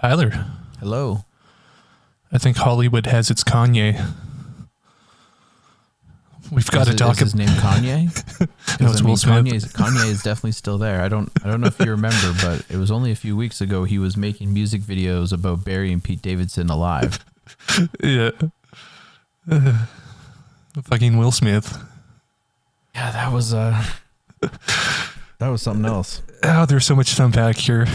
Tyler, Hello. I think Hollywood has its Kanye. We've got Is to it- talk Is his name Kanye? No, it's I mean, Will Smith. Kanye is, Kanye is definitely still there. I don't I don't know if you remember, but it was only a few weeks ago he was making music videos about Barry and Pete Davidson alive. Yeah. fucking Will Smith. Yeah, that was uh that was something else. Oh, there's so much to unpack here.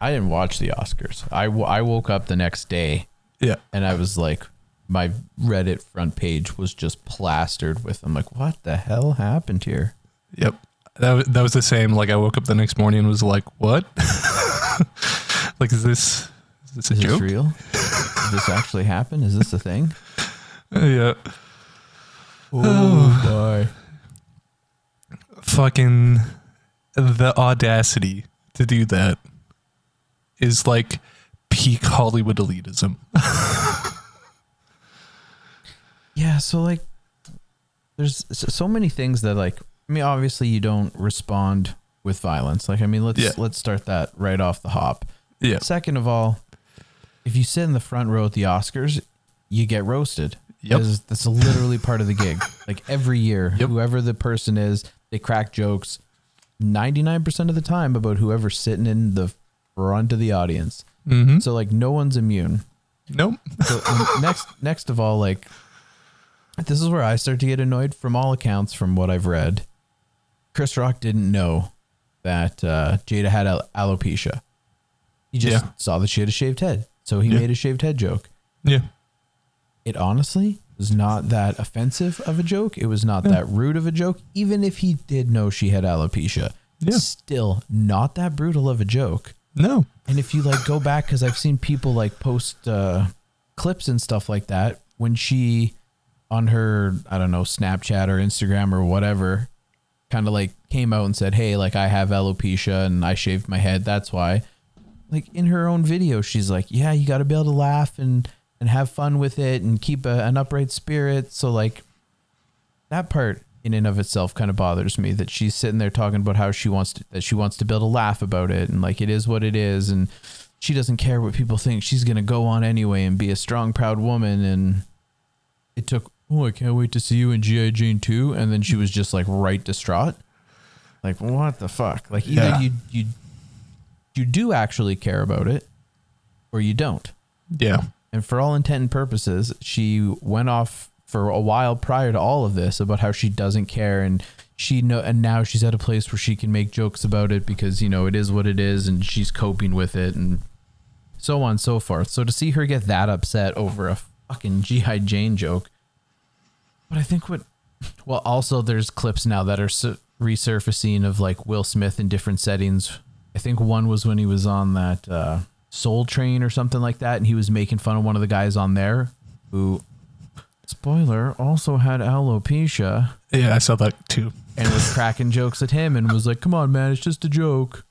I didn't watch the Oscars. I, w- I woke up the next day Yeah. and I was like, my Reddit front page was just plastered with. I'm like, what the hell happened here? Yep. That, that was the same. Like, I woke up the next morning and was like, what? like, is this, is this a Is this real? Did this actually happen? Is this a thing? yeah. Oh, boy. Fucking the audacity to do that is like peak Hollywood elitism. Yeah, so like, there's so many things that like. I mean, obviously, you don't respond with violence. Like, I mean, let's Yeah. let's start that right off the hop. Yeah. Second of all, if you sit in the front row at the Oscars, you get roasted. Yep. That's literally part of the gig. Like every year, Yep. whoever the person is, they crack jokes 99% of the time about whoever's sitting in the front of the audience. Mm-hmm. So like no one's immune. Nope. So next next of all like this is where I start to get annoyed from all accounts from what I've read. Chris Rock didn't know that uh, Jada had al- alopecia. He just Yeah. saw that she had a shaved head. So he Yeah. made a shaved head joke. Yeah. It honestly was not that offensive of a joke. It was not Yeah. that rude of a joke. Even if he did know she had alopecia, Yeah. still not that brutal of a joke. No. And if you like go back, because I've seen people like post uh, clips and stuff like that when she on her I don't know Snapchat or Instagram or whatever, kind of like came out and said, "Hey, like I have alopecia and I shaved my head. That's why." Like in her own video, she's like, "Yeah, you got to be able to laugh and and have fun with it and keep a, an upright spirit." So like that part in and of itself kind of bothers me that she's sitting there talking about how she wants to that she wants to build a laugh about it and like it is what it is and she doesn't care what people think she's gonna go on anyway and be a strong proud woman and it took oh I can't wait to see you in G.I. Jane 2 and then she was just like right distraught like what the fuck like either Yeah. you you you do actually care about it or you don't Yeah. and for all intent and purposes, she went off for a while prior to all of this about how she doesn't care and she know and now she's at a place where she can make jokes about it because you know it is what it is and she's coping with it and so on and so forth. So to see her get that upset over a fucking GI Jane joke, but I think what well also there's clips now that are su- resurfacing of like Will Smith in different settings. I think one was when he was on that uh, Soul Train or something like that, and he was making fun of one of the guys on there who, spoiler, also had alopecia Yeah. I saw that too. and was cracking jokes at him and was like, "Come on, man, it's just a joke."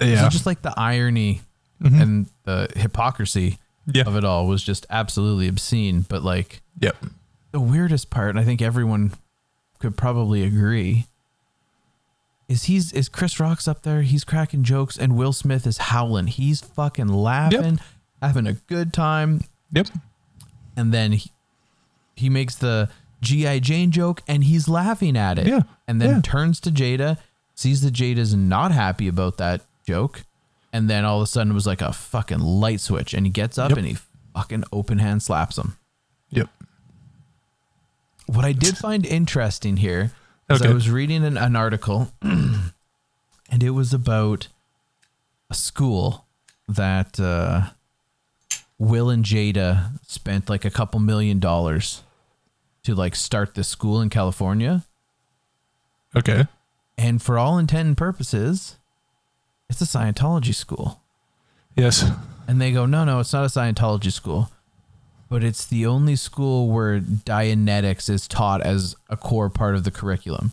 Yeah. So just like the irony Mhm. and the hypocrisy yeah. of it all was just absolutely obscene. But like Yep. the weirdest part, and I think everyone could probably agree, is he's is Chris Rock's up there, he's cracking jokes, and Will Smith is howling. He's fucking laughing, having a good time, Yep. and then he, he makes the G.I. Jane joke and he's laughing at it. Yeah. And then Yeah. turns to Jada, sees that Jada's not happy about that joke, and then all of a sudden it was like a fucking light switch, and he gets up Yep. and he fucking open hand slaps him. Yep. What I did find interesting here is I was reading an, an article and it was about a school that uh, Will and Jada spent like a couple million dollars to like start this school in California. Okay. And for all intent and purposes, it's a Scientology school. Yes. And they go, no, no, it's not a Scientology school, but it's the only school where Dianetics is taught as a core part of the curriculum.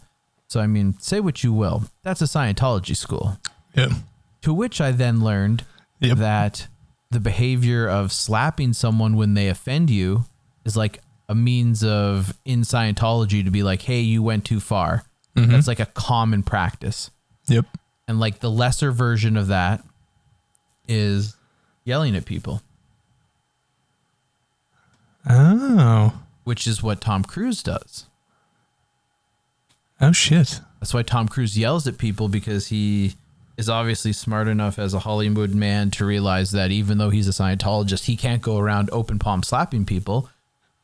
So, I mean, say what you will, that's a Scientology school. Yeah. To which I then learned Yep. that the behavior of slapping someone when they offend you is like a means of in Scientology to be like, hey, you went too far. Mhm. That's like a common practice. Yep. And like the lesser version of that is yelling at people, Oh. which is what Tom Cruise does. Oh shit. That's why Tom Cruise yells at people because he is obviously smart enough as a Hollywood man to realize that even though he's a Scientologist, he can't go around open palm slapping people.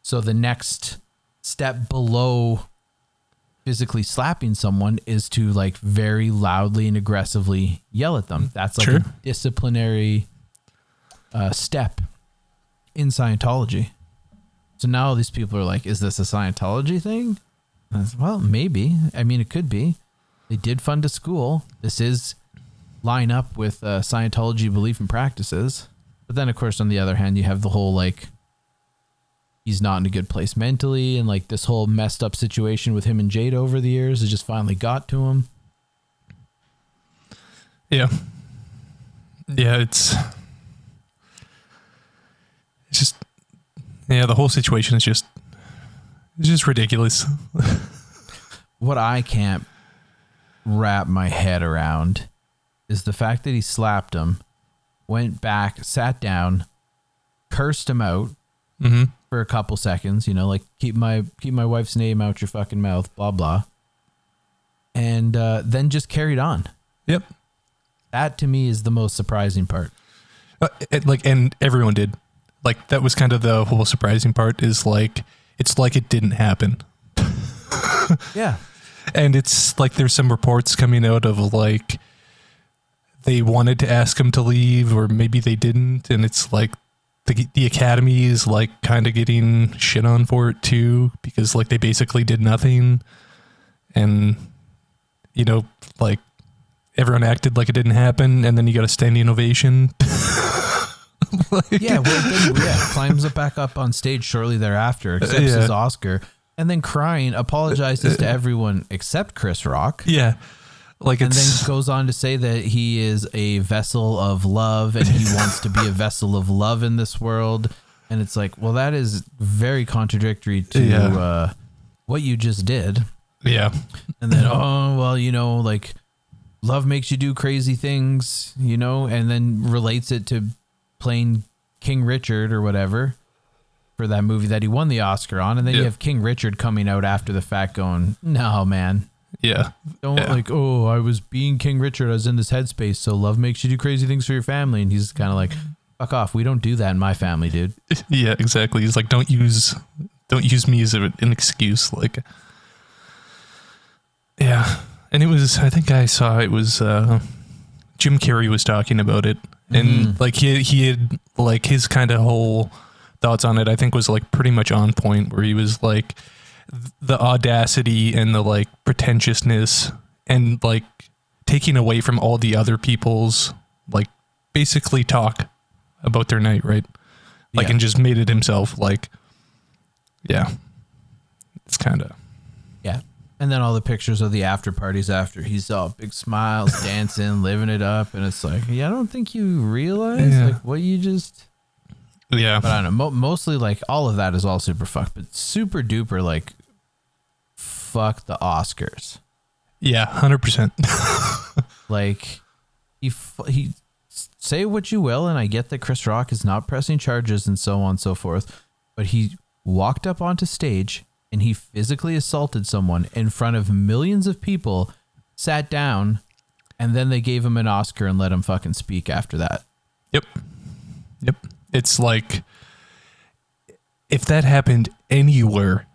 So the next step below physically slapping someone is to like very loudly and aggressively yell at them. That's like Sure. a disciplinary uh, step in Scientology. So now all these people are like, is this a Scientology thing? Said, well, maybe. I mean, it could be. They did fund a school. This is line up with uh, Scientology belief and practices. But then, of course, on the other hand, you have the whole like he's not in a good place mentally, and like this whole messed up situation with him and Jade over the years has just finally got to him. Yeah. Yeah, it's it's just yeah, the whole situation is just it's just ridiculous. What I can't wrap my head around is the fact that he slapped him, went back, sat down, cursed him out, hmm for a couple seconds, you know, like keep my keep my wife's name out your fucking mouth, blah blah. And uh, then just carried on. Yep. That to me is the most surprising part. Uh, it, like and everyone did. Like that was kind of the whole surprising part is like it's like it didn't happen. Yeah. And it's like there's some reports coming out of like they wanted to ask him to leave or maybe they didn't and it's like the the academy is like kind of getting shit on for it too because like they basically did nothing and you know like everyone acted like it didn't happen and then you got a standing ovation Like- Yeah, well, then, yeah, climbs up back up on stage shortly thereafter, uh, accepts Yeah. his Oscar, and then crying apologizes to uh, uh. everyone except Chris Rock. yeah like And it's then goes on to say that he is a vessel of love and he wants to be a vessel of love in this world. And it's like, well, that is very contradictory to Yeah. uh, what you just did. yeah And then, oh, well, you know, like love makes you do crazy things, you know, and then relates it to playing King Richard or whatever for that movie that he won the Oscar on. And then you have King Richard coming out after the fact going, no, man. Yeah Don't Yeah. like, oh, I was being King Richard. I was in this headspace. So love makes you do crazy things for your family. And he's kind of like, fuck off. We don't do that in my family, dude. yeah exactly he's like don't use don't use me as an excuse like yeah and it was i think i saw it was uh jim carrey was talking about it and like he he had like his kind of whole thoughts on it i think was like pretty much on point where he was like the audacity and the like pretentiousness and like taking away from all the other people's like basically talk about their night right like Yeah. and just made it himself like yeah it's kind of Yeah. And then all the pictures of the after parties after he's all big smiles, dancing, living it up. And it's like, yeah, I don't think you realize Yeah. like what you just. yeah But I don't know. Mo- mostly like all of that is all super fucked, but super duper like fuck the Oscars. yeah 100% Like he he say what you will, and I get that Chris Rock is not pressing charges and so on and so forth, but he walked up onto stage and he physically assaulted someone in front of millions of people, sat down, and then they gave him an Oscar and let him fucking speak after that. yep yep it's like if that happened anywhere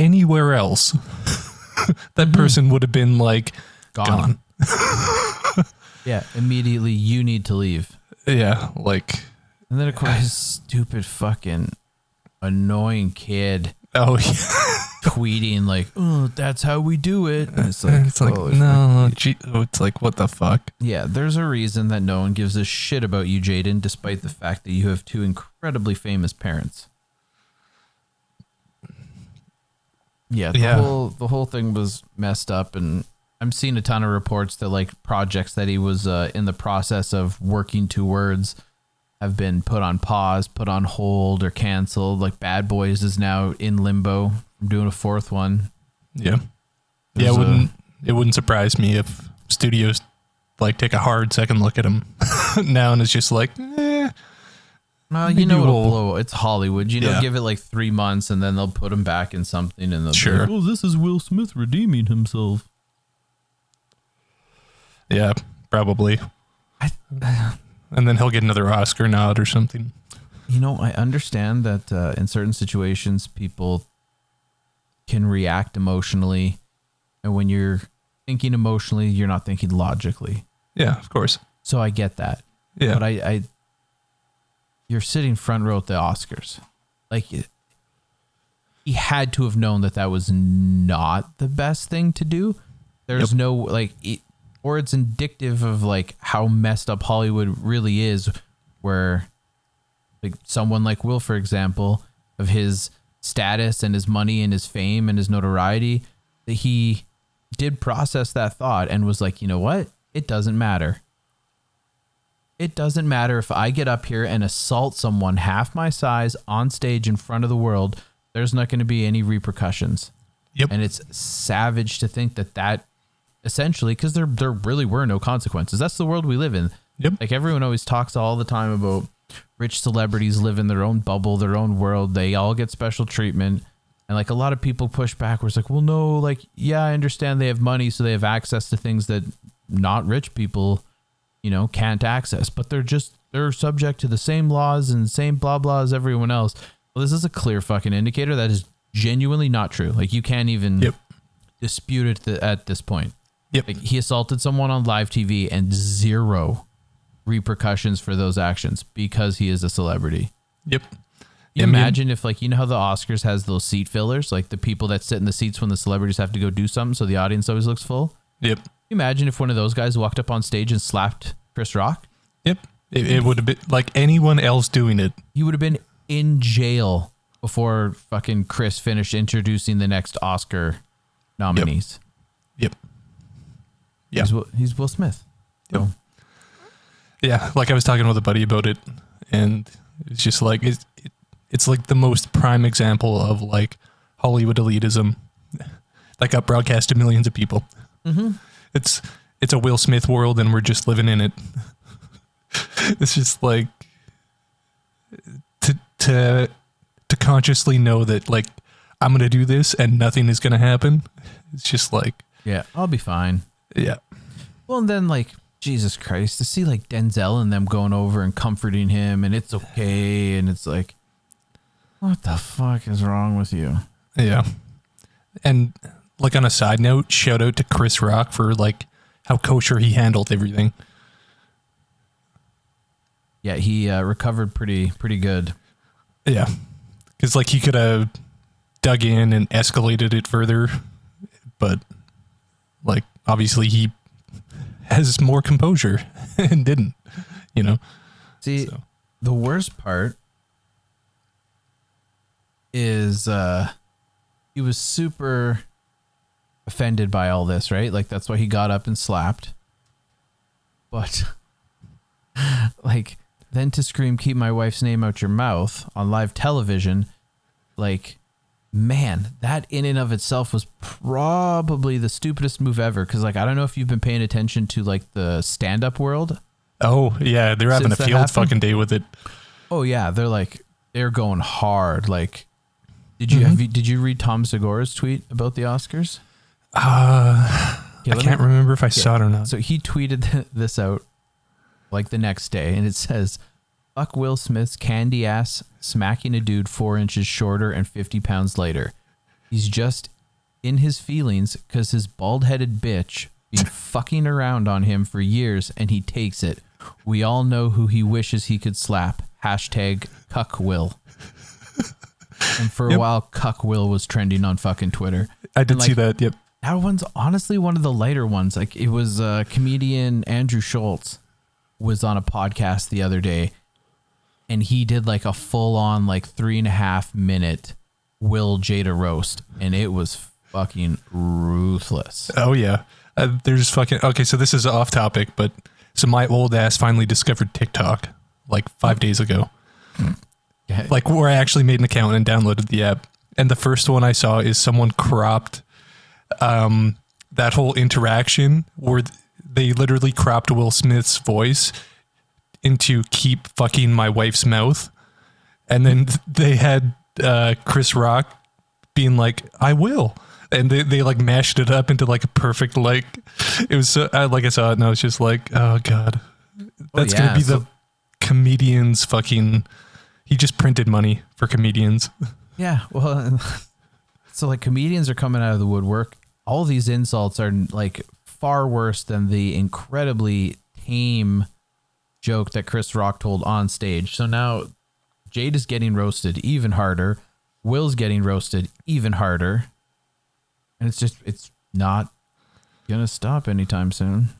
anywhere else that person would have been like Gone. gone. Yeah, immediately you need to leave. yeah like And then of course, stupid fucking annoying kid oh yeah tweeting like, "Oh, that's how we do it." And it's like, it's like oh, fuck. no gee, oh, it's like what the fuck Yeah, there's a reason that no one gives a shit about you, Jaden, despite the fact that you have two incredibly famous parents. Yeah, the Yeah. whole the whole thing was messed up, and I'm seeing a ton of reports that like projects that he was uh, in the process of working towards have been put on pause, put on hold, or canceled. Like Bad Boys is now in limbo. I'm doing a fourth one. yeah yeah it wouldn't it wouldn't surprise me if studios like take a hard second look at him now, and it's just like, eh, Well, you know it'll we'll- blow. It's Hollywood. You know, Yeah. give it like three months, and then they'll put him back in something, and they'll Sure. Be like, oh, this is Will Smith redeeming himself. yeah, probably. I, And then he'll get another Oscar nod or something. you know, I understand that uh, in certain situations, people can react emotionally, and when you're thinking emotionally, you're not thinking logically. Yeah, of course. So I get that. Yeah, But I, I, you're sitting front row at the Oscars, like he had to have known that that was not the best thing to do. There's Yep. no like, it, or it's indicative of like how messed up Hollywood really is, where like someone like Will, for example, of his status and his money and his fame and his notoriety, that he did process that thought and was like, you know what, it doesn't matter it doesn't matter if I get up here and assault someone half my size on stage in front of the world. There's not going to be any repercussions. Yep. And it's savage to think that that essentially, because there there really were no consequences. That's the world we live in. Yep. Like everyone always talks all the time about rich celebrities live in their own bubble, their own world. They all get special treatment. And like a lot of people push back where it's like, well, no, like, yeah, I understand they have money, so they have access to things that not rich people you know, can't access, but they're just they're subject to the same laws and same blah blah as everyone else. Well, this is a clear fucking indicator that is genuinely not true. Like you can't even Yep. dispute it th- at this point. Yep. Like he assaulted someone on live TV and zero repercussions for those actions because he is a celebrity. Yep. You I mean- imagine if like you know how the Oscars has those seat fillers, like the people that sit in the seats when the celebrities have to go do something so the audience always looks full? Yep. You imagine if one of those guys walked up on stage and slapped Chris Rock? Yep. It, it would have been like anyone else doing it. He would have been in jail before fucking Chris finished introducing the next Oscar nominees. Yep. Yeah. He's, Will, he's Will Smith. So, Yeah. Like I was talking with a buddy about it, and it's just like it's it, it's like the most prime example of like Hollywood elitism that got broadcast to millions of people. Mm-hmm. It's it's a Will Smith world, and we're just living in it. it's just like to to to consciously know that like I'm gonna do this and nothing is gonna happen. It's just like yeah, I'll be fine. yeah, Well, and then like Jesus Christ, to see like Denzel and them going over and comforting him, and it's okay, and it's like, what the fuck is wrong with you? yeah. And like on a side note, shout out to Chris Rock for like how kosher he handled everything. Yeah, he uh, recovered pretty pretty good. Yeah, because like he could have dug in and escalated it further, but like obviously he has more composure and didn't. You know. See, So. the worst part is uh he was super offended by all this, right? Like that's why he got up and slapped. But like then to scream keep my wife's name out your mouth on live television, like man, that in and of itself was probably the stupidest move ever cuz like I don't know if you've been paying attention to like the stand-up world Oh yeah, they're having a field happened? fucking day with it. Oh yeah, they're like they're going hard. Like, did you, have mm-hmm. you did you read Tom Segura's tweet about the Oscars? Uh, Okay, I can't me- remember if I saw it or not. So he tweeted this out like the next day, and it says, "Fuck Will Smith's candy ass smacking a dude four inches shorter and fifty pounds lighter. He's just in his feelings because his bald headed bitch been fucking around on him for years, and he takes it. We all know who he wishes he could slap. Hashtag cuck Will." And for a Yep. while, cuck Will was trending on fucking Twitter. I did and, see that. Yep. That one's honestly one of the lighter ones. Like it was uh, comedian Andrew Schulz was on a podcast the other day, and he did like a full on like three and a half minute Will Jada roast, and it was fucking ruthless. Oh yeah. Uh, there's fucking okay. So this is off topic, but so my old ass finally discovered TikTok like five days ago. Yeah. Like where I actually made an account and downloaded the app. And the first one I saw is someone cropped um that whole interaction where they literally cropped Will Smith's voice into "keep fucking my wife's mouth," and then they had uh, Chris Rock being like, "I will." And they, they like mashed it up into like a perfect like it was so I, like I saw it and I was just like oh god that's Oh, yeah, gonna be so- the comedians fucking he just printed money for comedians Yeah, well, so like comedians are coming out of the woodwork. All these insults are like far worse than the incredibly tame joke that Chris Rock told on stage. So now Jade is getting roasted even harder. Will's getting roasted even harder. And it's just it's not gonna stop anytime soon.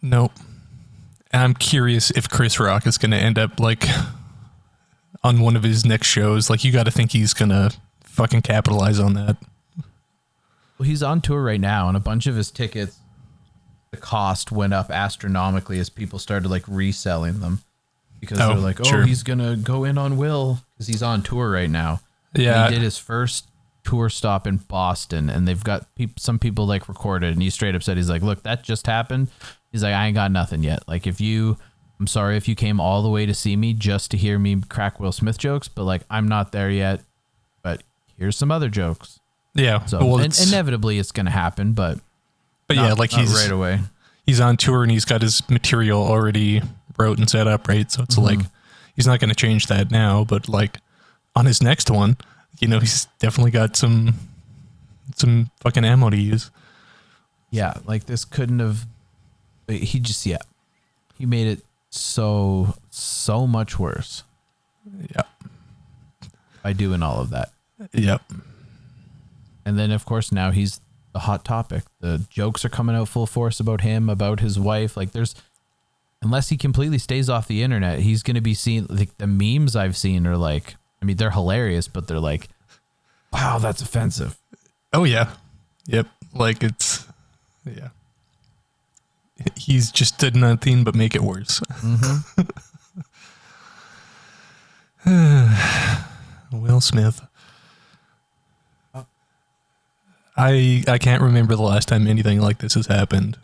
Nope. And I'm curious if Chris Rock is going to end up like on one of his next shows. Like, you got to think he's going to fucking capitalize on that. Well, he's on tour right now, and a bunch of his tickets, the cost went up astronomically as people started like reselling them because Oh, they're like, "Oh, sure. he's gonna go in on Will because he's on tour right now." Yeah. he did his first tour stop in Boston, and they've got peop some people like recorded, and he straight up said, "He's like, look, that just happened." He's like, "I ain't got nothing yet. Like, if you." I'm sorry if you came all the way to see me just to hear me crack Will Smith jokes, but like I'm not there yet. But here's some other jokes. Yeah. So well, it's- inevitably it's going to happen, but but yeah, like he's right away. he's on tour and he's got his material already wrote and set up, right? So it's Mm-hmm. like he's not going to change that now, but like on his next one, you know, he's definitely got some some fucking ammo to use. Yeah, like this couldn't have. He just yeah, he made it so so much worse Yeah. by doing all of that. Yep. And then of course now he's the hot topic. The jokes are coming out full force about him, about his wife. Like there's unless he completely stays off the internet, he's going to be seen like the memes I've seen are like I mean they're hilarious, but they're like wow, that's offensive. Oh yeah. Yep. Like it's yeah. He's just did nothing but make it worse. Mm-hmm. Will Smith. I I can't remember the last time anything like this has happened.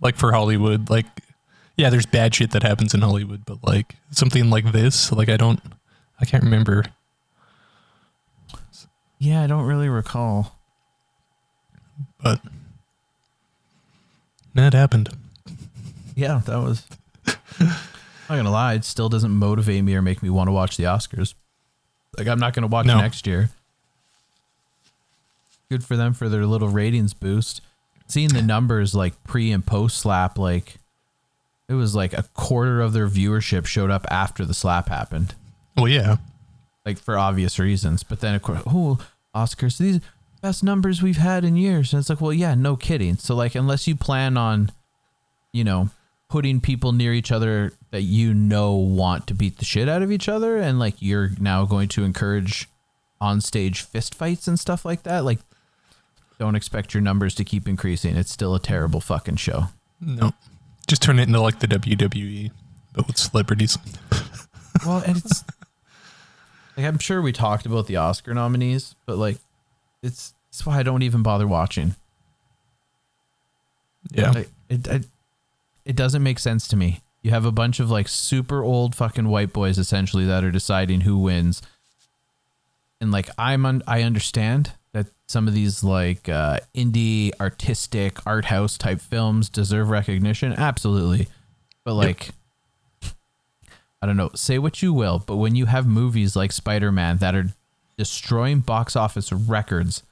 Like for Hollywood, like yeah, there's bad shit that happens in Hollywood, but like something like this, like I don't I can't remember. Yeah, I don't really recall. But that happened. Yeah, that was. I'm not gonna lie, it still doesn't motivate me or make me want to watch the Oscars. Like I'm not gonna watch No. next year. Good for them for their little ratings boost. Seeing the numbers like pre and post slap, like it was like a quarter of their viewership showed up after the slap happened, Well, yeah. like for obvious reasons. But then of course, oh, Oscars, these best numbers we've had in years, and it's like, well, yeah, no kidding. So like, unless you plan on, you know, putting people near each other that you know want to beat the shit out of each other, and like you're now going to encourage on stage fist fights and stuff like that, like. Don't expect your numbers to keep increasing. It's still a terrible fucking show. No. Just turn it into like the WWE, but with celebrities. Well, and it's like I'm sure we talked about the Oscar nominees, but like it's it's why I don't even bother watching. Yeah. Like, it, it it doesn't make sense to me. You have a bunch of like super old fucking white boys essentially that are deciding who wins. And like I'm un- I understand some of these like uh indie artistic art house type films deserve recognition absolutely. But like I don't know, say what you will, but when you have movies like Spider-Man that are destroying box office records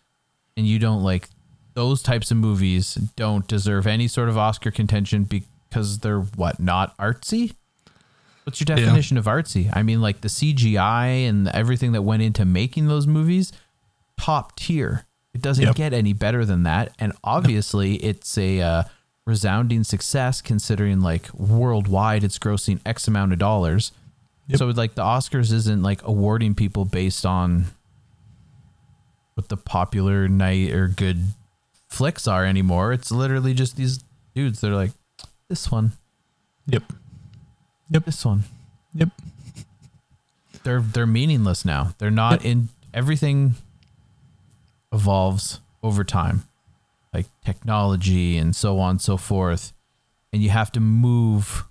and you don't like those types of movies don't deserve any sort of Oscar contention because they're what not artsy. What's your Yeah. definition of artsy? I mean, like the CGI and everything that went into making those movies, top tier. It doesn't Yep. get any better than that, and obviously, it's a uh, resounding success considering like worldwide it's grossing X amount of dollars. Yep. So like the Oscars isn't like awarding people based on what the popular night or good flicks are anymore. It's literally just these dudes. They're like, this one, Yep. Yep. This one. Yep. They're they're meaningless now. They're not in everything evolves over time. like technology and so on and so forth. And you have to move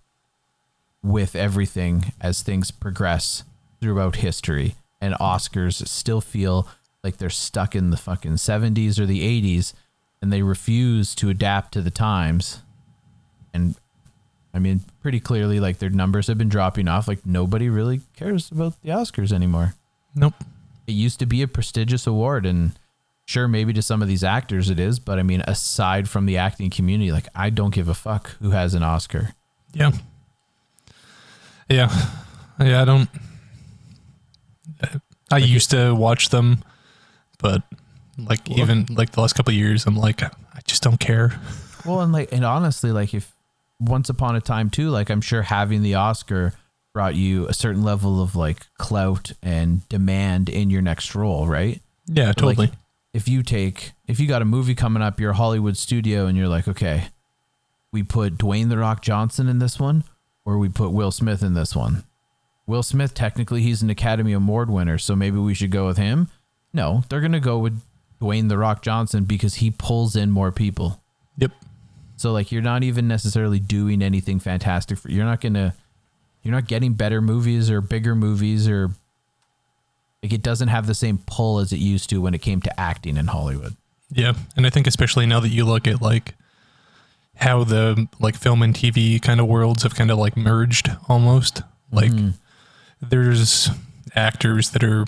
with everything as things progress throughout history. And Oscars still feel like they're stuck in the fucking 70s or the 80s and they refuse to adapt to the times. And I mean, pretty clearly, like their numbers have been dropping off. Like nobody really cares about the Oscars anymore. Nope. It used to be a prestigious award, and sure, maybe to some of these actors it is, but I mean, aside from the acting community, like I don't give a fuck who has an Oscar. Yeah. Yeah. Yeah, I don't I used to watch them, but like Well- even like the last couple of years I'm like I just don't care. Well, and like, and honestly, like if once upon a time too, like I'm sure having the Oscar brought you a certain level of like clout and demand in your next role, right? Yeah, But, like, totally. If you take if you got a movie coming up, you're a Hollywood studio, and you're like, okay, we put Dwayne the Rock Johnson in this one, or we put Will Smith in this one. Will Smith, technically, he's an Academy Award winner, so maybe we should go with him. No, they're gonna go with Dwayne the Rock Johnson because he pulls in more people. Yep. So like, you're not even necessarily doing anything fantastic. For, you're not gonna, you're not getting better movies or bigger movies or like it doesn't have the same pull as it used to when it came to acting in Hollywood. Yeah, and I think especially now that you look at like how the like film and TV kind of worlds have kind of like merged almost. Like Mhm. there's actors that are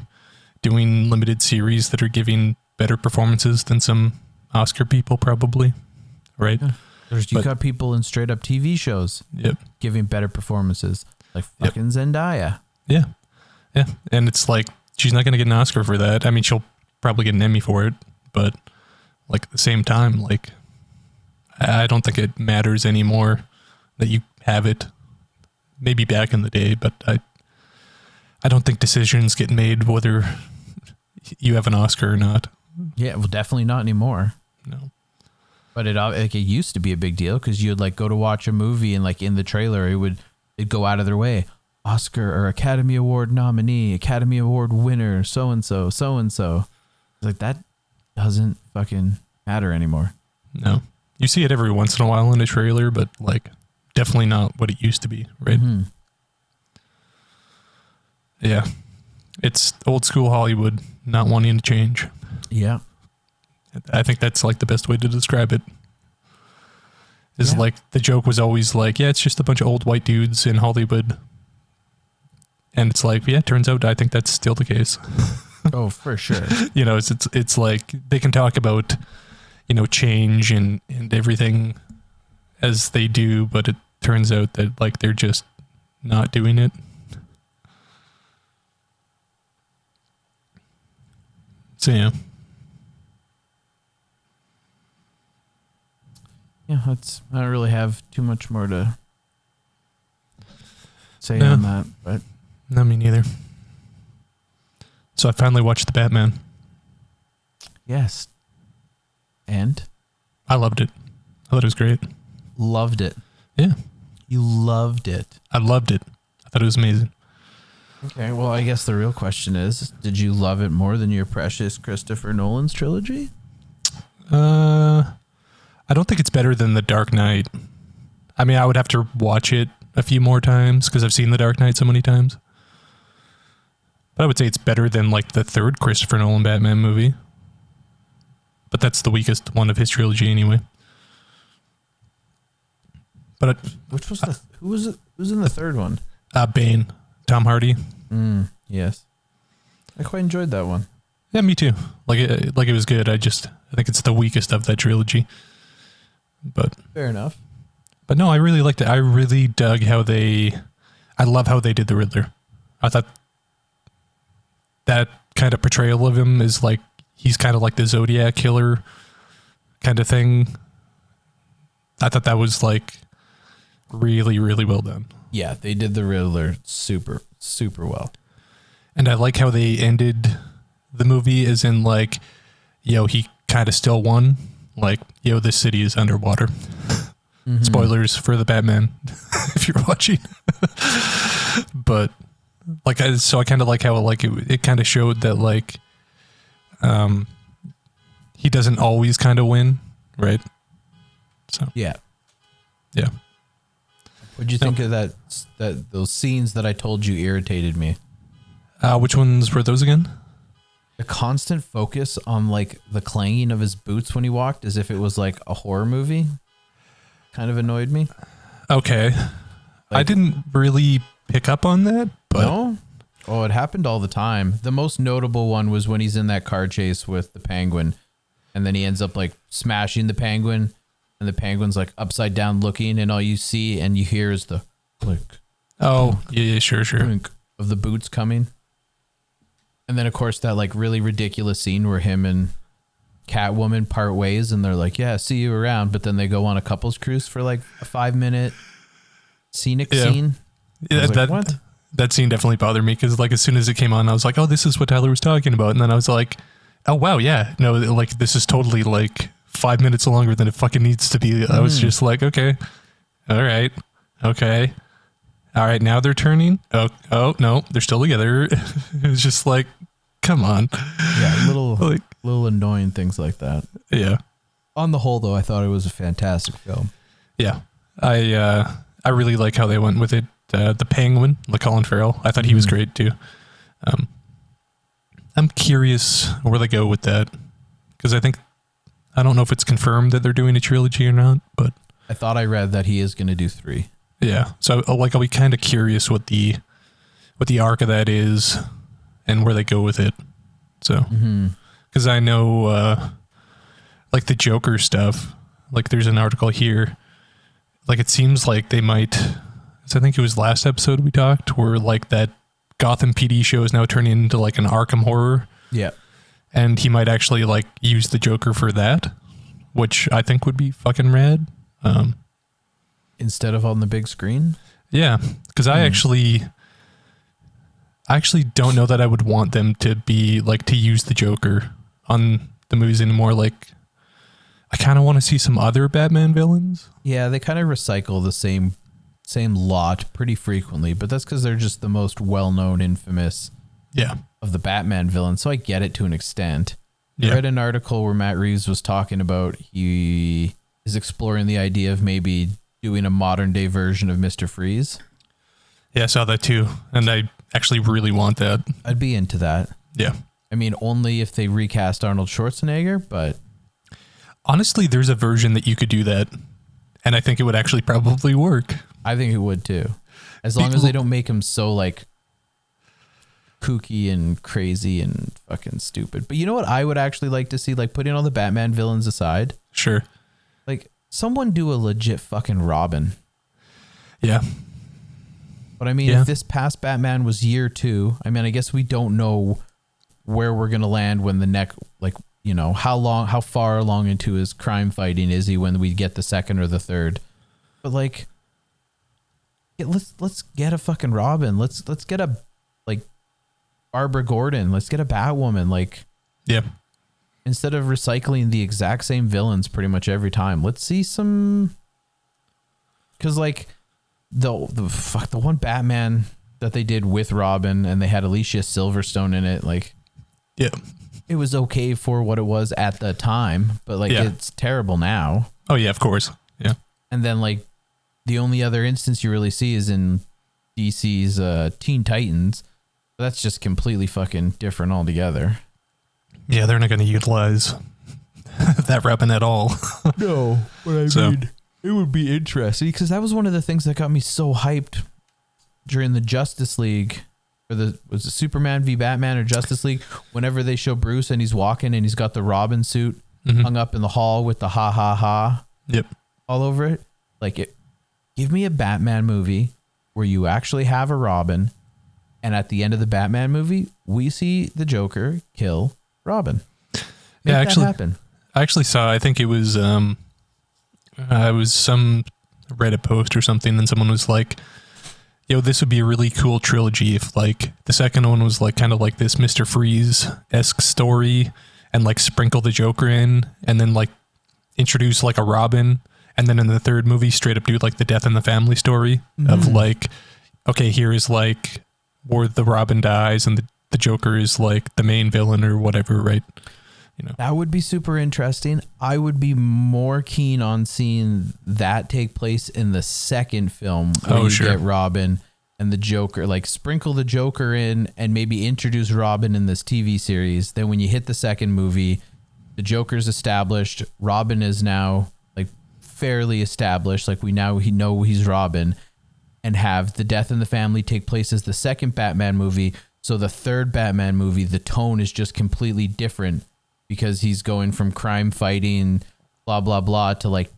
doing limited series that are giving better performances than some Oscar people probably. Right? Yeah. There's you But- got people in straight up TV shows Yep. giving better performances, like Yep. fucking Zendaya. Yeah. Yeah. And it's like she's not going to get an Oscar for that. I mean, she'll probably get an Emmy for it, but like at the same time, like I don't think it matters anymore that you have it. Maybe back in the day, but I I don't think decisions get made whether you have an Oscar or not. Yeah, well, definitely not anymore. No. But it like it used to be a big deal because you'd like go to watch a movie and like in the trailer it would it'd go out of their way Oscar or Academy Award nominee, Academy Award winner, so and so, so and so. Like that doesn't fucking matter anymore. No. You see it every once in a while in a trailer, but like definitely not what it used to be, right? Mhm. Yeah. It's old school Hollywood not wanting to change. Yeah. I think that's like the best way to describe it. Is Yeah. like the joke was always like, yeah, it's just a bunch of old white dudes in Hollywood. And it's like, yeah, it turns out I think that's still the case. Oh, for sure. you know, it's it's it's like they can talk about, you know, change and and everything as they do, but it turns out that like they're just not doing it. So yeah. Yeah, that's I don't really have too much more to say No. on that, but No, me neither. So I finally watched the Batman. yes. And I loved it. I thought it was great. loved it. Yeah. You loved it. I loved it. I thought it was amazing. Okay, well, I guess the real question is, did you love it more than your precious Christopher Nolan's trilogy? Uh, I don't think it's better than The Dark Knight. I mean, I would have to watch it a few more times because I've seen The Dark Knight so many times. But I would say it's better than like the third Christopher Nolan Batman movie. But that's the weakest one of his trilogy anyway. But uh, Which was the who was it? Who was in the third one? uh, Bane, Tom Hardy. Mm, yes, I quite enjoyed that one. Yeah, me too. Like it, like it was good. I just I think it's the weakest of that trilogy. But Fair enough. but no, I really liked it. I really dug how they. I love how they did the Riddler. I thought that kind of portrayal of him is like he's kind of like the Zodiac killer kind of thing. I thought that was like really really well done. Yeah, they did the Riddler super super well. And I like how they ended the movie as in like, yo, he kind of still won. Like, yo, this city is underwater. Mhm. Spoilers for the Batman if you're watching. but like, I, so I kind of like how like it, it kind of showed that like, um, he doesn't always kind of win, right? So Yeah. yeah. What do you No. think of that? That those scenes that I told you irritated me. Uh, which ones were those again? The constant focus on like the clanging of his boots when he walked, as if it was like a horror movie, kind of annoyed me. Okay. I didn't really pick up on that, but no. Oh, it happened all the time. The most notable one was when he's in that car chase with the penguin, and then he ends up like smashing the penguin, and the penguin's like upside down looking, and all you see and you hear is the click, oh yeah, yeah, sure, sure. clink of the boots coming. And then of course that like really ridiculous scene where him and Catwoman part ways, and they're like, "Yeah, see you around," but then they go on a couples cruise for like a five minute scenic Yeah. scene. Yeah, was like, that "What?" That scene definitely bothered me because like as soon as it came on, I was like, oh, this is what Tyler was talking about, and then I was like, oh wow, yeah, no, like this is totally like five minutes longer than it fucking needs to be. I was Mhm. just like, okay, all right, okay, all right, now they're turning. Oh, oh no, they're still together. it was just like, come on, Yeah, little like little annoying things like that. yeah. On the whole, though, I thought it was a fantastic film. Yeah, I uh, I really like how they went with it. Uh, the Penguin, like Colin Farrell, I thought he was Mhm. great too. Um, I'm curious where they go with that because I think I don't know if it's confirmed that they're doing a trilogy or not, but I thought I read that he is going to do three. yeah. So uh, like I'll be kind of curious what the what the arc of that is and where they go with it. So Mm-hmm. because I know uh, like the Joker stuff. Like there's an article here. Like it seems like they might. I think it was last episode we talked where like that Gotham PD show is now turning into like an Arkham horror, Yeah. and he might actually like use the Joker for that, which I think would be fucking rad. Um, Instead of on the big screen. yeah, because I Hmm. actually, I actually don't know that I would want them to be like to use the Joker on the movies anymore. Like, I kind of want to see some other Batman villains. Yeah, they kind of recycle the same same lot pretty frequently, but that's because they're just the most well known, infamous Yeah, of the Batman villains. So I get it to an extent. Yeah. I read an article where Matt Reeves was talking about he is exploring the idea of maybe doing a modern day version of Mister Freeze. yeah. I saw that too, and I actually really want that. I'd be into that. Yeah, I mean, only if they recast Arnold Schwarzenegger, but honestly, there's a version that you could do that, and I think it would actually probably work. I think it would too. As long as they don't make him so like kooky and crazy and fucking stupid. But you know what I would actually like to see like putting all the Batman villains aside, Sure. like someone do a legit fucking Robin. Yeah, But I mean, Yeah. if this past Batman was year 2, I mean, I guess we don't know where we're going to land when the neck like, you know, how long how far along into his crime fighting is he when we get the second or the third. But like let's let's get a fucking Robin. Let's let's get a like Barbara Gordon. Let's get a Batwoman. Like yeah, instead of recycling the exact same villains pretty much every time, let's see some. Because like the the fuck the one Batman that they did with Robin and they had Alicia Silverstone in it, like yeah. It was okay for what it was at the time, but like Yeah. it's terrible now. Oh yeah, of course. Yeah, And then like the only other instance you really see is in DC's uh, Teen Titans. That's just completely fucking different altogether. yeah. They're not going to utilize that Robin at all. No, but I So- mean, it would be interesting because that was one of the things that got me so hyped during the Justice League, or the was it Superman v Batman or Justice League? Whenever they show Bruce and he's walking and he's got the Robin suit Mhm. hung up in the hall with the ha ha ha Yep. all over it, like it. Give me a Batman movie where you actually have a Robin, and at the end of the Batman movie, we see the Joker kill Robin. Make Yeah, actually- happen. I actually saw. I think it was um, uh, it was some Reddit post or something, and someone was like, "Yo, this would be a really cool trilogy if like the second one was like kind of like this Mister Freeze esque story, and like sprinkle the Joker in, and then like introduce like a Robin, and then in the third movie, straight up do like the death in the family story of Mhm. like, okay, here is like where the Robin dies, and the the Joker is like the main villain or whatever, right? You know, That would be super interesting. I would be more keen on seeing that take place in the second film where Oh, you sure. get Robin and the Joker, like sprinkle the Joker in and maybe introduce Robin in this TV series. Then when you hit the second movie, the Joker's established. Robin is now like fairly established. Like we now he know he's Robin and have the death in the family take place as the second Batman movie. So the third Batman movie, the tone is just completely different because he's going from crime fighting, blah blah blah, to like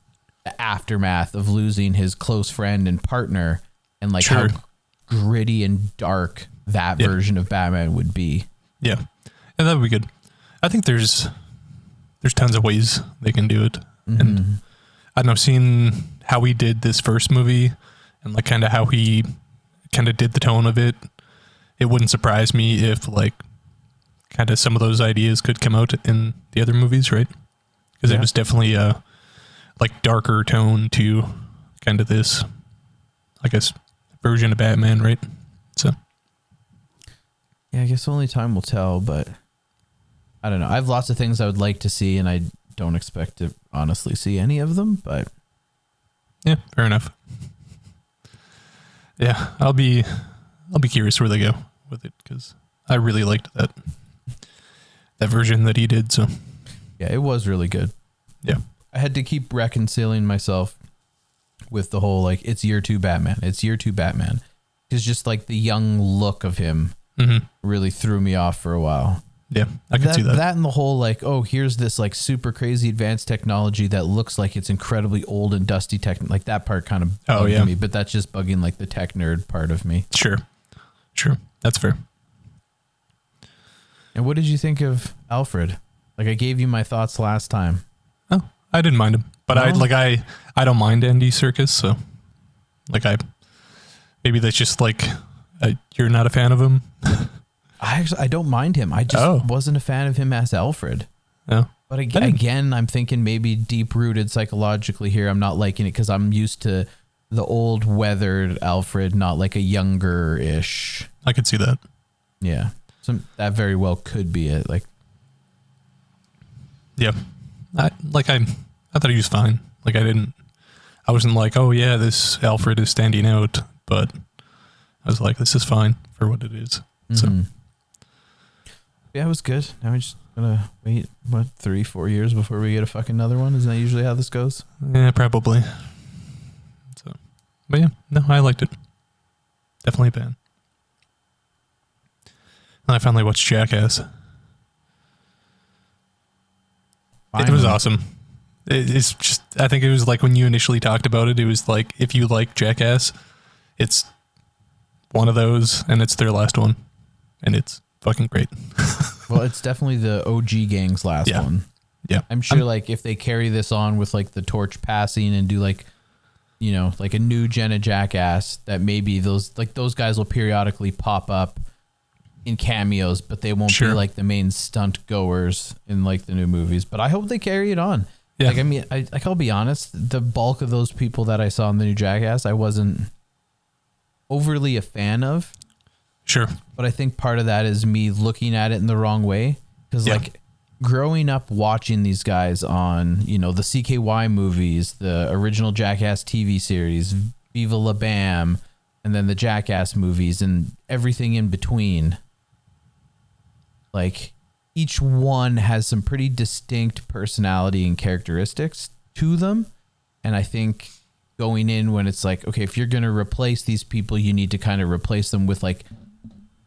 the aftermath of losing his close friend and partner, and like Sure. how gritty and dark that Yeah. version of Batman would be. yeah, and that would be good. I think there's there's tons of ways they can do it, and mm-hmm. I don't know, seeing how he did this first movie and like kind of how he kind of did the tone of it, it wouldn't surprise me if like kind of some of those ideas could come out in the other movies, right? Because Yeah. it was definitely a like darker tone to kind of this, I guess, version of Batman, right? So Yeah, I guess only time will tell, but I don't know. I have lots of things I would like to see, and I don't expect to honestly see any of them. But yeah, fair enough. Yeah, I'll be I'll be curious where they go with it because I really liked that that version that he did. So yeah, it was really good. yeah, I had to keep reconciling myself with the whole like it's year two Batman. It's year two Batman. Because just like the young look of him hmm really threw me off for a while. yeah, I can that, see that. that and the whole like, oh, here's this like super crazy advanced technology that looks like it's incredibly old and dusty tech. Like that part kind of Oh, yeah. me, but that's just bugging like the tech nerd part of me. Sure, sure, that's fair. And what did you think of Alfred? Like I gave you my thoughts last time. Oh, I didn't mind him, but I like I I don't mind Andy Serkis. So like I maybe that's just like you're not a fan of him. I actually I don't mind him. I just Oh. wasn't a fan of him as Alfred. No, But ag- again, I'm thinking maybe deep rooted psychologically here. I'm not liking it because I'm used to the old weathered Alfred, not like a younger ish. I could see that. Yeah. So that very well could be it. Like, Yeah, I like I I thought he was fine. Like I didn't. I wasn't like, oh yeah, this Alfred is standing out, but I was like, this is fine for what it is. So mhm. yeah, it was good. Now we're just gonna wait, what, three, four years before we get a fucking another one? Isn't that usually how this goes? yeah, probably. So, but yeah, no, I liked it. Definitely a fan. And I finally watched Jackass. It was awesome. It, it's just, I think it was like when you initially talked about it, it was like if you like Jackass, it's one of those, and it's their last one, and it's fucking great. Well, it's definitely the OG gang's last Yeah. one. Yeah, I'm sure, like, if they carry this on with like the torch passing and do like, you know, like a new gen of Jackass, that maybe those like those guys will periodically pop up in cameos, but they won't Sure. be like the main stunt goers in like the new movies. But I hope they carry it on. Yeah. Like I mean, I like I'll be honest, the bulk of those people that I saw in the new Jackass, I wasn't overly a fan of. sure. But I think part of that is me looking at it in the wrong way because Yeah. like growing up watching these guys on you know the CKY movies, the original Jackass TV series, Viva La Bam, and then the Jackass movies and everything in between. Like each one has some pretty distinct personality and characteristics to them, and I think going in when it's like okay if you're going to replace these people you need to kind of replace them with like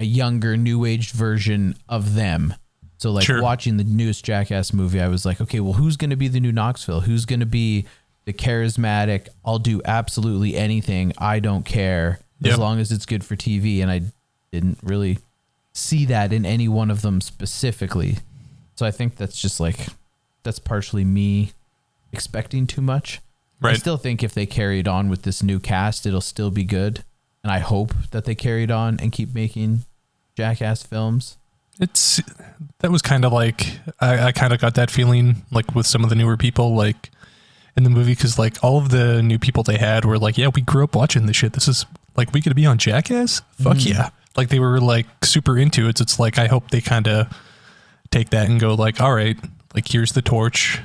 a younger new age version of them. So like Sure. watching the newest jackass movie i was like okay well who's going to be the new knoxville? Who's going to be the charismatic i'll do absolutely anything i don't care as long as it's good for tv and i didn't really see that in any one of them specifically so i think that's just like that's partially me expecting too much I still think if they carried on with this new cast, it'll still be good. And I hope that they carried on and keep making jackass films. It's that was kind of like I, I kind of got that feeling like with some of the newer people like in the movie because like all of the new people they had were like yeah we grew up watching this shit this is like we could be on Jackass fuck Mm. yeah like they were like super into it so it's like I hope they kind of take that and go like all right like here's the torch,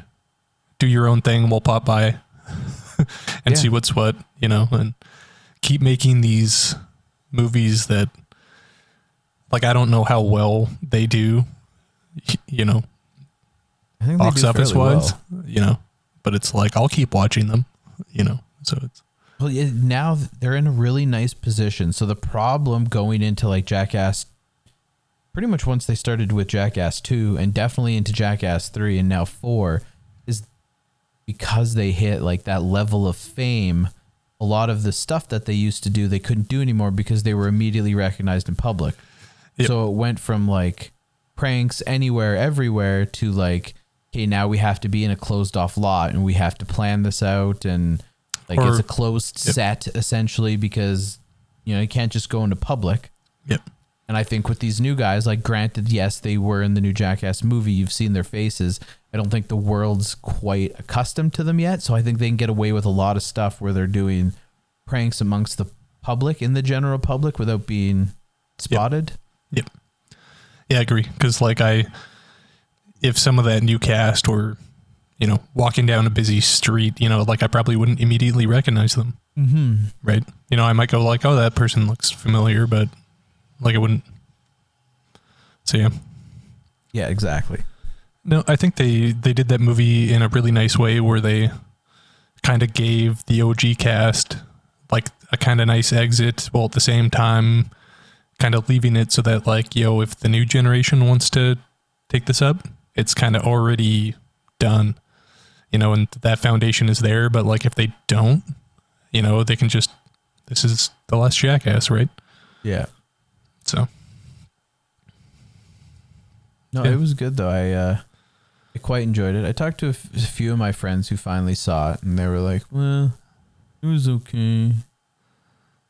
do your own thing, we'll pop by and Yeah. see what's what, you know, and keep making these movies that like I don't know how well they do, you know, I think they box office wise, well. you know, but it's like I'll keep watching them, you know. So it's Well, yeah, now they're in a really nice position. So the problem going into like Jackass, pretty much once they started with Jackass two, and definitely into Jackass three, and now four, is because they hit like that level of fame. A lot of the stuff that they used to do, they couldn't do anymore because they were immediately recognized in public. Yep. So it went from like pranks anywhere, everywhere to like, okay, now we have to be in a closed off lot and we have to plan this out and like Or- it's a closed Yep. set essentially because you know you can't just go into public. yep. And I think with these new guys, like granted, yes, they were in the new Jackass movie. You've seen their faces. I don't think the world's quite accustomed to them yet. So I think they can get away with a lot of stuff where they're doing pranks amongst the public in the general public without being spotted. Yep. Yeah, I agree. Because like I, if some of that new cast were, you know, walking down a busy street, you know, like I probably wouldn't immediately recognize them, Mm-hmm. right? You know, I might go like, oh, that person looks familiar, but like I wouldn't. So yeah, Yeah, exactly. no, I think they they did that movie in a really nice way where they kind of gave the OG cast like a kind of nice exit, while at the same time kind of leaving it so that like yo, if the new generation wants to take this up, it's kind of already done, you know, and that foundation is there. But like if they don't, you know, they can just this is the last jackass, right? Yeah. So No, Yeah. it was good though. I uh, I quite enjoyed it. I talked to a, f- a few of my friends who finally saw it, and they were like, "Well, it was okay."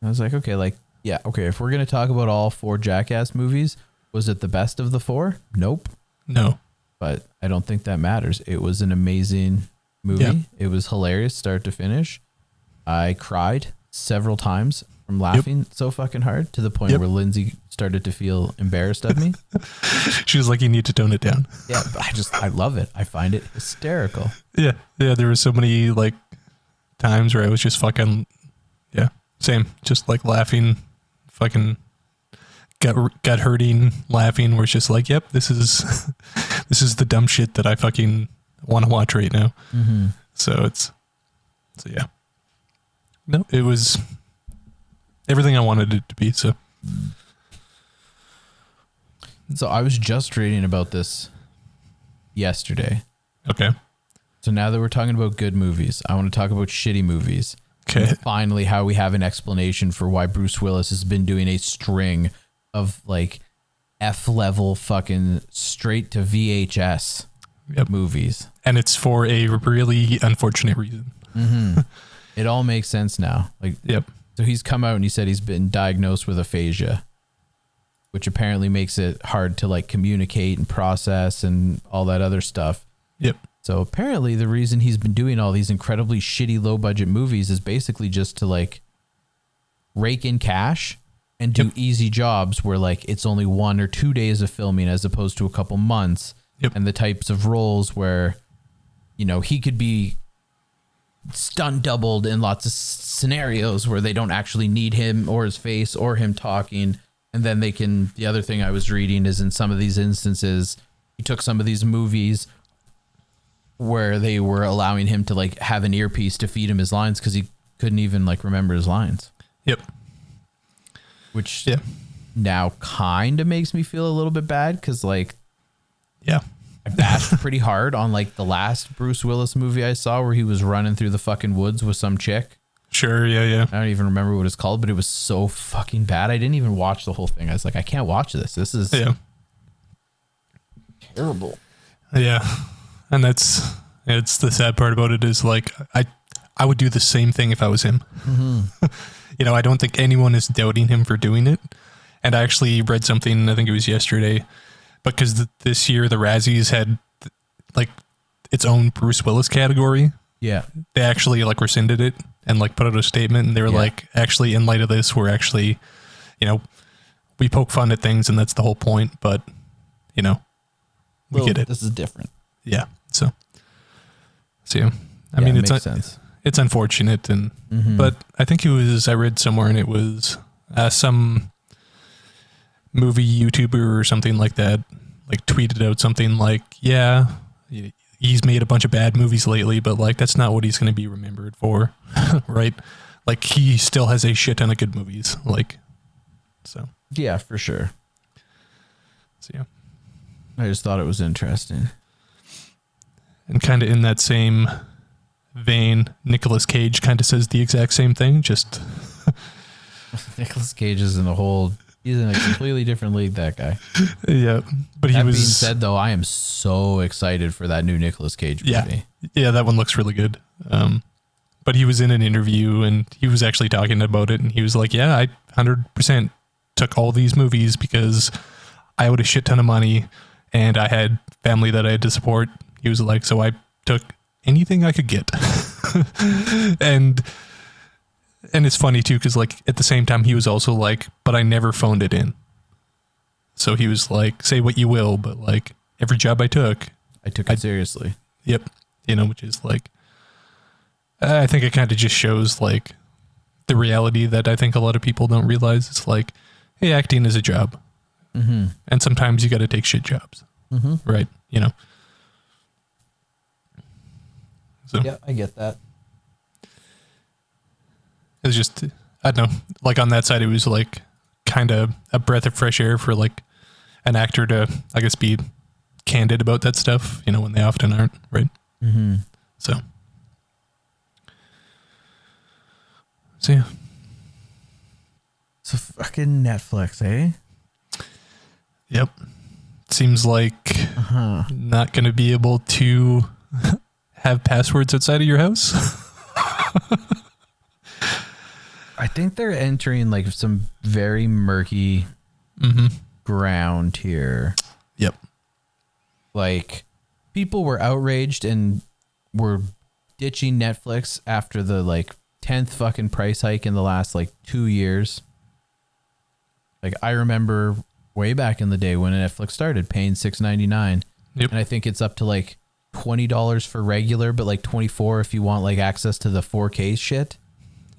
I was like, "Okay, like, yeah, okay. If we're gonna talk about all four Jackass movies, was it the best of the four? Nope. no, But I don't think that matters. It was an amazing movie. Yeah. It was hilarious, start to finish. I cried several times from laughing so fucking hard to the point Yep. where Lindsay started to feel embarrassed of me. she was like, you need to tone it down. Yeah, but I just I love it. I find it hysterical. Yeah, yeah. There were so many like times where I was just fucking, yeah, same, just like laughing, fucking gut gut hurting, laughing. Where it's just like, yep, this is this is the dumb shit that I fucking want to watch right now. Mm-hmm. So it's so yeah. No, it was everything I wanted it to be. So So I was just reading about this yesterday. okay, So now that we're talking about good movies, I want to talk about shitty movies. okay, And finally, how we have an explanation for why Bruce Willis has been doing a string of like F level fucking straight to VHS Yep. movies. And it's for a really unfortunate reason. Mm-hmm. it all makes sense now. Like Yep. So he's come out and he said he's been diagnosed with aphasia, which apparently makes it hard to like communicate and process and all that other stuff. Yep. So apparently the reason he's been doing all these incredibly shitty low budget movies is basically just to like rake in cash and do Yep. easy jobs where like it's only one or two days of filming as opposed to a couple months Yep. and the types of roles where you know he could be stunt doubled in lots of scenarios where they don't actually need him or his face or him talking and then they can the other thing i was reading is in some of these instances he took some of these movies where they were allowing him to like have an earpiece to feed him his lines because he couldn't even like remember his lines Yep. which Yeah. now kind of makes me feel a little bit bad because like Yeah. I bashed pretty hard on like the last Bruce Willis movie I saw where he was running through the fucking woods with some chick. Sure. Yeah. Yeah. I don't even remember what it's called, but it was so fucking bad. I didn't even watch the whole thing. I was like, I can't watch this. This is Yeah. terrible. Yeah, and that's it's the sad part about it is like I I would do the same thing if I was him. Mm-hmm. you know, I don't think anyone is doubting him for doing it. And I actually read something. I think it was yesterday, because th- this year the Razzies had like its own Bruce Willis category. Yeah. They actually like rescinded it and like put out a statement, and they were Yeah. like, actually, in light of this, we're actually, you know, we poke fun at things, and that's the whole point. But you know, we Well, get it. This is different. yeah. So, so yeah. I Yeah, mean, it it's un- it's unfortunate, and Mhm. but I think it was I read somewhere, and it was uh, some movie YouTuber or something like that, like tweeted out something like, "Yeah, he's made a bunch of bad movies lately, but like that's not what he's going to be remembered for, right? Like he still has a shit ton of good movies, like so." yeah, for sure. So yeah. I just thought it was interesting. And kind of in that same vein, Nicolas Cage kind of says the exact same thing. Just Nicolas Cage is in a whole. He's in a completely different league. That guy. yeah, but he that was being said, though, I am so excited for that new Nicolas Cage Yeah. movie. yeah, that one looks really good. Um, but he was in an interview and he was actually talking about it, and he was like, "Yeah, I hundred percent took all these movies because I owed a shit ton of money, and I had family that I had to support." He was like, "So I took anything I could get," and and it's funny too because like at the same time he was also like, "But I never phoned it in." So he was like, "Say what you will, but like every job I took, I took it seriously. Yep. You know, which is like, I think it kind of just shows like the reality that I think a lot of people don't realize. It's like, hey, acting is a job. Mm-hmm. And sometimes you got to take shit jobs, Mm-hmm. right? You know? So Yeah, I get that. It's just, I don't know, like on that side, it was like kind of a breath of fresh air for like an actor to, I guess, be candid about that stuff, you know, when they often aren't, right? Mm-hmm. So, so yeah. So fucking Netflix, eh? Yep. Seems like Uh-huh. not going to be able to have passwords outside of your house. I think they're entering like some very murky mm-hmm. ground here. Yep. Like people were outraged and were ditching Netflix after the like 10th fucking price hike in the last like 2 years. Like I remember way back in the day when Netflix started paying 6.99 Yep. and I think it's up to like $20 for regular but like 24 if you want like access to the 4K shit.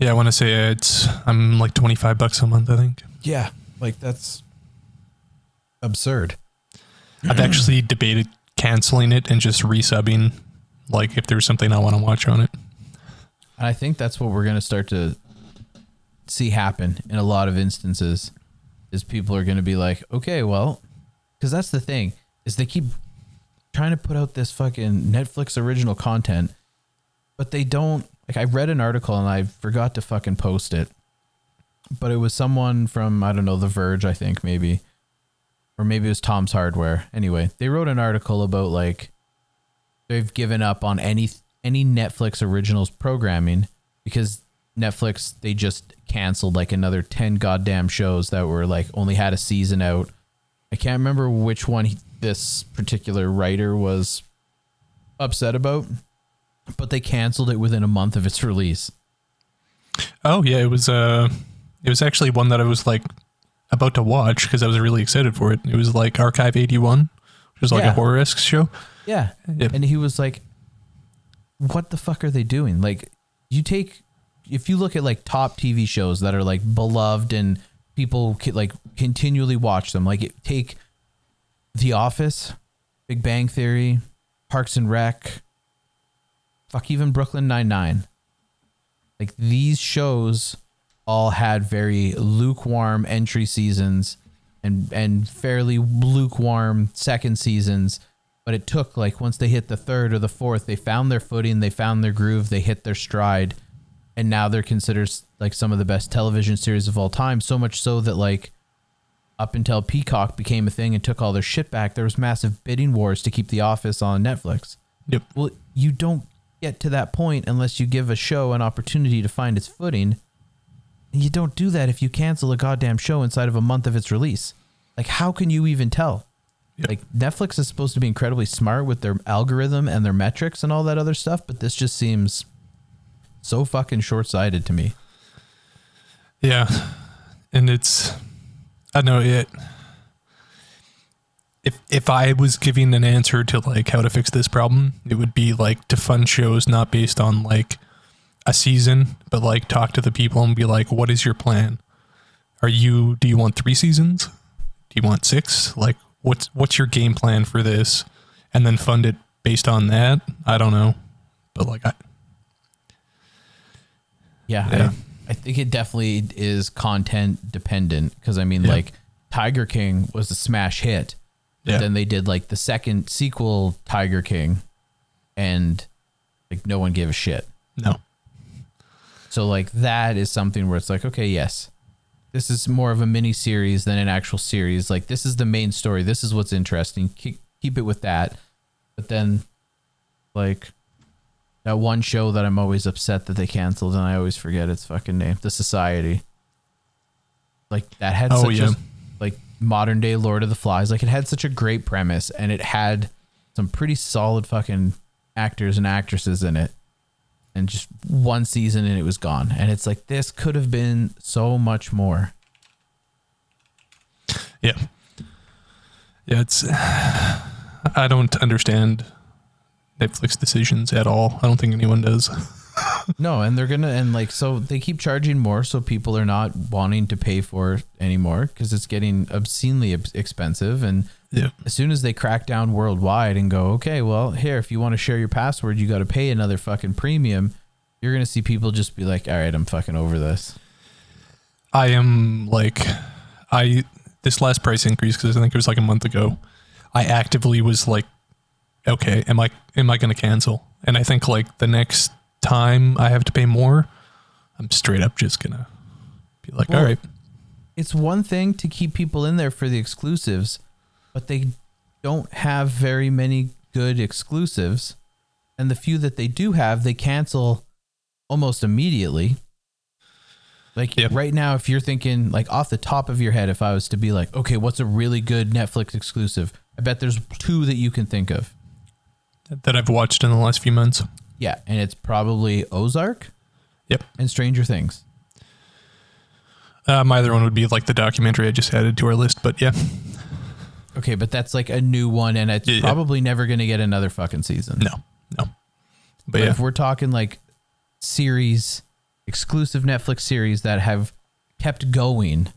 Yeah, I want to say it's I'm like 25 bucks a month, I think. Yeah, like that's absurd. I've actually debated canceling it and just resubbing like if there's something I want to watch on it. And I think that's what we're going to start to see happen in a lot of instances is people are going to be like, "Okay, well, cuz that's the thing is they keep trying to put out this fucking Netflix original content, but they don't like I read an article and I forgot to fucking post it. But it was someone from I don't know, The Verge, I think maybe. Or maybe it was Tom's Hardware. Anyway, they wrote an article about like they've given up on any any Netflix originals programming because Netflix they just canceled like another 10 goddamn shows that were like only had a season out. I can't remember which one he, this particular writer was upset about, but they canceled it within a month of its release. Oh, yeah, it was uh it was actually one that I was like about to watch because I was really excited for it. It was like Archive 81, which was like Yeah. a horror-esque show. Yeah. Yep. And he was like, what the fuck are they doing? Like, you take, if you look at like top TV shows that are like beloved and people like continually watch them, like it, take The Office, Big Bang Theory, Parks and Rec, fuck, even Brooklyn Nine-Nine. Like, these shows all had very lukewarm entry seasons and and fairly lukewarm second seasons but it took like once they hit the third or the fourth they found their footing they found their groove they hit their stride and now they're considered like some of the best television series of all time so much so that like up until peacock became a thing and took all their shit back there was massive bidding wars to keep the office on netflix Yep. well you don't get to that point unless you give a show an opportunity to find its footing you don't do that if you cancel a goddamn show inside of a month of its release like how can you even tell Yep. like Netflix is supposed to be incredibly smart with their algorithm and their metrics and all that other stuff, but this just seems so fucking short-sighted to me. Yeah. And it's I know it if if I was giving an answer to like how to fix this problem, it would be like to fund shows not based on like a season, but like talk to the people and be like, what is your plan? Are you do you want three seasons? Do you want six? Like what's what's your game plan for this? And then fund it based on that. I don't know. But like I Yeah, Yeah. I, I think it definitely is content dependent because I mean, Yeah. like Tiger King was a smash hit. Yeah. Then they did like the second sequel, Tiger King, and like no one gave a shit. no. So like that is something where it's like, okay, yes, this is more of a mini series than an actual series. Like this is the main story. This is what's interesting. Keep keep it with that. But then, like that one show that I'm always upset that they canceled, and I always forget its fucking name. The Society. Like that had Oh, such yeah. a modern day Lord of the Flies. Like it had such a great premise, and it had some pretty solid fucking actors and actresses in it and just one season and it was gone. And it's like this could have been so much more. Yeah. Yeah, it's I don't understand Netflix decisions at all. I don't think anyone does. No, and they're gonna and like so they keep charging more, so people are not wanting to pay for it anymore because it's getting obscenely expensive. And Yeah. as soon as they crack down worldwide and go, okay, well here, if you want to share your password, you got to pay another fucking premium. You're gonna see people just be like, all right, I'm fucking over this. I am like I this last price increase because I think it was like a month ago. I actively was like, okay, am I am I going to cancel? And I think like the next time I have to pay more, I'm straight up just gonna be like, Well, all right, it's one thing to keep people in there for the exclusives, but they don't have very many good exclusives. And the few that they do have, they cancel almost immediately. Like Yep. right now, if you're thinking like off the top of your head, if I was to be like, okay, what's a really good Netflix exclusive? I bet there's two that you can think of. that I've watched in the last few months. Yeah, and it's probably Ozark Yep. and Stranger Things. Uh, my other one would be like the documentary I just added to our list, but yeah, Okay, but that's like a new one, and it's Yeah, yeah. probably never going to get another fucking season. no, no. But But yeah, if we're talking like series, exclusive Netflix series that have kept going,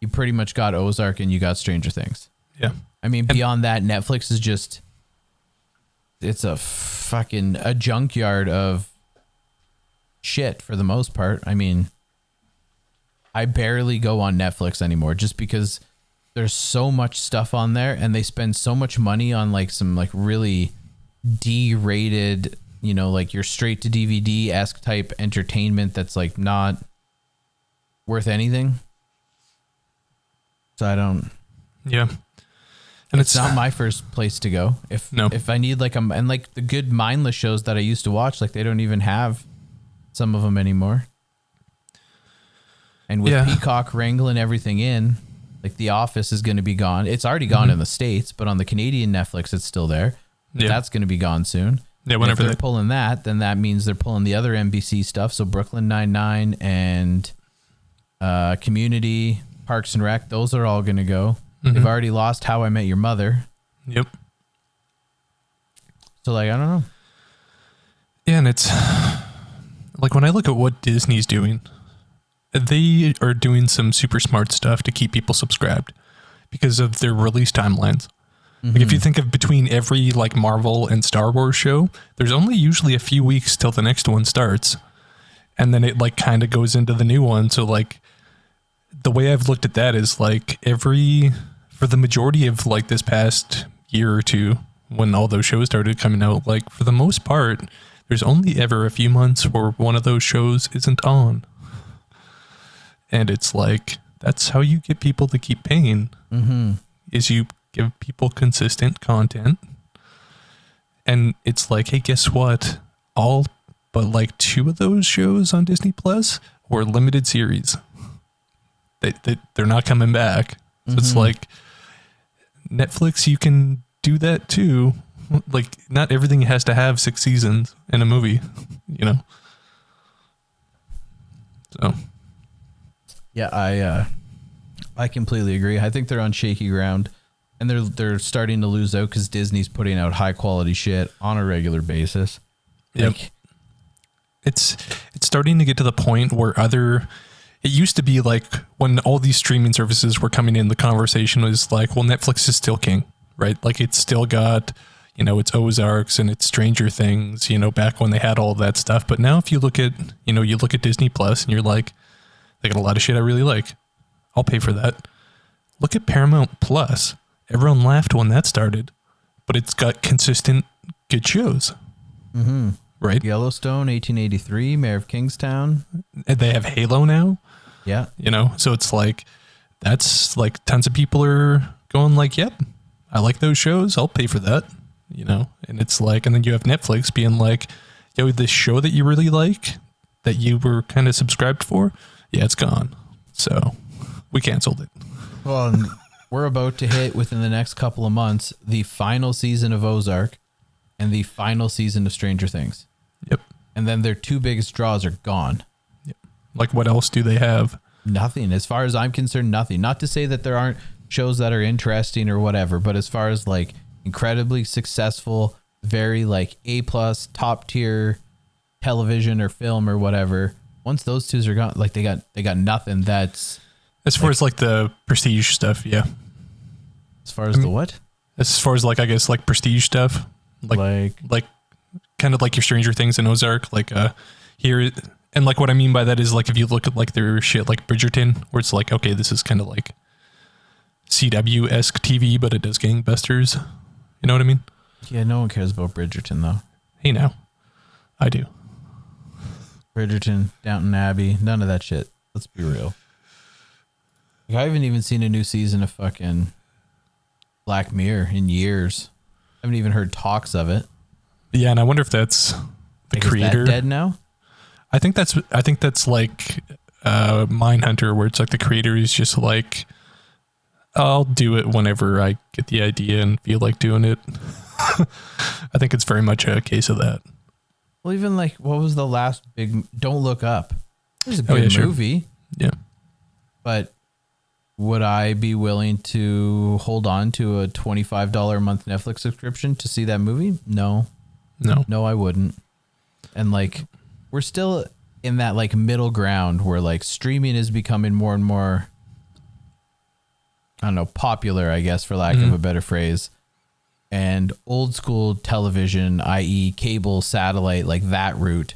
you pretty much got Ozark and you got Stranger Things. yeah, I mean, beyond that, Netflix is just it's a fucking a junkyard of shit for the most part. I mean, I barely go on Netflix anymore just because there's so much stuff on there and they spend so much money on like some like really D-rated, you know, like your straight to DVD esque type entertainment that's like not worth anything. So I don't yeah. And it's it's, not my first place to go. If No. if I need like a and like the good mindless shows that I used to watch, like they don't even have some of them anymore. And with Yeah. Peacock wrangling everything in, like The Office is going to be gone. It's already gone Mhm. in the states, but on the Canadian Netflix, it's still there. Yeah. That's going to be gone soon. yeah. Whenever they're they, pulling that, then that means they're pulling the other NBC stuff. So Brooklyn Nine Nine and uh, Community, Parks and Rec, those are all going to go. Mhm. They've already lost How I Met Your Mother. yep. So like I don't know. Yeah, and it's like when I look at what Disney's doing, they are doing some super smart stuff to keep people subscribed because of their release timelines. Like if you think of between every like Marvel and Star Wars show, there's only usually a few weeks till the next one starts. And then it like kind of goes into the new one. So like the way I've looked at that is like every for the majority of like this past year or two when all those shows started coming out, like for the most part, there's only ever a few months where one of those shows isn't on. And it's like that's how you get people to keep paying Mm-hmm. is you give people consistent content. And it's like, hey, guess what? All but like two of those shows on Disney Plus were limited series. They, they they're not coming back. So it's Mhm. like Netflix, you can do that too. Like not everything has to have six seasons in a movie, you know. So Yeah, I uh, I completely agree. I think they're on shaky ground. and they're they're starting to lose out because Disney's putting out high quality shit on a regular basis. Yep. Like, it's it's starting to get to the point where other it used to be like when all these streaming services were coming in the conversation was like well netflix is still king right? Like it's still got you know it's ozarks and it's stranger things you know back when they had all that stuff. But now if you look at you know you look at disney plus and you're like they got a lot of shit i really like i'll pay for that. Look at paramount plus. Everyone laughed when that started but it's got consistent good shows. Mm-hmm. right? Yellowstone, 1883, Mayor of Kingstown. They have halo now Yeah, you know so it's like that's like tons of people are going like yep i like those shows. I'll pay for that you know? And it's like and then you have netflix being like yo this show that you really like that you were kind of subscribed for yeah it's gone. So we canceled it. Well, we're about to hit within the next couple of months the final season of Ozark and the final season of Stranger Things. yep. And then their two biggest draws are gone. Like what else do they have Nothing. As far as I'm concerned, nothing. Not to say that there aren't shows that are interesting or whatever, but as far as like incredibly successful, very like A plus top tier television or film or whatever, once those twos are gone, like they got they got nothing that's as far as like the prestige stuff yeah as far as the what? as far as like i guess like prestige stuff like Like like kind of like your Stranger Things and Ozark, like uh here and like what I mean by that is like if you look at like their shit like Bridgerton, where it's like, okay, this is kind of like CW esque TV, but it does gangbusters. You know what I mean? yeah, no one cares about Bridgerton though. Hey now. I do. Bridgerton, Downton Abbey, none of that shit. Let's be real. Like, I haven't even seen a new season of fucking Black Mirror in years. I haven't even heard talks of it. Yeah, and I wonder if that's the Like, is that creator. dead now? I think that's I think that's like uh Mindhunter where it's like the creator is just like I'll do it whenever I get the idea and feel like doing it. I think it's very much a case of that. Well, even like what was the last big? Don't look up. It was a Oh, good yeah, sure. movie, Yeah. but would I be willing to hold on to a twenty five dollar a month Netflix subscription to see that movie? No, No. no, I wouldn't. And like, we're still in that like middle ground where like streaming is becoming more and more. I don't know, popular, I guess, for lack of mm-hmm. a better phrase. And old school television, i.e., cable, satellite, like that route,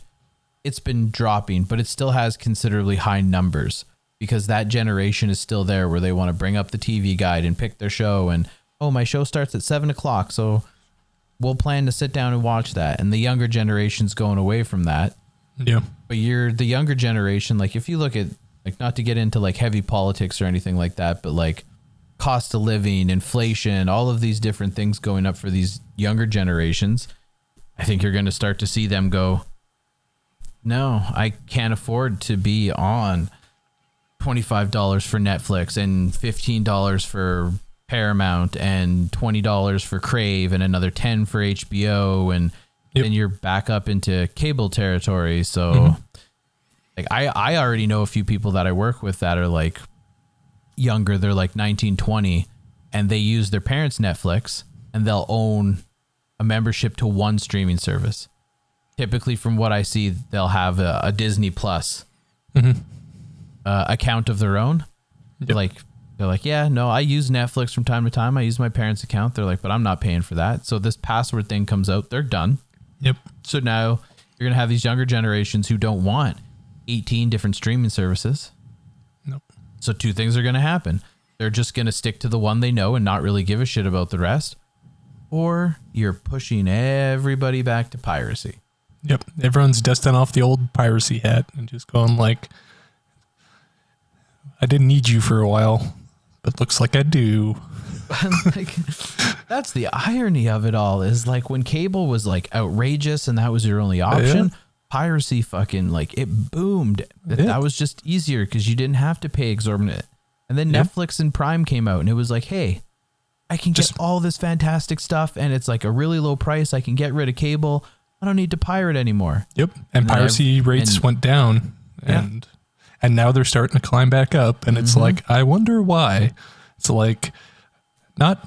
it's been dropping, but it still has considerably high numbers because that generation is still there where they want to bring up the TV guide and pick their show. And, oh, my show starts at seven o'clock. So we'll plan to sit down and watch that. And the younger generation's going away from that Yeah. but you're the younger generation like if you look at like not to get into like heavy politics or anything like that but like cost of living inflation all of these different things going up for these younger generations i think you're going to start to see them go no i can't afford to be on $25 for netflix and $15 for paramount and $20 for crave and another 10 for hbo and Yep. then you're back up into cable territory. So, like, I I already know a few people that I work with that are like younger. They're like 19, 20, and they use their parents' Netflix, and they'll own a membership to one streaming service. Typically, from what I see, they'll have a, a Disney Plus uh, account of their own. Yep. Like they're like, yeah, no, I use Netflix from time to time. I use my parents' account. They're like, but I'm not paying for that. So this password thing comes out. They're done. Yep. So now you're going to have these younger generations who don't want 18 different streaming services. Nope. So two things are going to happen. They're just going to stick to the one they know and not really give a shit about the rest. Or you're pushing everybody back to piracy. Yep. Everyone's dusting off the old piracy hat and just going like I didn't need you for a while, but looks like I do. like, that's the irony of it all is like when cable was like outrageous and that was your only option, Yeah. piracy fucking like it boomed. That, Yeah. that was just easier because you didn't have to pay exorbitant. And then Yep. Netflix and Prime came out and it was like, hey, I can Just- get all this fantastic stuff and it's like a really low price. I can get rid of cable. I don't need to pirate anymore. Yep. And, And piracy I've- rates and- went down Yeah. and and now they're starting to climb back up and it's Mhm. like I wonder why. It's like not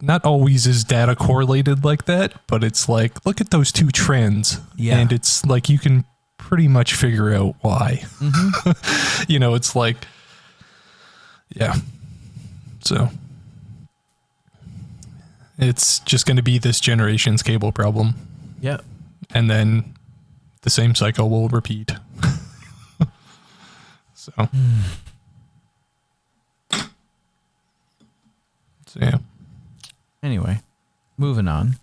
not always is data correlated like that, but it's like look at those two trends, Yeah. and it's like you can pretty much figure out why. you know, it's like, yeah. So it's just going to be this generation's cable problem, Yeah. and then the same cycle will repeat. so. So yeah. Anyway, moving on.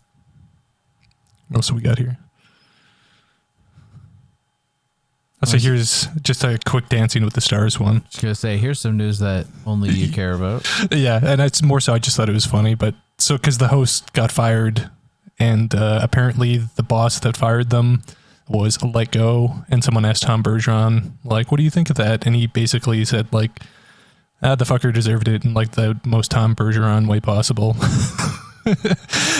What else we got here? Oh, so here's just a quick Dancing with the Stars one. Just gonna say, here's some news that only you care about. Yeah, and it's more so I just thought it was funny, but so because the host got fired, and uh, apparently the boss that fired them was let go, and someone asked Tom Bergeron like, "What do you think of that?" And he basically said like, "Ah, the fucker deserved it in like the most Tom Bergeron way possible."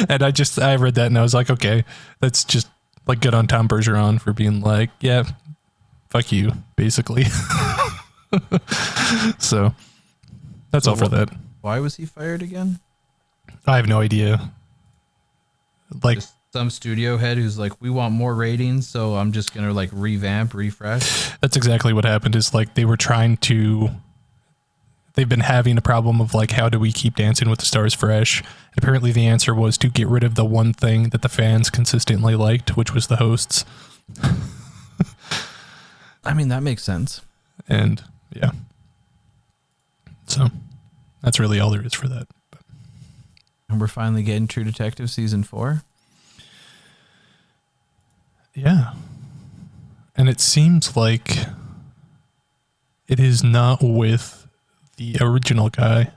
and I just I read that and I was like, okay, that's just like good on Tom Bergeron for being like, yeah, fuck you, basically. so that's So all for what- that. Why was he fired again? I have no idea. Like, Just some studio head who's like, we want more ratings, so I'm just gonna like revamp, refresh. that's exactly what happened. Is like they were trying to. They've been having a problem of like, how do we keep Dancing with the Stars fresh? And apparently, the answer was to get rid of the one thing that the fans consistently liked, which was the hosts. I mean, that makes sense. And yeah, so that's really all there is for that. And we're finally getting True Detective season four. Yeah. And it seems like it is not with the original guy,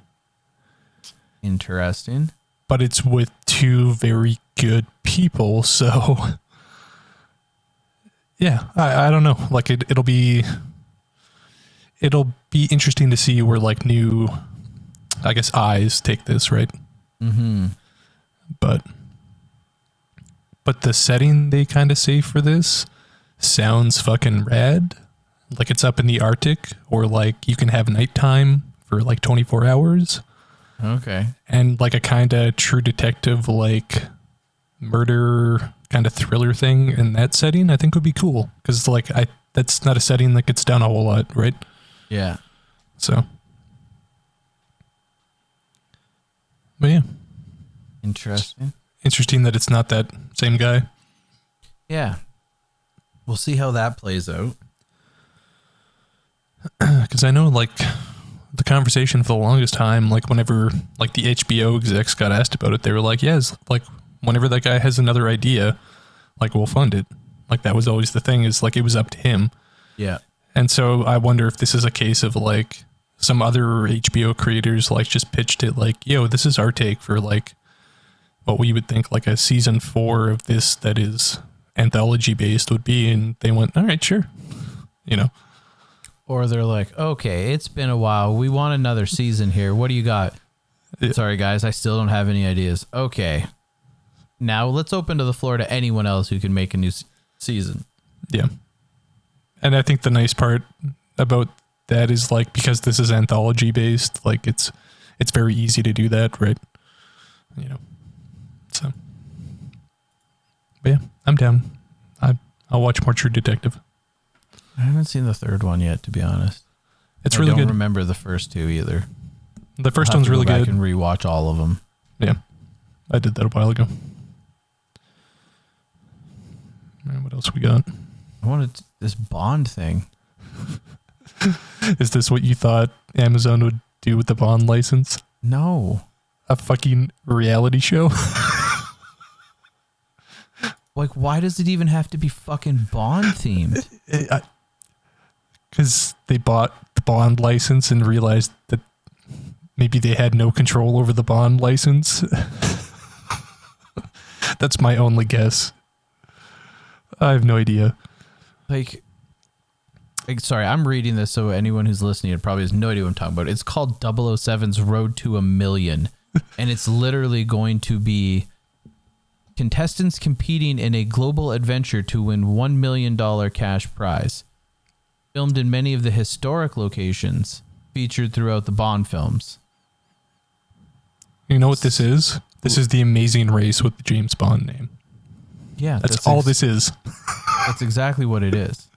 Interesting. but it's with two very good people. So, yeah, I, I don't know. Like, it, it'll be. It'll be interesting to see where, like, new, I guess, eyes take this, right? Mm-hmm. but but the setting they kind of say for this sounds fucking rad like it's up in the arctic or like you can have nighttime for like 24 hours Okay. and like a kind of true detective like murder kind of thriller thing in that setting i think would be cool because like i that's not a setting that gets done a whole lot right Yeah. so but yeah Interesting. Interesting that it's not that same guy Yeah. We'll see how that plays out. because I know like the conversation for the longest time, like whenever like the HBO execs got asked about it, they were like, "Yes, like whenever that guy has another idea, like we'll fund it." Like that was always the thing is like it was up to him. Yeah. And so I wonder if this is a case of like some other HBO creators like just pitched it like, "Yo, this is our take for like what we would think like a season 4 of this that is anthology based would be." And they went, "All right, sure." You know. Or they're like, okay, it's been a while. We want another season here. What do you got? Sorry, guys. I still don't have any ideas. Okay. Now let's open to the floor to anyone else who can make a new season. Yeah. And I think the nice part about that is like because this is anthology based, like it's it's very easy to do that, right? You know. So But yeah, I'm down. I I'll watch more True Detective. I haven't seen the third one yet, to be honest. It's I really don't good. remember the first two either. the 1st one's really good. good. can rewatch all of them. Yeah. I did that a while ago. And what else we got? I wanted this Bond thing. Is this what you thought Amazon would do with the Bond license? No, A fucking reality show? like why does it even have to be fucking Bond themed? Eh, eh, because they bought the bond license and realized that maybe they had no control over the bond license. That's my only guess. I have no idea. like, like, sorry, I'm reading this, so anyone who's listening probably has no idea what I'm talking about. It's called 007's Road to a Million, and it's literally going to be contestants competing in a global adventure to win $1 million cash prize. Filmed in many of the historic locations featured throughout the Bond films. You know what this is? This is the Amazing Race with the James Bond name. Yeah, That's, all ex- this is. That's exactly what it is.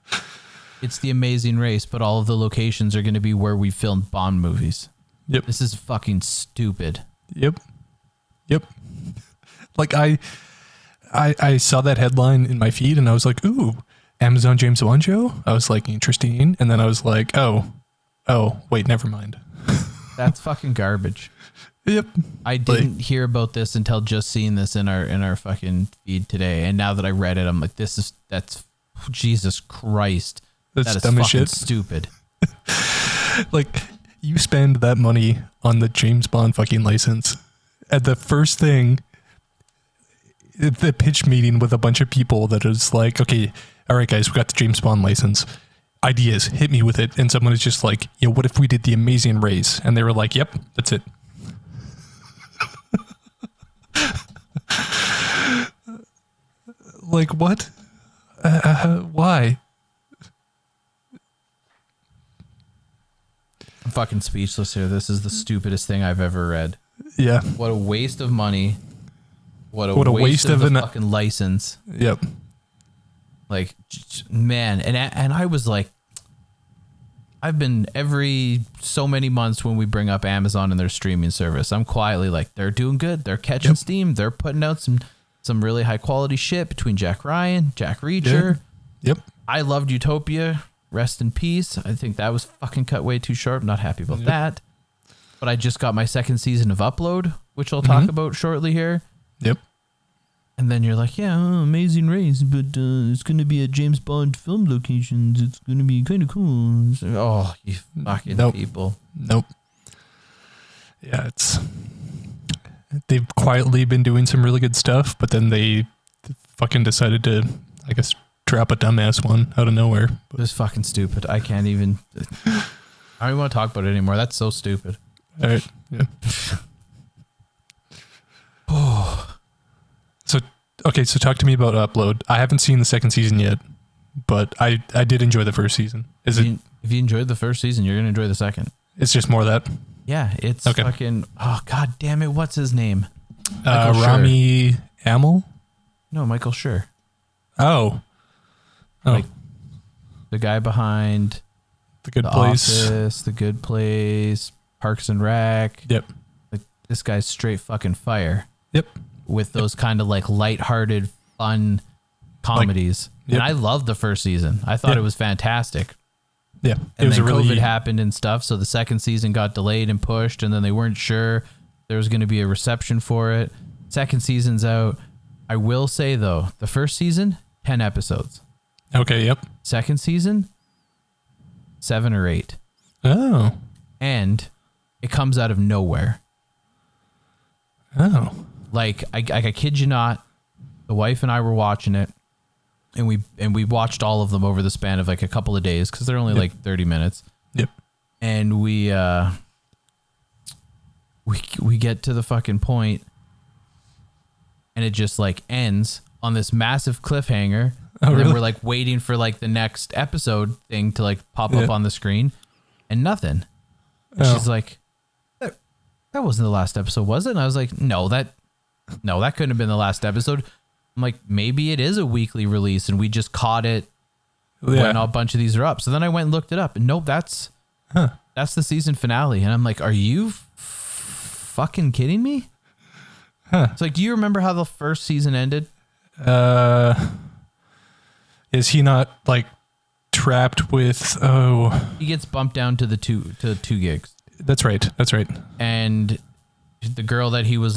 It's the Amazing Race, but all of the locations are going to be where we filmed Bond movies. Yep. This is fucking stupid. Yep. Yep. Like I I I saw that headline in my feed and I was like, "Ooh, Amazon James Bond show?" I was like, "Interesting." And then I was like, "Oh. Oh, wait, never mind." That's fucking garbage. Yep. I didn't hear about this until just seeing this in our in our fucking feed today, and now that I read it, I'm like, this is that's Jesus Christ. That's that is dumb as fucking shit. stupid. Like you spend that money on the James Bond fucking license. At the first thing the pitch meeting with a bunch of people that is like, okay, all right, guys, we got the James Bond license. Ideas, hit me with it. And someone is just like, yo, what if we did the amazing race? And they were like, yep, that's it. like, what? Uh, uh, why? I'm fucking speechless here. This is the stupidest thing I've ever read. Yeah. What a waste of money. What a, What a waste, waste of, of an- fucking license. Yep. Like, man, and I- and I was like, I've been every so many months when we bring up Amazon and their streaming service, I'm quietly like, they're doing good. They're catching Yep. steam. They're putting out some some really high quality shit between Jack Ryan, Jack Reacher. Yep. I loved Utopia. Rest in peace. I think that was fucking cut way too short. I'm not happy about that. But I just got my second season of Upload, which I'll talk Mhm. about shortly here. Yep. And then you're like, yeah, oh, amazing race, but uh, it's going to be at James Bond film locations. It's going to be kind of cool. Oh, you fucking Nope. people. Nope. Yeah, it's they've quietly been doing some really good stuff, but then they fucking decided to, I guess, drop a dumbass one out of nowhere. But, This fucking stupid. I can't even. I don't even want to talk about it anymore. That's so stupid. all right, yeah. so okay, so talk to me about Upload. I haven't seen the second season yet, but I I did enjoy the first season. Is If it? you, if you enjoyed the first season, you're going to enjoy the second. It's just more of that. Yeah, it's Okay. fucking. Oh, god damn it. What's his name? Uh. Rami Amel. No, Michael Schur. Oh, oh, Like, The guy behind the good The place. Office, The Good Place, Parks and Rec. Yep. Like, this guy's straight fucking fire. Yep. with those kind of like lighthearted, fun comedies. Yep. And I loved the first season. I thought Yeah. it was fantastic. Yeah, it And was then a really COVID happened and stuff, so the second season got delayed and pushed, and then they weren't sure there was going to be a reception for it. Second season's out. I will say though, the first season, ten episodes. okay. Yep. Second season, seven or eight. Oh. and it comes out of nowhere. Oh. Like I, I, I kid you not the wife and i were watching it and we and we watched all of them over the span of like a couple of days because they're only Yep. like 30 minutes Yep. and we uh we we get to the fucking point and it just like ends on this massive cliffhanger Oh, and then really? we're like waiting for like the next episode thing to like pop up on the screen and nothing and Oh. she's like that, that wasn't the last episode was it and i was like no that no that couldn't have been the last episode i'm like maybe it is a weekly release and we just caught it when Yeah. a bunch of these are up so then i went and looked it up and nope that's Huh. that's the season finale and i'm like are you f- fucking kidding me Huh. it's like do you remember how the first season ended Uh, is he not like trapped with? Oh, he gets bumped down to the two to two gigs that's right. That's right. and the girl that he was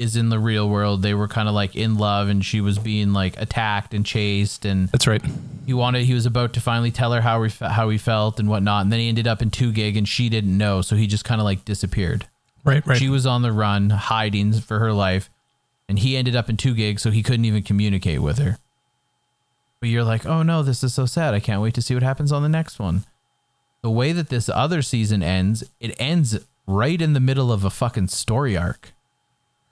is in the real world they were kind of like in love and she was being like attacked and chased and That's right. he wanted he was about to finally tell her how he how he felt and whatnot and then he ended up in two gig and she didn't know so he just kind of like disappeared Right. Right. she was on the run hiding for her life and he ended up in two gigs so he couldn't even communicate with her but you're like oh no this is so sad i can't wait to see what happens on the next one the way that this other season ends it ends right in the middle of a fucking story arc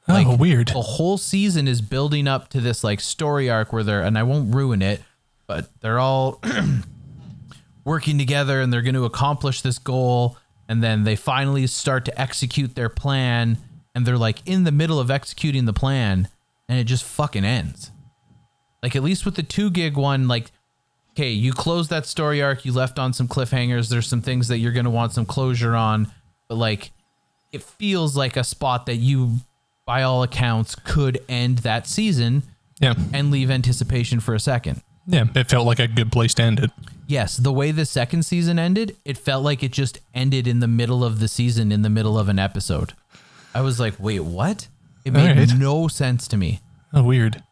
oh, like, weird. the whole season is building up to this like story arc where they're and I won't ruin it, but they're all working together and they're going to accomplish this goal and then they finally start to execute their plan and they're like in the middle of executing the plan and it just fucking ends. Like at least with the 2 gig one like okay, you close that story arc, you left on some cliffhangers, there's some things that you're going to want some closure on, but like it feels like a spot that you by all accounts could end that season Yeah. and leave anticipation for a second. Yeah. It felt like a good place to end it. Yes, the way the second season ended, it felt like it just ended in the middle of the season, in the middle of an episode. I was like, wait, what? It made Alright. no sense to me. Oh, weird.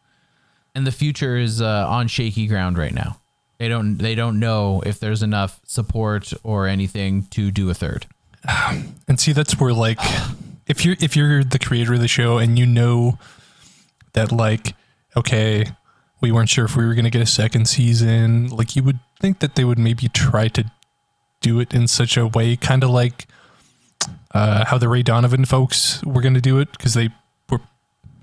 And the future is uh, on shaky ground right now. They don't they don't know if there's enough support or anything to do a third. And see, that's where like, if you're if you're the creator of the show and you know that like, okay, we weren't sure if we were gonna get a second season, like you would think that they would maybe try to do it in such a way, kind of like uh, how the Ray Donovan folks were gonna do it because they were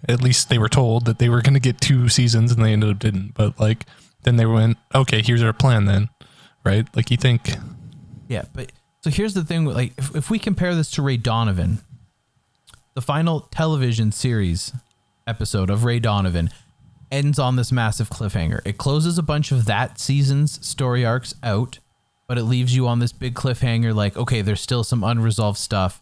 at least they were told that they were gonna get two seasons and they ended up didn't. But like then they went, okay, here's our plan then, right? Like you think, Yeah, but so here's the thing: like, if, if we compare this to Ray Donovan, the final television series episode of Ray Donovan ends on this massive cliffhanger. It closes a bunch of that season's story arcs out, but it leaves you on this big cliffhanger. Like, okay, there's still some unresolved stuff.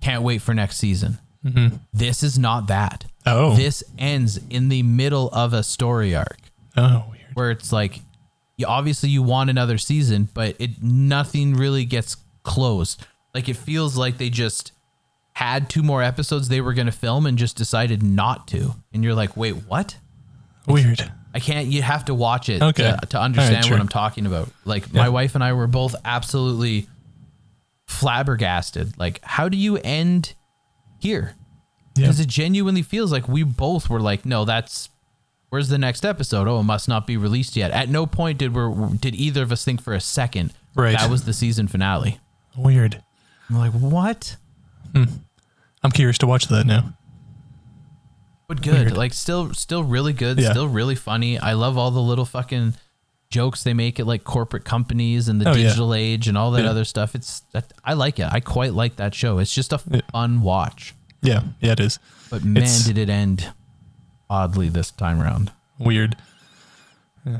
Can't wait for next season. Mm-hmm. This is not that. oh, This ends in the middle of a story arc oh, weird. where it's like you obviously you want another season but it nothing really gets closed like it feels like they just had two more episodes they were going to film and just decided not to and you're like wait what Weird. i can't you have to watch it Okay. to, to understand sure. what i'm talking about like my wife and i were both absolutely flabbergasted like how do you end here Yeah. because it genuinely feels like we both were like, no, that's where's the next episode? Oh, it must not be released yet. At no point did we did either of us think for a second Right. that was the season finale. Weird. I'm like, what? Hmm. I'm curious to watch that now. But good, Weird. like still, still really good, Yeah. still really funny. I love all the little fucking jokes they make at like corporate companies and the Oh, yeah. digital age and all that Yeah. other stuff. It's that I like it. I quite like that show. It's just a Yeah. fun watch. Yeah, yeah, it is. But man, It's- did it end oddly this time around. Weird. Yeah.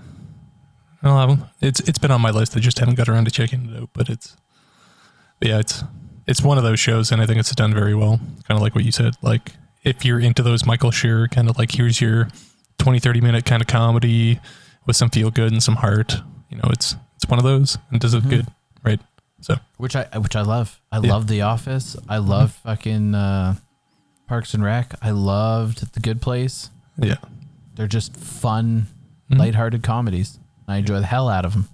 I'll have 'em. It's it's been on my list. I just haven't got around to checking it out. But it's yeah, it's it's one of those shows, and I think it's done very well. Kind of like what you said. Like if you're into those Michael Schur kind of like here's your 20, 30 minute kind of comedy with some feel good and some heart. You know, it's it's one of those and does it good, right? So which I which I love. I Yeah. love The Office. I love fucking uh, Parks and Rec. I loved The Good Place. yeah, They're just fun, Mhm. lighthearted comedies. I enjoy the hell out of them.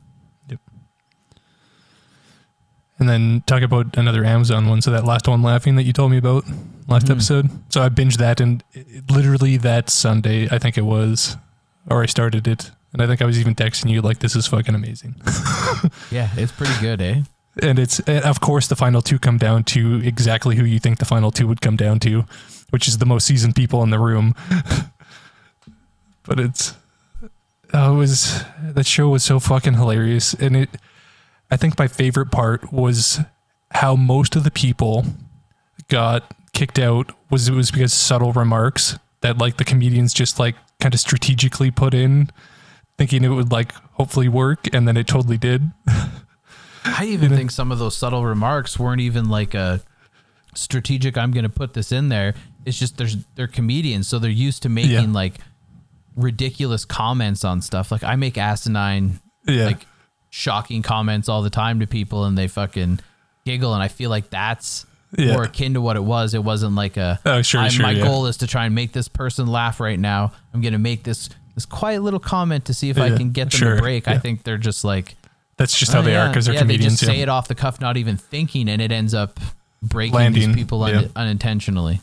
And then talk about another Amazon one. So that last one, laughing that you told me about last Mhm. episode. So I binged that, and it, literally that Sunday, I think it was, or I started it, and I think I was even texting you like, "This is fucking amazing." Yeah, it's pretty good, eh? and it's and of course the final two come down to exactly who you think the final two would come down to, which is the most seasoned people in the room. but it's oh, it was that show was so fucking hilarious, and it. I think my favorite part was how most of the people got kicked out was it was because subtle remarks that like the comedians just like kind of strategically put in thinking it would like hopefully work and then it totally did I even think some of those subtle remarks weren't even like a strategic. I'm going to put this in there. It's just there's they're comedians, so they're used to making Yeah. like ridiculous comments on stuff. Like I make asinine yeah like shocking comments all the time to people and they fucking giggle and I feel like that's Yeah. more akin to what it was. It wasn't like a Oh, sure, I- sure, my yeah. goal is to try and make this person laugh right now. I'm gonna make this this quiet little comment to see if I can get them sure, to break. I think they're just like That's just how "Oh, they are because they're yeah, comedians. They just say it off the cuff, not even thinking, and it ends up breaking Landing, these people un- yeah. unintentionally.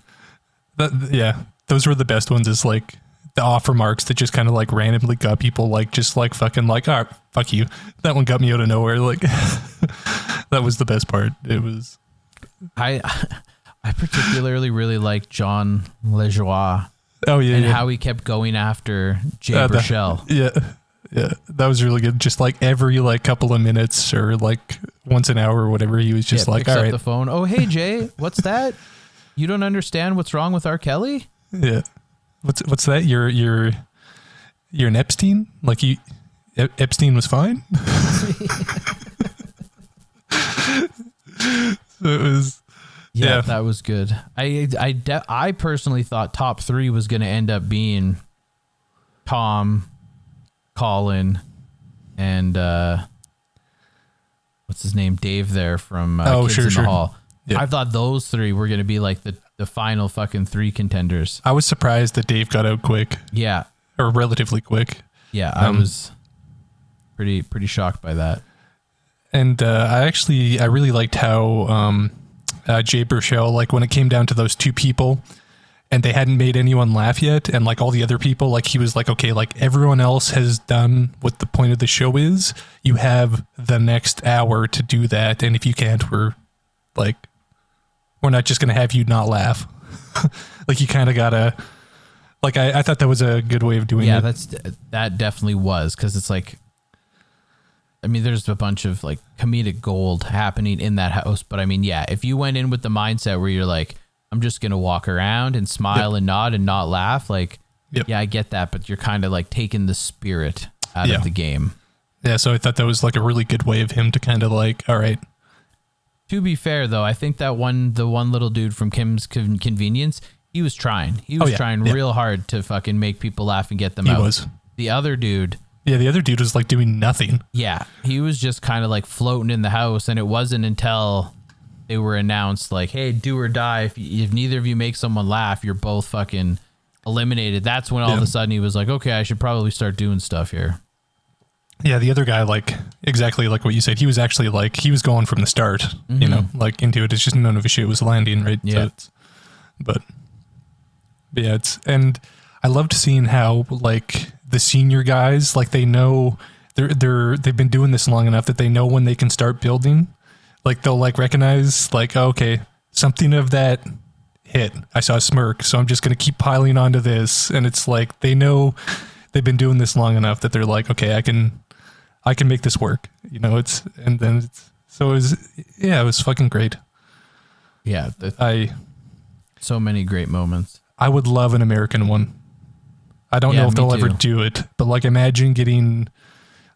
That- yeah, those were the best ones. Is like the off remarks that just kind of like randomly got people like just like fucking like, all right, fuck you. That one got me out of nowhere. Like that was the best part. It was I I particularly really like Jon Lajoie oh yeah, and yeah. how he kept going after Jay Uh, Baruchel. yeah, yeah. That was really good. Just like every like couple of minutes or like once an hour or whatever, he was just Yeah, like, all right, the phone. Oh, hey Jay, what's that? You don't understand what's wrong with R. Kelly? yeah, what's what's that? You're you're you're an Epstein? Like you, Ep- Epstein was fine. so it was Yeah, Yeah. that was good. I I de- I personally thought top three was going to end up being Tom, Colin, and uh, what's his name, Dave there from uh, Oh, Kids sure, in sure. the Hall. Yeah. I thought those three were going to be like the the final fucking three contenders. I was surprised that Dave got out quick Yeah, or relatively quick. yeah, I Um, was pretty pretty shocked by that. And uh, I actually, I really liked how um, uh, Jay Baruchel, like when it came down to those two people, and they hadn't made anyone laugh yet, and like all the other people, like he was like, okay, like everyone else has done what the point of the show is. You have the next hour to do that, and if you can't, we're like, we're not just gonna have you not laugh. like you kind of gotta. Like I, I thought that was a good way of doing Yeah, it. that's that definitely was because it's like, I mean, there's a bunch of like comedic gold happening in that house, but I mean, yeah, if you went in with the mindset where you're like, I'm just gonna walk around and smile and nod and not laugh, like, Yep. yeah, I get that, but you're kind of like taking the spirit out Yeah. of the game. yeah, so I thought that was like a really good way of him to kind of like, all right, To be fair, though, I think that one, the one little dude from Kim's Con- Convenience, he was trying. He was Oh, yeah, trying yeah. real hard to fucking make people laugh and get them out. he out. was. The other dude, Yeah, the other dude was like doing nothing. Yeah, he was just kind of like floating in the house, and it wasn't until they were announced, like, "Hey, do or die. If, if neither of you make someone laugh, you're both fucking eliminated." That's when all of Yeah. a sudden he was like, "Okay, I should probably start doing stuff here." Yeah, the other guy, like exactly like what you said, he was actually like he was going from the start, you mm-hmm. know, like into it. It's just none of his shit was landing, right? Yeah. it's, but, but yeah, it's and I loved seeing how like the senior guys, like they know they're they're they've been doing this long enough that they know when they can start building. Like they'll like recognize like oh, okay something of that hit. I saw a smirk, so I'm just gonna keep piling onto this, and it's like they know they've been doing this long enough that they're like okay I can I can make this work. You know, it's and then it's so it was yeah, it was fucking great. Yeah, the, I so many great moments. I would love an American one. I don't Yeah, know if they'll ever do it, but like imagine getting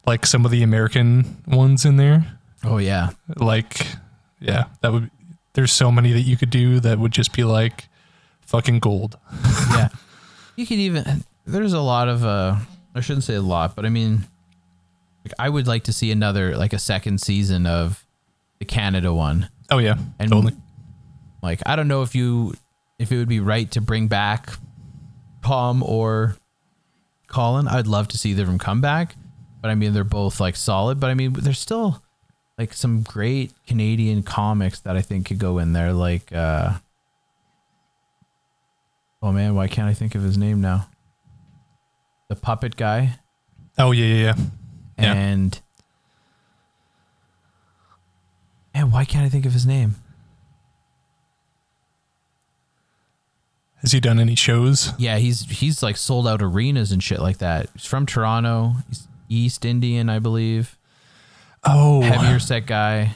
like some of the American ones in there. Oh yeah, Like yeah, that would there's so many that you could do that would just be like fucking gold. yeah. You could even there's a lot of uh I shouldn't say a lot, but I mean like I would like to see another like a second season of the Canada one. Oh yeah, And totally. like I don't know if you if it would be right to bring back Tom or Colin. I'd love to see them come back, but I mean they're both like solid. But I mean there's still like some great Canadian comics that I think could go in there. Like uh oh man, why can't I think of his name now? The puppet guy Oh yeah, yeah, yeah. Yeah. and man, why can't I think of his name? Has he done any shows? Yeah, he's he's like sold out arenas and shit like that. He's from Toronto. He's East Indian, I believe. Oh, Heavier set guy.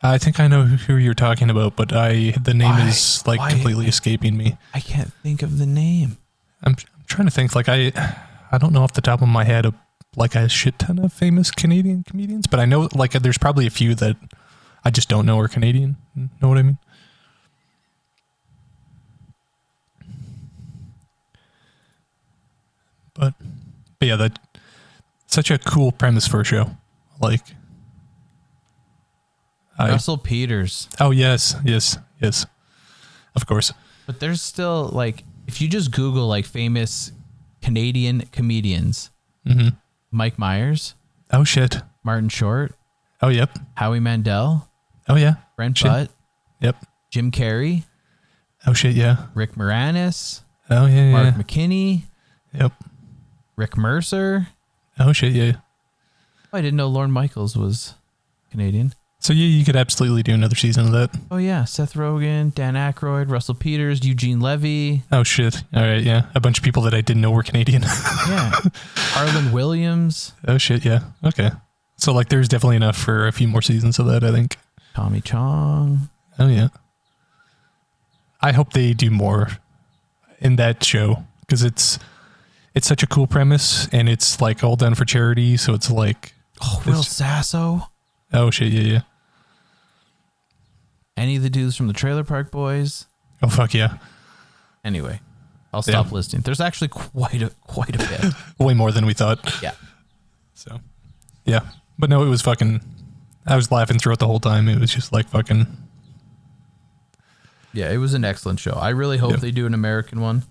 I think I know who you're talking about, but I the name Why- is like why- completely escaping me. I can't think of the name. I'm, I'm trying to think. Like I, I don't know off the top of my head a, like a shit ton of famous Canadian comedians, but I know like there's probably a few that I just don't know are Canadian. Know what I mean? But, but yeah, that such a cool premise for a show. Like, I, Russell Peters. oh yes, yes, yes, of course. But there's still like if you just Google like famous Canadian comedians, hmm Mike Myers, Oh shit. Martin Short, Oh yep. Howie Mandel, Oh yeah. Brent Shit. Butt, Yep. Jim Carrey, Oh shit. Yeah. Rick Moranis, Oh yeah. yeah. Mark McKinney, Yep. Rick Mercer. Oh shit, yeah. Oh, I didn't know Lorne Michaels was Canadian. So yeah, you could absolutely do another season of that. Oh yeah, Seth Rogen, Dan Aykroyd, Russell Peters, Eugene Levy. Oh shit. All right, yeah. A bunch of people that I didn't know were Canadian. Yeah, Harlan Williams. oh shit, yeah. Okay. So like, there's definitely enough for a few more seasons of that. I think. Tommy Chong. Oh yeah. I hope they do more in that show because it's it's such a cool premise and it's like all done for charity. So it's like, Oh, Will Sasso. Oh shit, yeah, yeah. Any of the dudes from the Trailer Park Boys. Oh fuck yeah, Anyway, I'll stop Yeah. listing. There's actually quite a quite a bit. way more than we thought. yeah. So, yeah, but no, it was fucking. I was laughing throughout the whole time. It was just like fucking. Yeah, it was an excellent show. I really hope Yeah. they do an American one.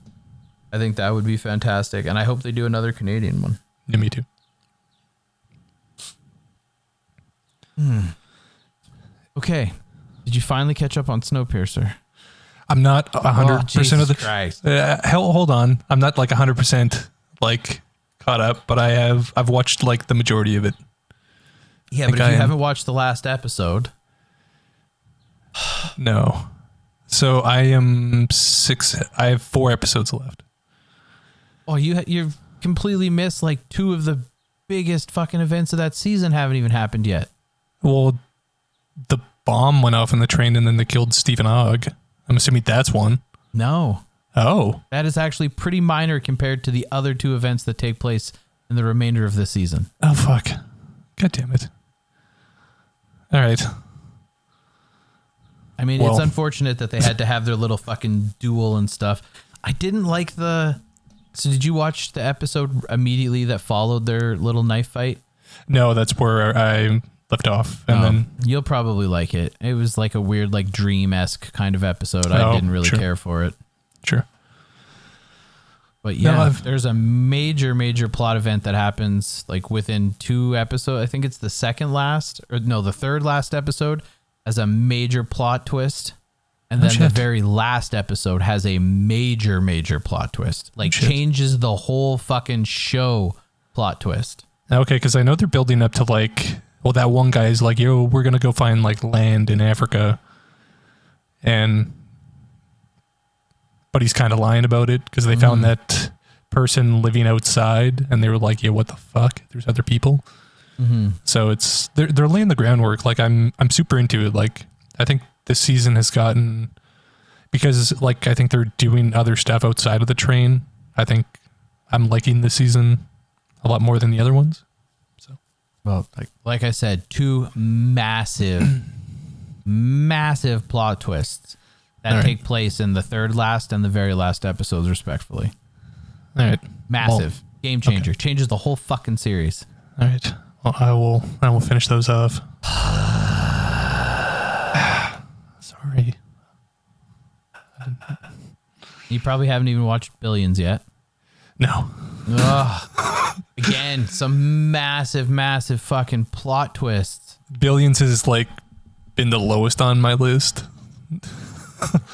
I think that would be fantastic, and I hope they do another Canadian one. Yeah, me too. Okay, did you finally catch up on Snowpiercer? I'm not a hundred percent of the. Oh, Christ. Uh, hell, hold on. I'm not like hundred percent like caught up, but I have. I've watched like the majority of it. Yeah, but if I you am. haven't watched the last episode, No. So I am six. I have four episodes left. oh, you you've completely missed like two of the biggest fucking events of that season haven't even happened yet. Well, the bomb went off in the train and then they killed Steven Ogg. I'm assuming that's one. No, Oh, that is actually pretty minor compared to the other two events that take place in the remainder of this season. oh fuck! God damn it! All right. I mean, it's unfortunate that they had to have their little fucking duel and stuff. I didn't like the. So, did you watch the episode immediately that followed their little knife fight? No, that's where I left off, and Um, then you'll probably like it. It was like a weird, like dream esque kind of episode. I Oh, didn't really sure. care for it. sure. But yeah, I've- there's a major, major plot event that happens like within two episodes. I think it's the second last, or no, the third last episode has a major plot twist. And Oh, then the very last episode has a major, major plot twist. Like shit. changes the whole fucking show plot twist. Okay, because I know they're building up to like, well, that one guy is like, yo, we're gonna go find like land in Africa, and but he's kind of lying about it because they found that person living outside, and they were like, yeah, what the fuck? There's other people. Mm-hmm. So it's they're they're laying the groundwork. Like I'm I'm super into it. Like I think this season has gotten because like I think they're doing other stuff outside of the train. I think I'm liking this season a lot more than the other ones. Well, like like I said, two massive, massive plot twists that right. take place in the third last and the very last episodes, respectfully. All right. Massive game changer, changes the whole fucking series. All right. Well, I will. I will finish those off. Sorry. You probably haven't even watched Billions yet. No. Ugh. Again, some massive, massive fucking plot twists. Billions has like been the lowest on my list.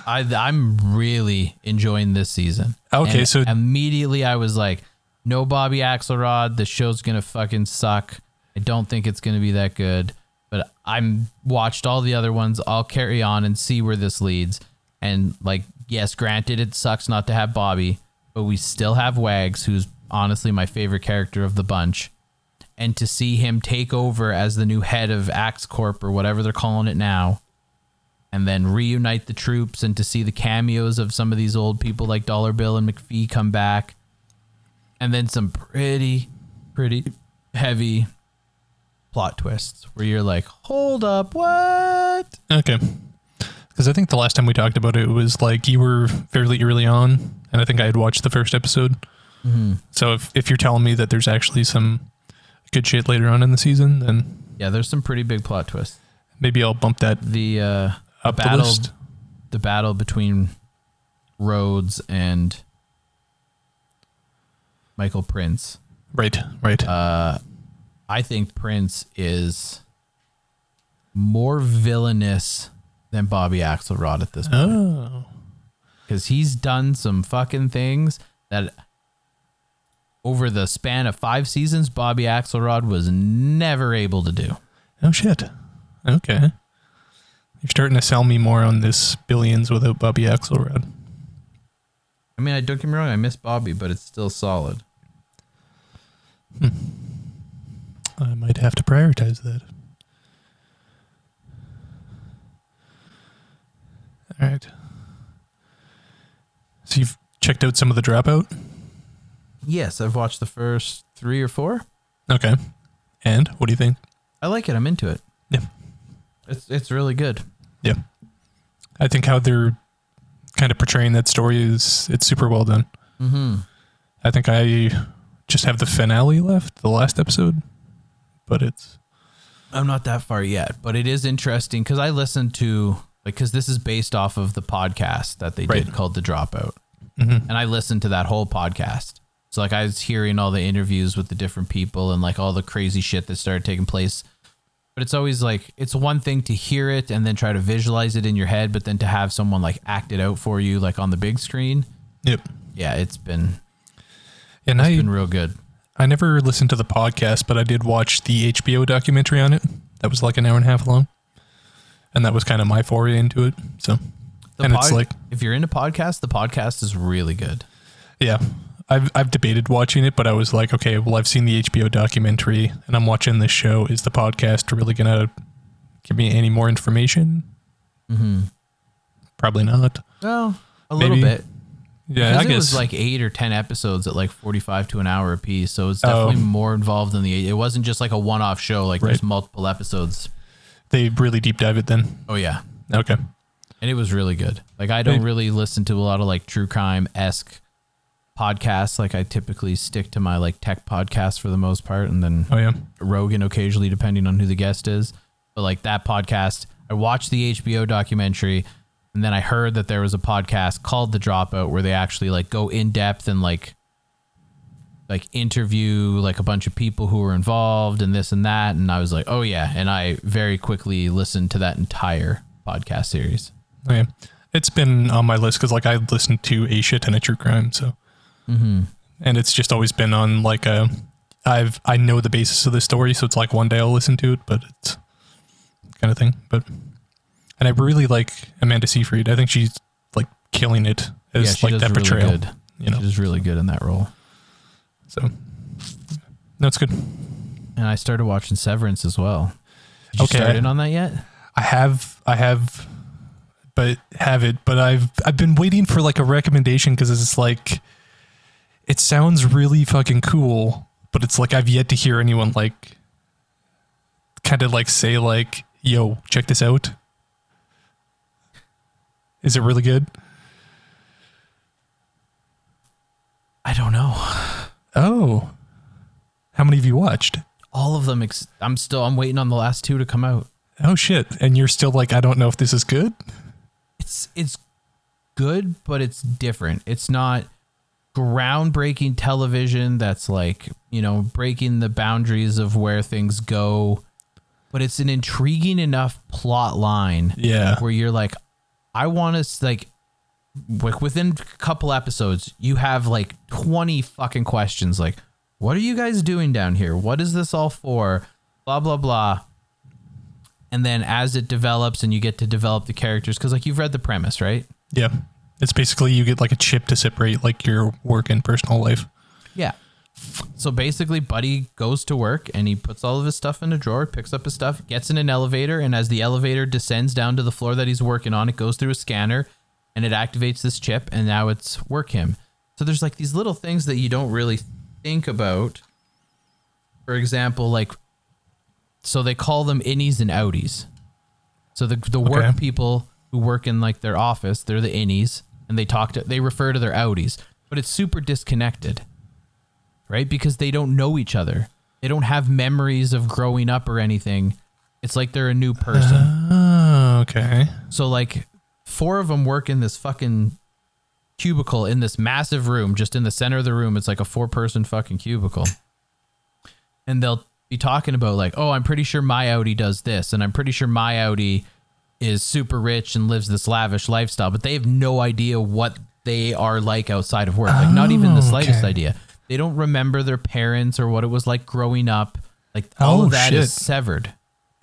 I, I'm really enjoying this season. Okay, And so- immediately I was like, no Bobby Axelrod. The show's gonna fucking suck. I don't think it's gonna be that good. But I'm watched all the other ones. I'll carry on and see where this leads. And like, yes, granted, it sucks not to have Bobby, but we still have Wags, who's honestly my favorite character of the bunch. And to see him take over as the new head of Axe Corp or whatever they're calling it now, and then reunite the troops and to see the cameos of some of these old people like Dollar Bill and Mafee come back. And then some pretty, pretty heavy plot twists where you're like, hold up, what? Okay. Because I think the last time we talked about it was like you were fairly early on, and I think I had watched the first episode. So if if you're telling me that there's actually some good shit later on in the season, then Yeah, there's some pretty big plot twists. maybe I'll bump that The uh up the battle list. the battle between Rhodes and Michael Prince. Right. Right. Uh, I think Prince is more villainous than Bobby Axelrod at this point oh. because he's done some fucking things that over the span of five seasons Bobby Axelrod was never able to do. Oh shit. Okay. You're starting to sell me more on this billions without Bobby Axelrod. I mean, I don't get me wrong, I miss Bobby, but it's still solid. Hmm. I might have to prioritize that. All right. So you've checked out some of the dropout? Yes, I've watched the first three or four. Okay. And what do you think? I like it. I'm into it. Yeah. It's it's really good. Yeah. I think how they're kind of portraying that story is it's super well done. Mm-hmm. I think I just have the finale left, the last episode, but it's I'm not that far yet, but it is interesting because I listened to like because this is based off of the podcast that they Right. did called The Dropout, Mhm. and I listened to that whole podcast. So like I was hearing all the interviews with the different people and like all the crazy shit that started taking place. But it's always like it's one thing to hear it and then try to visualize it in your head, but then to have someone like act it out for you like on the big screen. yep. Yeah, it's been And it's I been real good. I never listened to the podcast, but I did watch the HBO documentary on it. That was like an hour and a half long. And that was kind of my foray into it. So, The and it's like, if you're into podcasts, the podcast is really good. yeah, I've, I've debated watching it, but I was like, okay, well, I've seen the HBO documentary and I'm watching this show. Is the podcast really going to give me any more information? Mm-hmm. Probably not. Well, a little bit. Yeah, I it guess. was like eight or ten episodes at like forty-five to an hour a piece, so it's definitely Oh. more involved than the. It wasn't just like a one-off show; like there's multiple episodes. they really deep dive it then. Oh yeah, Okay. and it was really good. Like I don't really listen to a lot of like true crime esque podcasts. Like I typically stick to my like tech podcasts for the most part, and then Oh, yeah. Rogan occasionally, depending on who the guest is. But like that podcast, I watched the HBO documentary, and then I heard that there was a podcast called The Dropout where they actually like go in depth and like like interview like a bunch of people who were involved and this and that. And I was like, oh yeah, and I very quickly listened to that entire podcast series. Oh, yeah. It's been on my list because, like, I listened to a shit ton of true crime. So, Mm-hmm. and it's just always been on like a I've I know the basis of the story, so it's like one day I'll listen to it, but it's kind of thing. But and I really like Amanda Seyfried. I think she's like killing it as Yeah, like that really portrayal. good. You know, She's really good in that role. so no, it's good. And I started watching Severance as well. Did you Okay. start in on that yet? I have I have, but have it. But I've I've been waiting for like a recommendation because it's like it sounds really fucking cool, but it's like I've yet to hear anyone like kind of like say like, "Yo, check this out." Is it really good? I don't know. Oh, how many have you watched? all of them ex- i'm still i'm waiting on the last two to come out Oh shit! And you're still like, I don't know if this is good. it's it's good but it's different it's not groundbreaking television that's like you know breaking the boundaries of where things go but it's an intriguing enough plot line Yeah. where you're like i want to like like within a couple episodes you have like 20 fucking questions like what are you guys doing down here what is this all for blah blah blah and then as it develops and you get to develop the characters because like you've read the premise right Yeah. It's basically you get like a chip to separate like your work and personal life. yeah. So basically buddy goes to work and he puts all of his stuff in a drawer picks up his stuff gets in an elevator and as the elevator descends down to the floor that he's working on it goes through a scanner and it activates this chip and now it's work him. So there's like these little things that you don't really think about. For example like so they call them innies and outies. So the the work Okay. people who work in like their office they're the innies and they talk to they refer to their outies but it's super disconnected right because they don't know each other they don't have memories of growing up or anything it's like they're a new person Oh, okay. so like four of them work in this fucking cubicle in this massive room, just in the center of the room. It's like a four person fucking cubicle. And they'll be talking about like, oh, I'm pretty sure my outie does this, and I'm pretty sure my outie is super rich and lives this lavish lifestyle, but they have no idea what they are like outside of work. Like not even the Oh, slightest okay. idea. They don't remember their parents or what it was like growing up. Like all Oh, of that is shit. severed.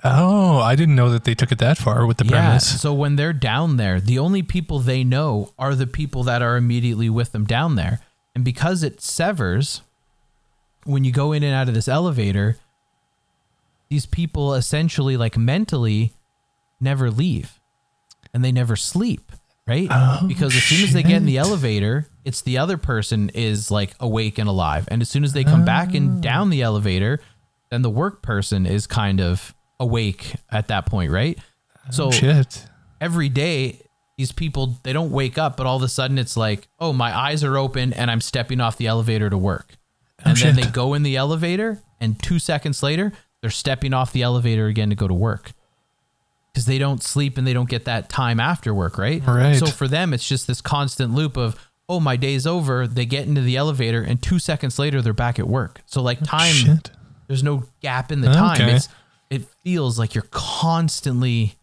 Oh, I didn't know that they took it that far with the premise. So when they're down there, the only people they know are the people that are immediately with them down there. And because it severs, when you go in and out of this elevator, these people essentially like mentally never leave and they never sleep, right? Oh, because as soon as they get in the oh, elevator, it's the other person is like awake and alive. And as soon as they come back and oh. down the elevator, then the work person is kind of awake at that point, right? So oh, Shit. every day these people they don't wake up but all of a sudden it's like oh my eyes are open and i'm stepping off the elevator to work and then shit. they go in the elevator and two seconds later they're stepping off the elevator again to go to work because they don't sleep and they don't get that time after work right Right. so for them it's just this constant loop of oh my day's over they get into the elevator and two seconds later they're back at work so like oh, time Shit. there's no gap in the time Okay. it's it feels like you're constantly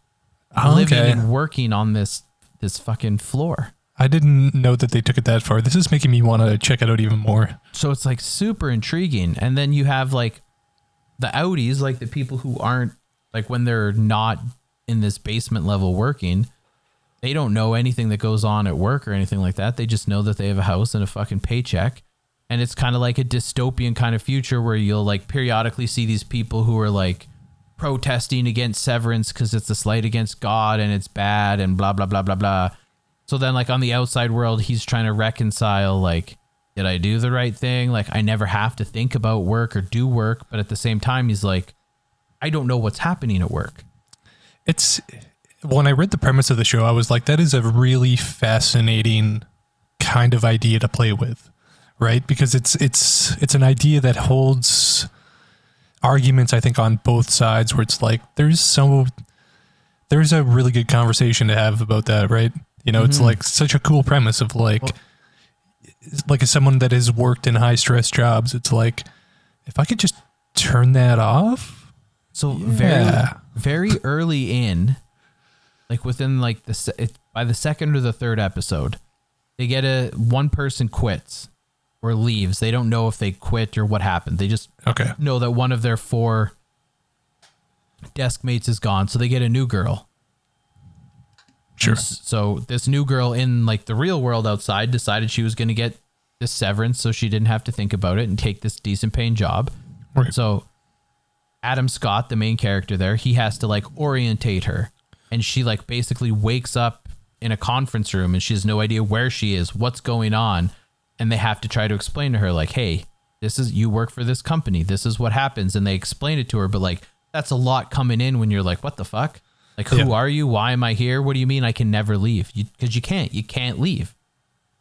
Oh, living and working on this this fucking floor. I didn't know that they took it that far. This is making me want to check it out even more. So it's like super intriguing. And then you have like the outies, like the people who aren't like when they're not in this basement level working, they don't know anything that goes on at work or anything like that. They just know that they have a house and a fucking paycheck. And it's kind of like a dystopian kind of future where you'll like periodically see these people who are like protesting against severance because it's a slight against God and it's bad and blah blah blah blah blah. So then like on the outside world, he's trying to reconcile like, did I do the right thing? Like I never have to think about work or do work, but at the same time, he's like, I don't know what's happening at work. It's when I read the premise of the show, I was like, that is a really fascinating kind of idea to play with, right? Because it's it's it's an idea that holds arguments, I think, on both sides. Where it's like there's so there's a really good conversation to have about that, right? You know, it's mm-hmm. like such a cool premise of like like as someone that has worked in high stress jobs, it's like if I could just turn that off. So Yeah. very early in, like within like the se- by the second or the third episode, they get a one person quits or leaves. They don't know if they quit or what happened. They just Okay. know that one of their four desk mates is gone, so they get a new girl. Sure. And So this new girl in like the real world outside decided she was going to get this severance, so she didn't have to think about it and take this decent paying job. Right. So Adam Scott, the main character there, he has to like orientate her, and she like basically wakes up in a conference room and she has no idea where she is, what's going on, and they have to try to explain to her like, hey, this is you work for this company, this is what happens, and they explain it to her, but like that's a lot coming in when you're like, what the fuck? Like, who Yeah. are you? Why am I here? What do you mean I can never leave? Because you, can't. You can't leave.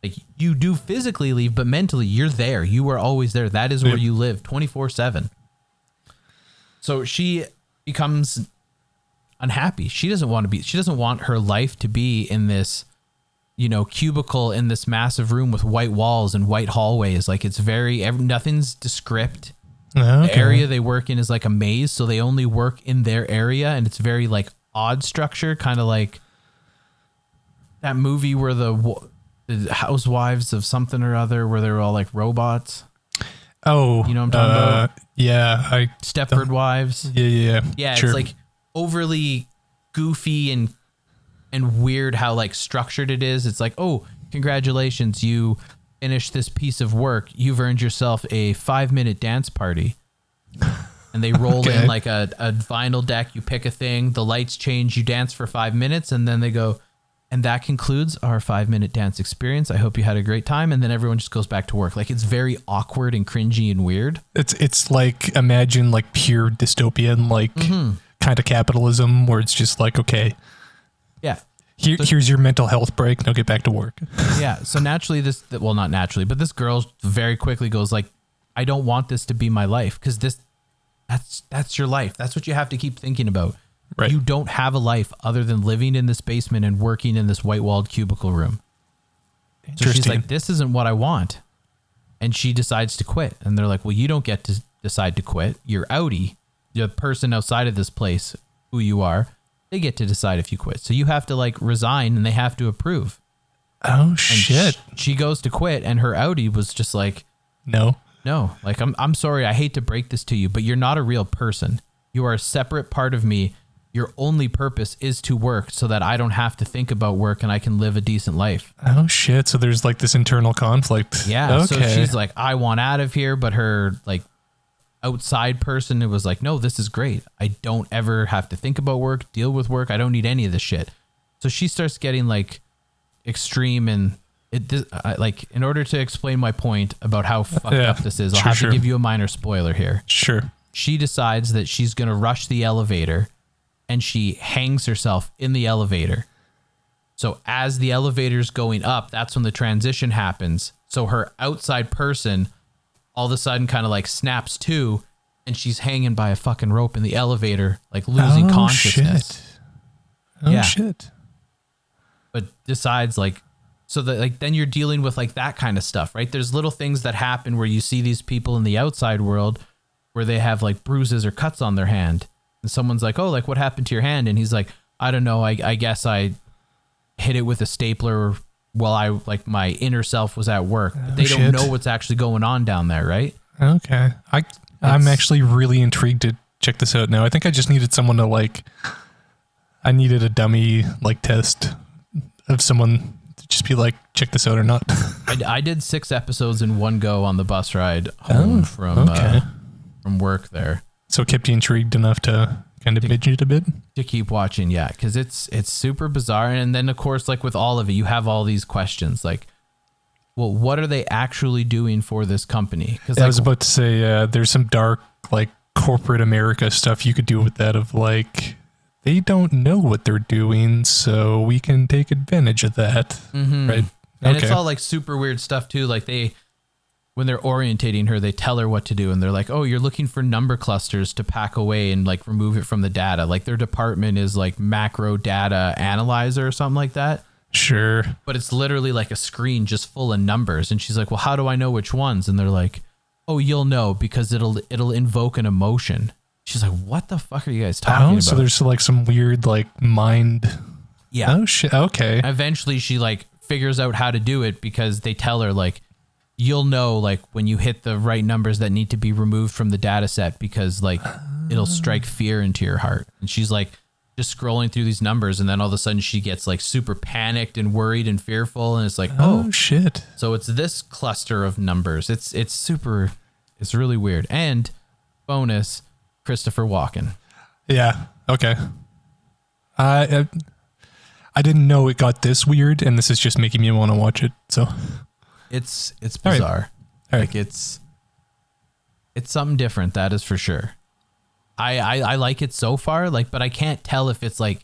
Like you do physically leave, but mentally you're there. You are always there. That is where Yeah. you live, twenty four seven. So she becomes unhappy. She doesn't want to be. She doesn't want her life to be in this, you know, cubicle in this massive room with white walls and white hallways. Like it's very. Every, nothing's descript. Ah, okay. The area they work in is like a maze, so they only work in their area, and it's very like odd structure, kind of like that movie where the, the housewives of something or other, where they're all like robots, Oh, You know what I'm talking uh, about? Yeah, I Stepford Wives. yeah yeah yeah. Yeah, sure. it's like overly goofy and and weird how like structured it is. It's like, oh, congratulations, you finished this piece of work. You've earned yourself a five minute dance party. And they roll Okay. in like a, a vinyl deck. You pick a thing, the lights change, you dance for five minutes, and then they go, and that concludes our five minute dance experience. I hope you had a great time. And then everyone just goes back to work. Like it's very awkward and cringy and weird. it's it's like imagine like pure dystopian like Mm-hmm. kind of capitalism where it's just like okay, Yeah. here, here's your mental health break. Now get back to work. yeah so naturally this well not naturally but this girl very quickly goes like i don't want this to be my life because this that's that's your life that's what you have to keep thinking about Right. you don't have a life other than living in this basement and working in this white walled cubicle room so she's like this isn't what i want and she decides to quit and they're like well you don't get to decide to quit you're outie the person outside of this place who you are they get to decide if you quit so you have to like resign and they have to approve oh and shit! sh- she goes to quit, and her outie was just like, no. "No, like I'm I'm sorry, I hate to break this to you, but you're not a real person. You are a separate part of me. Your only purpose is to work, so that I don't have to think about work and I can live a decent life." Oh shit! So there's like this internal conflict. Yeah. Okay. So she's like, "I want out of here," but her like outside person who was like, no, this is great. I don't ever have to think about work, deal with work. I don't need any of this shit. So she starts getting like extreme and it I- like in order to explain my point about how fucked Yeah, up this is, I'll sure, have sure. to give you a minor spoiler here. Sure. She decides that she's going to rush the elevator and she hangs herself in the elevator. So as the elevator's going up, that's when the transition happens. So her outside person all of a sudden kind of like snaps to and she's hanging by a fucking rope in the elevator, like losing oh, consciousness. Shit. Oh Yeah. shit. but decides like so that like then you're dealing with like that kind of stuff right there's little things that happen where you see these people in the outside world where they have like bruises or cuts on their hand and someone's like oh like what happened to your hand and he's like i don't know i, I guess i hit it with a stapler while i like my inner self was at work but they don't shit. know what's actually going on down there right Okay. I I'm It's- actually really intrigued to check this out now. I think I just needed someone to like I needed a dummy like test of someone to just be like check this out or not. I, I did six episodes in one go on the bus ride home Oh, from okay. uh, from work there so it kept you intrigued enough to kind of binge it a bit. to keep watching yeah because it's it's super bizarre and then of course like with all of it you have all these questions like well what are they actually doing for this company because I like was about to say uh, there's some dark like corporate America stuff you could do with that of like they don't know what they're doing, so we can take advantage of that. Mhm. Right. and okay. it's all like super weird stuff too like they when they're orientating her they tell her what to do and they're like oh you're looking for number clusters to pack away and like remove it from the data like their department is like macro data analyzer or something like that sure. but it's literally like a screen just full of numbers and she's like well how do i know which ones and they're like oh you'll know because it'll it'll invoke an emotion she's like what the fuck are you guys talking Oh, about so there's like some weird like mind. yeah Oh shit. Okay. eventually she like figures out how to do it because they tell her like you'll know like when you hit the right numbers that need to be removed from the data set because like it'll strike fear into your heart and she's like just scrolling through these numbers and then all of a sudden she gets like super panicked and worried and fearful and it's like Oh, oh shit. So it's this cluster of numbers. It's it's super it's really weird. And bonus, Christopher Walken. Yeah. Okay. I I didn't know it got this weird, and this is just making me want to watch it. So It's it's All right. bizarre. All right. Like it's it's something different, that is for sure. I, I I like it so far, like, but I can't tell if it's like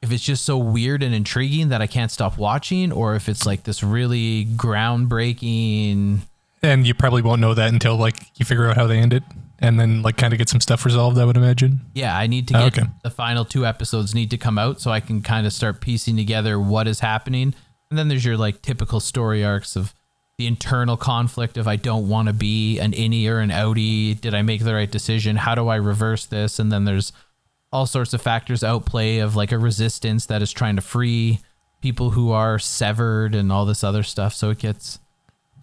if it's just so weird and intriguing that I can't stop watching, or if it's like this really groundbreaking and you probably won't know that until like you figure out how they end it, and then like kind of get some stuff resolved. I would imagine. Yeah, I need to Oh, get okay. the final two episodes need to come out so I can kind of start piecing together what is happening. And then there's your like typical story arcs of the internal conflict of I don't want to be an innie or an outie. Did I make the right decision? How do I reverse this? And then there's all sorts of factors outplay of like a resistance that is trying to free people who are severed and all this other stuff. So it gets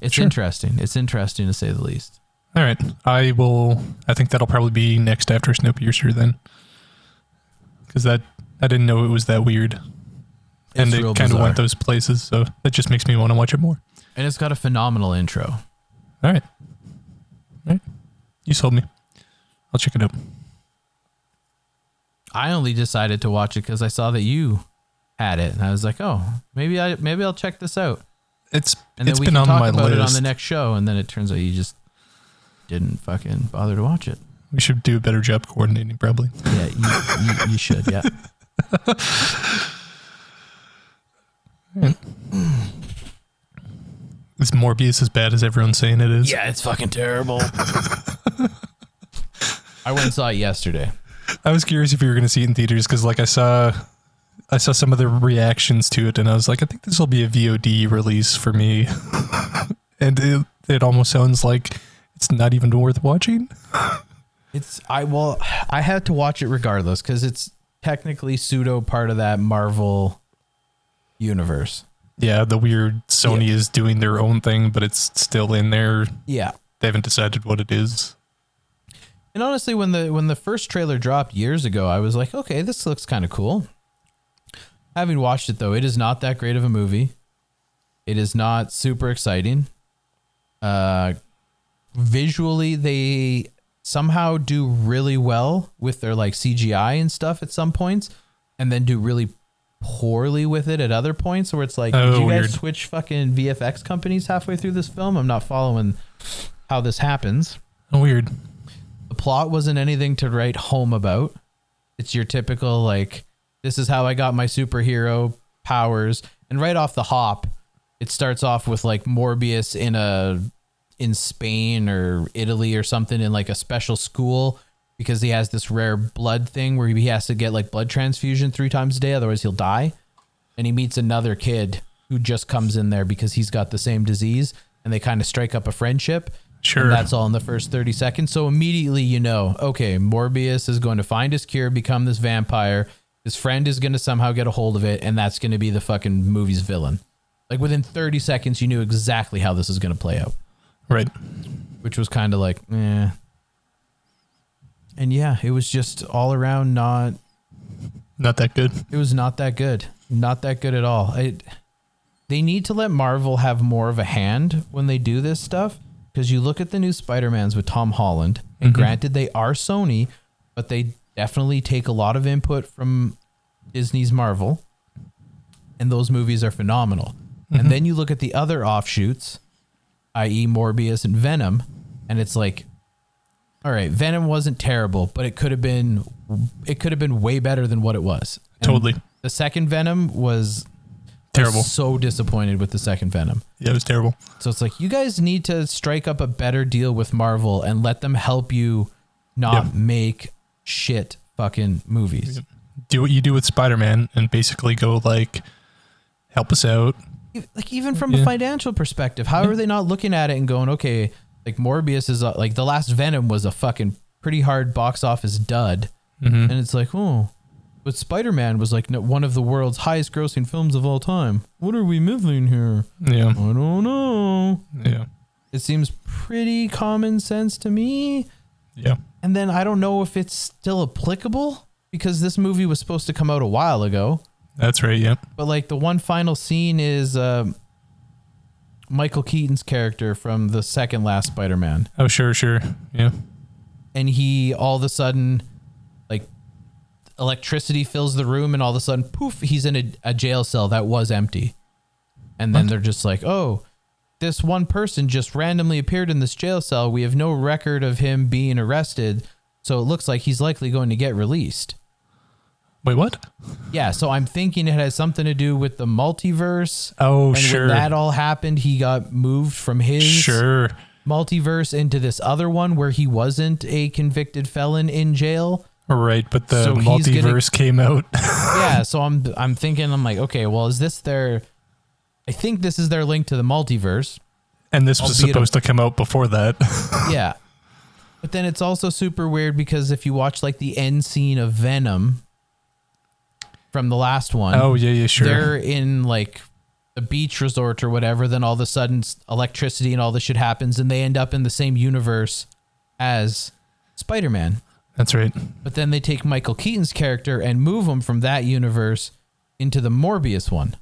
it's Sure. interesting. It's interesting to say the least. All right, I will. I think that'll probably be next after Snowpiercer then, because that I didn't know it was that weird, and It's it kind of bizarre. went those places. So that just makes me want to watch it more. And it's got a phenomenal intro. All right, all right, you sold me. I'll check it out. I only decided to watch it because I saw that you had it, and I was like, "Oh, maybe I maybe I'll check this out." It's And then it's we been can on talk my about it on the next show. And then it turns out you just didn't fucking bother to watch it. we should do a better job coordinating, probably. Yeah, you, you, you should. Yeah. Hmm. Is Morbius as bad as everyone's saying it is? Yeah, it's fucking terrible. I went and saw it yesterday. I was curious if you were going to see it in theaters because, like, I saw, I saw some of the reactions to it, and I was like, I think this will be a VOD release for me, and it, it almost sounds like it's not even worth watching. It's I well, I had to watch it regardless because it's technically pseudo part of that Marvel universe. Yeah, the weird Sony is doing their own thing, but it's still in there. Yeah. They haven't decided what it is. And honestly, when the when the first trailer dropped years ago, I was like, okay, this looks kind of cool. Having watched it though, it is not that great of a movie. It is not super exciting. Uh, visually, they somehow do really well with their like CGI and stuff at some points, and then do really poorly with it at other points where it's like, Oh, did you guys weird. switch fucking VFX companies halfway through this film? I'm not following how this happens. Oh, weird. The plot wasn't anything to write home about. It's your typical like this is how I got my superhero powers and right off the hop it starts off with like Morbius in a in Spain or Italy or something in like a special school because he has this rare blood thing where he has to get like blood transfusion 3 times a day otherwise he'll die and he meets another kid who just comes in there because he's got the same disease and they kind of strike up a friendship Sure. and that's all in the first 30 seconds. So immediately you know, okay, Morbius is going to find his cure, become this vampire. His friend is going to somehow get a hold of it, and that's going to be the fucking movie's villain. Like within 30 seconds, you knew exactly how this is going to play out, Right. which was kind of like, eh. And yeah, it was just all around not Not that good. it was not that good. Not that good at all. It, they need to let Marvel have more of a hand when they do this stuff because you look at the new Spider-Mans with Tom Holland, and Mhm. granted they are Sony, but they definitely take a lot of input from Disney's Marvel, and those movies are phenomenal. Mhm. And then you look at the other offshoots, i.e., Morbius and Venom, and it's like, all right, Venom wasn't terrible, but it could have been, it could have been way better than what it was. And Totally. the second Venom was Terrible. Was so disappointed with the second Venom. Yeah, it was terrible. So it's like you guys need to strike up a better deal with Marvel and let them help you not Yeah. make shit fucking movies. Do what you do with Spider Man and basically go like, help us out. Like even from a financial perspective, how Yeah. are they not looking at it and going, okay, like Morbius is a, like the last Venom was a fucking pretty hard box office dud, hmm and it's like, oh, but Spider Man was like one of the world's highest grossing films of all time. What are we missing here? Yeah. I don't know. Yeah. It seems pretty common sense to me. Yeah. And then I don't know if it's still applicable because this movie was supposed to come out a while ago. That's right. Yeah. But like the one final scene is um Michael Keaton's character from the second last Spider-Man, Oh, sure, sure. Yeah. and he all of a sudden like electricity fills the room, and all of a sudden poof, he's in a, a jail cell that was empty. And then What? they're just like, oh. This one person just randomly appeared in this jail cell. We have no record of him being arrested, so it looks like he's likely going to get released. Wait, what? Yeah, so I'm thinking it has something to do with the multiverse. Oh, and sure. when that all happened, he got moved from his Sure. multiverse into this other one where he wasn't a convicted felon in jail. Right, but the So he's gonna- multiverse came out. yeah, so I'm I'm thinking I'm like, okay, well, is this their I think this is their link to the multiverse. and this was Albeit a- supposed to come out before that. yeah. But then it's also super weird because if you watch like the end scene of Venom from the last one, oh, yeah, yeah, sure. they're in like a beach resort or whatever, then all of a sudden electricity and all this shit happens and they end up in the same universe as Spider-Man. That's right. But then they take Michael Keaton's character and move him from that universe into the Morbius one.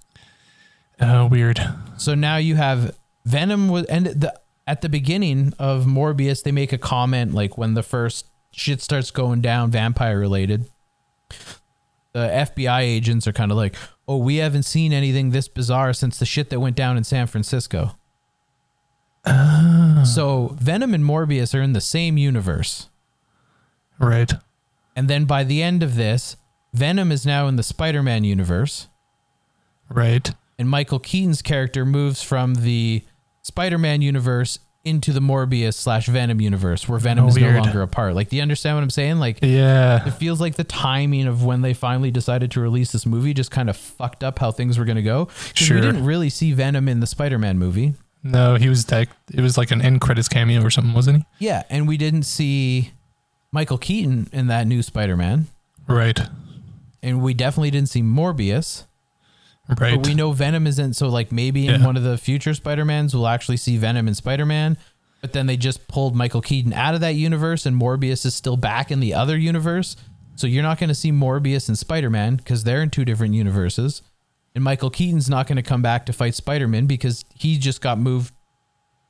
Oh, weird. So now you have Venom was and the at the beginning of Morbius they make a comment like when the first shit starts going down vampire related the FBI agents are kind of like, "Oh, we haven't seen anything this bizarre since the shit that went down in San Francisco." Ah. So, Venom and Morbius are in the same universe. Right. And then by the end of this, Venom is now in the Spider-Man universe. Right. and Michael Keaton's character moves from the Spider-Man universe into the Morbius slash Venom universe, where Venom Oh, is no longer a part. Like, do you understand what I'm saying? Like, Yeah. it feels like the timing of when they finally decided to release this movie just kind of fucked up how things were going to go. Sure. we didn't really see Venom in the Spider-Man movie. No, he was like it was like an end credits cameo or something, wasn't he? Yeah, and we didn't see Michael Keaton in that new Spider-Man. Right. and we definitely didn't see Morbius. Right. But we know Venom isn't so like maybe in one of the future Spider-Mans we'll actually see Venom and Spider-Man. But then they just pulled Michael Keaton out of that universe and Morbius is still back in the other universe. So you're not going to see Morbius and Spider-Man because they're in two different universes. And Michael Keaton's not going to come back to fight Spider-Man because he just got moved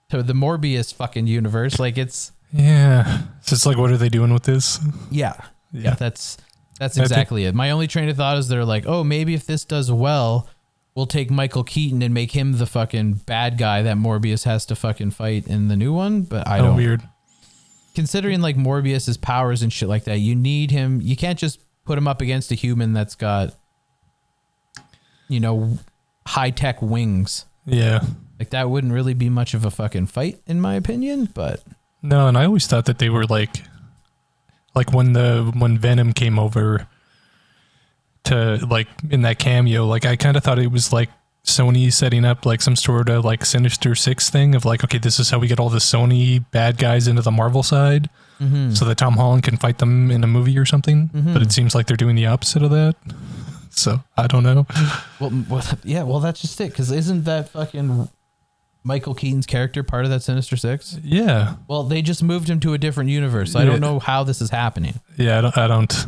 to the Morbius fucking universe. Like it's Yeah. So it's like, what are they doing with this? Yeah. Yeah, that's that's exactly it. My only train of thought is they're like, oh, maybe if this does well, we'll take Michael Keaton and make him the fucking bad guy that Morbius has to fucking fight in the new one. But I oh, don't. weird. Considering like Morbius's powers and shit like that, you need him. You can't just put him up against a human that's got, you know, high tech wings. Yeah. Like that wouldn't really be much of a fucking fight, in my opinion. But No, and I always thought that they were like, like when the when Venom came over to like in that cameo, like I kind of thought it was like Sony setting up like some sort of like Sinister Six thing of like, okay, this is how we get all the Sony bad guys into the Marvel side, mm-hmm. so that Tom Holland can fight them in a movie or something. Mm-hmm. But it seems like they're doing the opposite of that. So I don't know. Well, well yeah, well, that's just it. Because isn't that fucking Michael Keaton's character part of that Sinister Six? Yeah, Well, they just moved him to a different universe. So I don't know how this is happening. yeah. I don't. I don't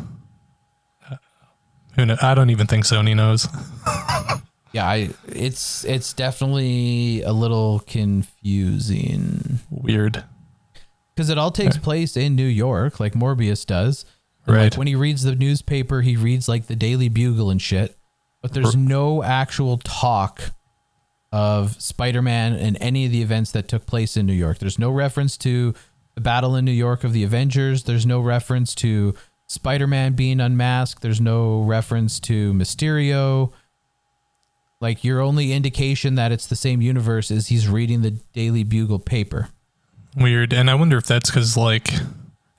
who know, I don't even think Sony knows. Yeah, I it's it's definitely a little confusing Weird. because it all takes place in New York, like Morbius does. And, Right. Like when he reads the newspaper, he reads like the Daily Bugle and shit. But there's no actual talk of Spider-Man and any of the events that took place in New York. There's no reference to the battle in New York of the Avengers. There's no reference to Spider-Man being unmasked. There's no reference to Mysterio. Like your only indication that it's the same universe is he's reading the Daily Bugle paper. Weird. And I wonder if that's because, like,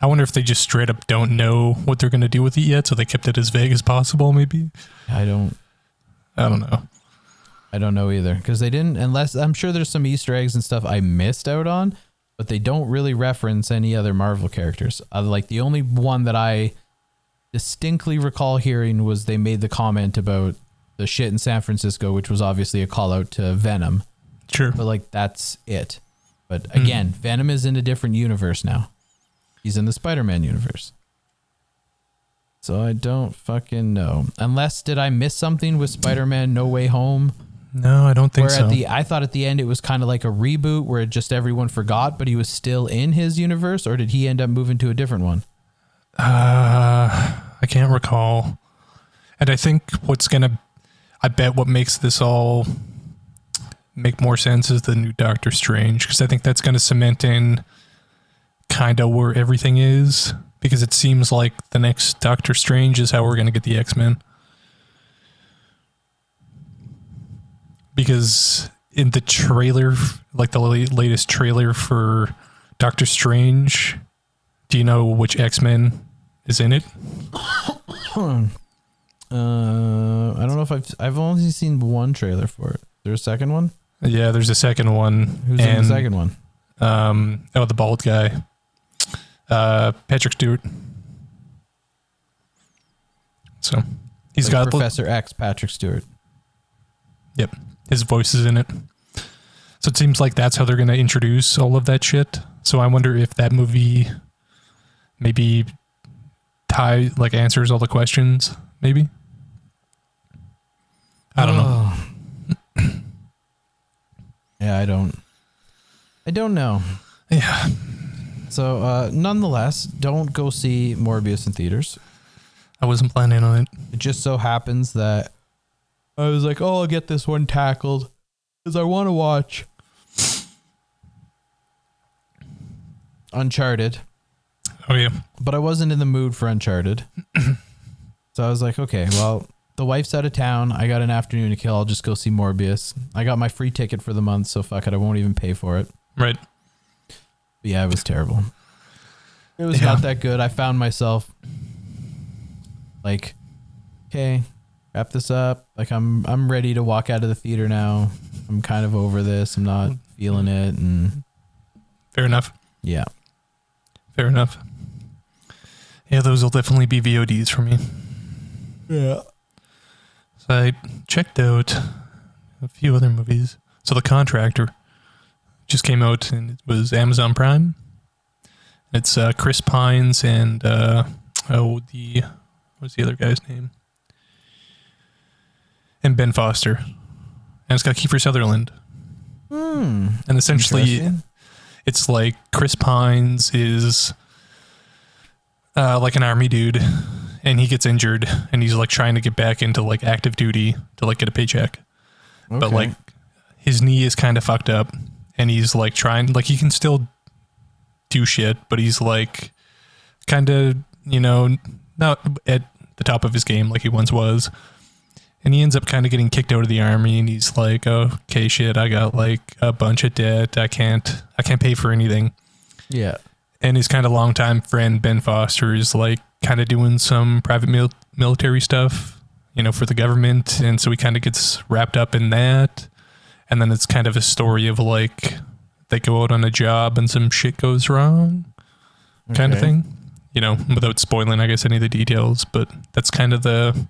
I wonder if they just straight up don't know what they're going to do with it yet. So they kept it as vague as possible, maybe. I don't I don't know. I don't know either because they didn't. Unless I'm sure there's some Easter eggs and stuff I missed out on, but they don't really reference any other Marvel characters. Uh, like the only one that I distinctly recall hearing was they made the comment about the shit in San Francisco, which was obviously a call out to Venom. Sure. But like that's it. But again, Venom is in a different universe now. He's in the Spider-Man universe. So I don't fucking know. Unless did I miss something with Spider-Man No Way Home? No, I don't think where so. at the I thought at the end it was kind of like a reboot where just everyone forgot, but he was still in his universe, or did he end up moving to a different one? uh, I can't recall. And I think what's going to, I bet what makes this all make more sense is the new Doctor Strange. Because I think that's going to cement in kind of where everything is. Because it seems like the next Doctor Strange is how we're going to get the X Men. Because in the trailer, like the latest trailer for Doctor Strange, do you know which X Men is in it? Uh, I don't know if I've I've only seen one trailer for it. There's a second one. Yeah, there's a second one. Who's in the second one? Um, oh, the bald guy, uh, Patrick Stewart. So he's Like got Professor X, Patrick Stewart. Yep. His voice is in it. So it seems like that's how they're going to introduce all of that shit. So I wonder if that movie maybe tie like answers all the questions, maybe. I don't know. know. yeah, I don't. I don't know. Yeah. So, uh, nonetheless, don't go see Morbius in theaters. I wasn't planning on it. It just so happens that I was like, oh, I'll get this one tackled because I want to watch Uncharted, Oh yeah. but I wasn't in the mood for Uncharted. so I was like, okay, well, the wife's out of town. I got an afternoon to kill. I'll just go see Morbius. I got my free ticket for the month, so fuck it. I won't even pay for it. Right. But yeah, it was terrible. It was Yeah. not that good. I found myself like, okay, wrap this up. Like I'm I'm ready to walk out of the theater now. I'm kind of over this. I'm not feeling it and Fair enough. yeah. Fair enough. Yeah, those will definitely be VODs for me. Yeah. So I checked out a few other movies. So The Contractor just came out and it was Amazon Prime. It's uh, Chris Pines and uh, oh the what's the other guy's name? And Ben Foster. And it's got Kiefer Sutherland. Hmm. And essentially it's like Chris Pines is uh, like an army dude, and he gets injured, and he's like trying to get back into like active duty to like get a paycheck, but like his knee is kind of fucked up, and he's like trying like he can still do shit, but he's like kind of you know not at the top of his game like he once was. And he ends up kind of getting kicked out of the army, and he's like, "Oh, okay, shit, I got like a bunch of debt. I can't, I can't pay for anything." yeah. And his kind of longtime friend Ben Foster is like kind of doing some private mil- military stuff, you know, for the government, and so he kind of gets wrapped up in that. And then it's kind of a story of like they go out on a job and some shit goes wrong, kind of thing. You know, without spoiling, I guess any of the details, but that's kind of the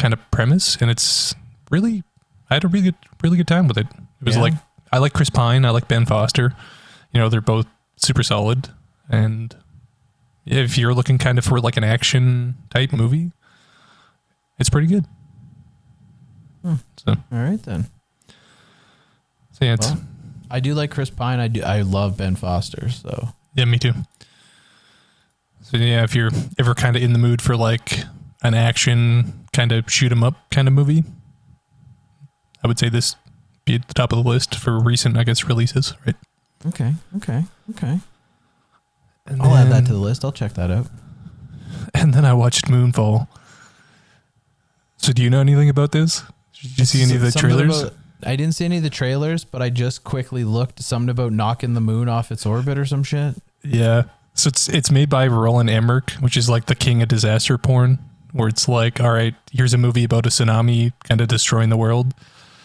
kind of premise, and it's really I had a really good, really good time with it. It was Yeah. like I like Chris Pine, I like Ben Foster. You know, they're both super solid, and if you're looking kind of for like an action type movie, it's pretty good. Hmm. So, All right then. so yeah, Well, I do like Chris Pine. I do. I love Ben Foster. So yeah, me too. So yeah, if you're ever kind of in the mood for like an action kind of shoot 'em up kind of movie, I would say this be at the top of the list for recent, I guess, releases. Right. okay, okay, okay. And I'll add that to the list. I'll check that out. And then I watched Moonfall. So do you know anything about this? Did you see any of the Something trailers? about- I didn't see any of the trailers, but I just quickly looked something about knocking the moon off its orbit or some shit. Yeah. So it's it's made by Roland Emmerich, which is like the king of disaster porn, where it's like, all right, here's a movie about a tsunami kind of destroying the world.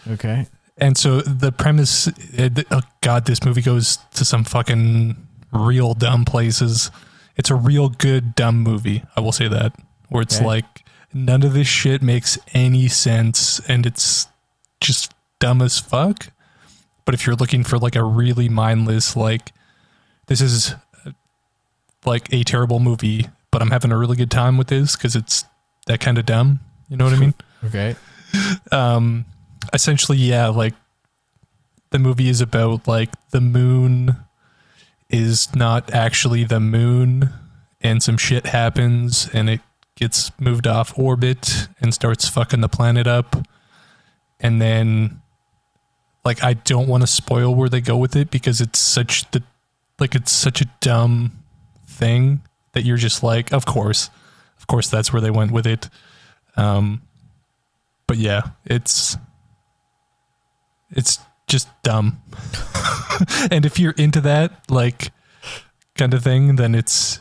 Okay. And so the premise, it, oh God, this movie goes to some fucking real dumb places. It's a real good dumb movie. I will say that, where it's Okay. like none of this shit makes any sense, and it's just dumb as fuck. But if you're looking for like a really mindless, like this is uh, like a terrible movie, but I'm having a really good time with this because it's that kind of dumb. You know what I mean? Okay. um essentially yeah like the movie is about like the moon is not actually the moon and some shit happens and it gets moved off orbit and starts fucking the planet up and then like I don't want to spoil where they go with it because it's such the like it's such a dumb thing that you're just like of course of course that's where they went with it um but yeah, it's it's just dumb. and if you're into that like kind of thing, then it's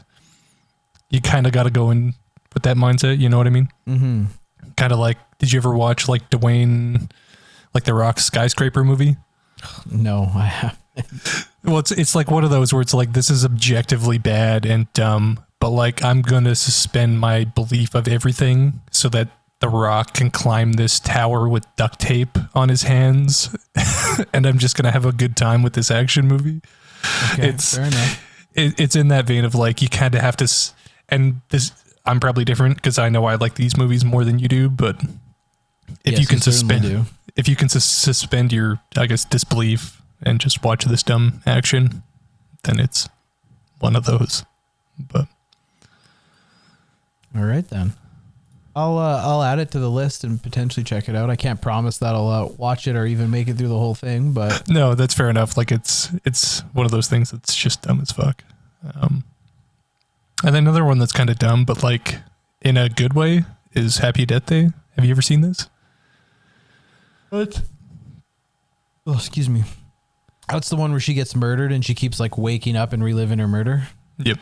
you kind of got to go in with that mindset. You know what I mean? Mm-hmm. Kind of like, did you ever watch like Dwayne, like the Rock skyscraper movie? No, I have. Well, it's it's like one of those where it's like this is objectively bad and dumb, but like I'm gonna suspend my belief of everything so that the Rock can climb this tower with duct tape on his hands, and I'm just gonna have a good time with this action movie. Okay, It's- fair enough. It, it's in that vein of like you kind of have to, and this I'm probably different because I know I like these movies more than you do, but if Yes, you can suspend if you can sus- suspend your I guess disbelief and just watch this dumb action, then it's one of those. But All right then. I'll uh, I'll add it to the list and potentially check it out. I can't promise that I'll uh, watch it or even make it through the whole thing, but no, that's fair enough. Like it's it's one of those things that's just dumb as fuck. Um, and another one that's kind of dumb, but like in a good way, is Happy Death Day. Have you ever seen this? what? Oh, excuse me. That's the one where she gets murdered and she keeps like waking up and reliving her murder. Yep.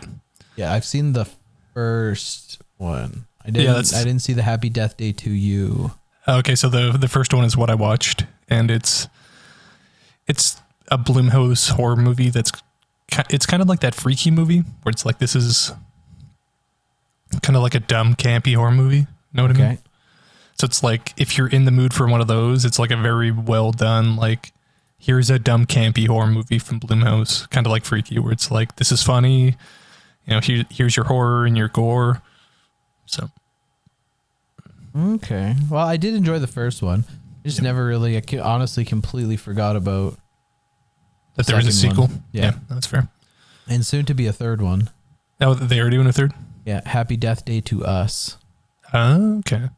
Yeah, I've seen the first one. I didn't. that's- I didn't see the Happy Death Day 2U. Okay, so the the first one is what I watched, and it's it's a Blumhouse horror movie that's it's kind of like that freaky movie where it's like this is kind of like a dumb campy horror movie. Know what I mean? So it's like if you're in the mood for one of those, it's like a very well done like here's a dumb campy horror movie from Blumhouse, kind of like Freaky, where it's like this is funny, you know, here, here's your horror and your gore. So Okay. Well, I did enjoy the first one. I just never really, I honestly completely forgot about That there was a sequel. one. Yeah. that's fair. and soon to be a third one. Oh, they are doing a third. Yeah, Happy Death Day to Us. Okay.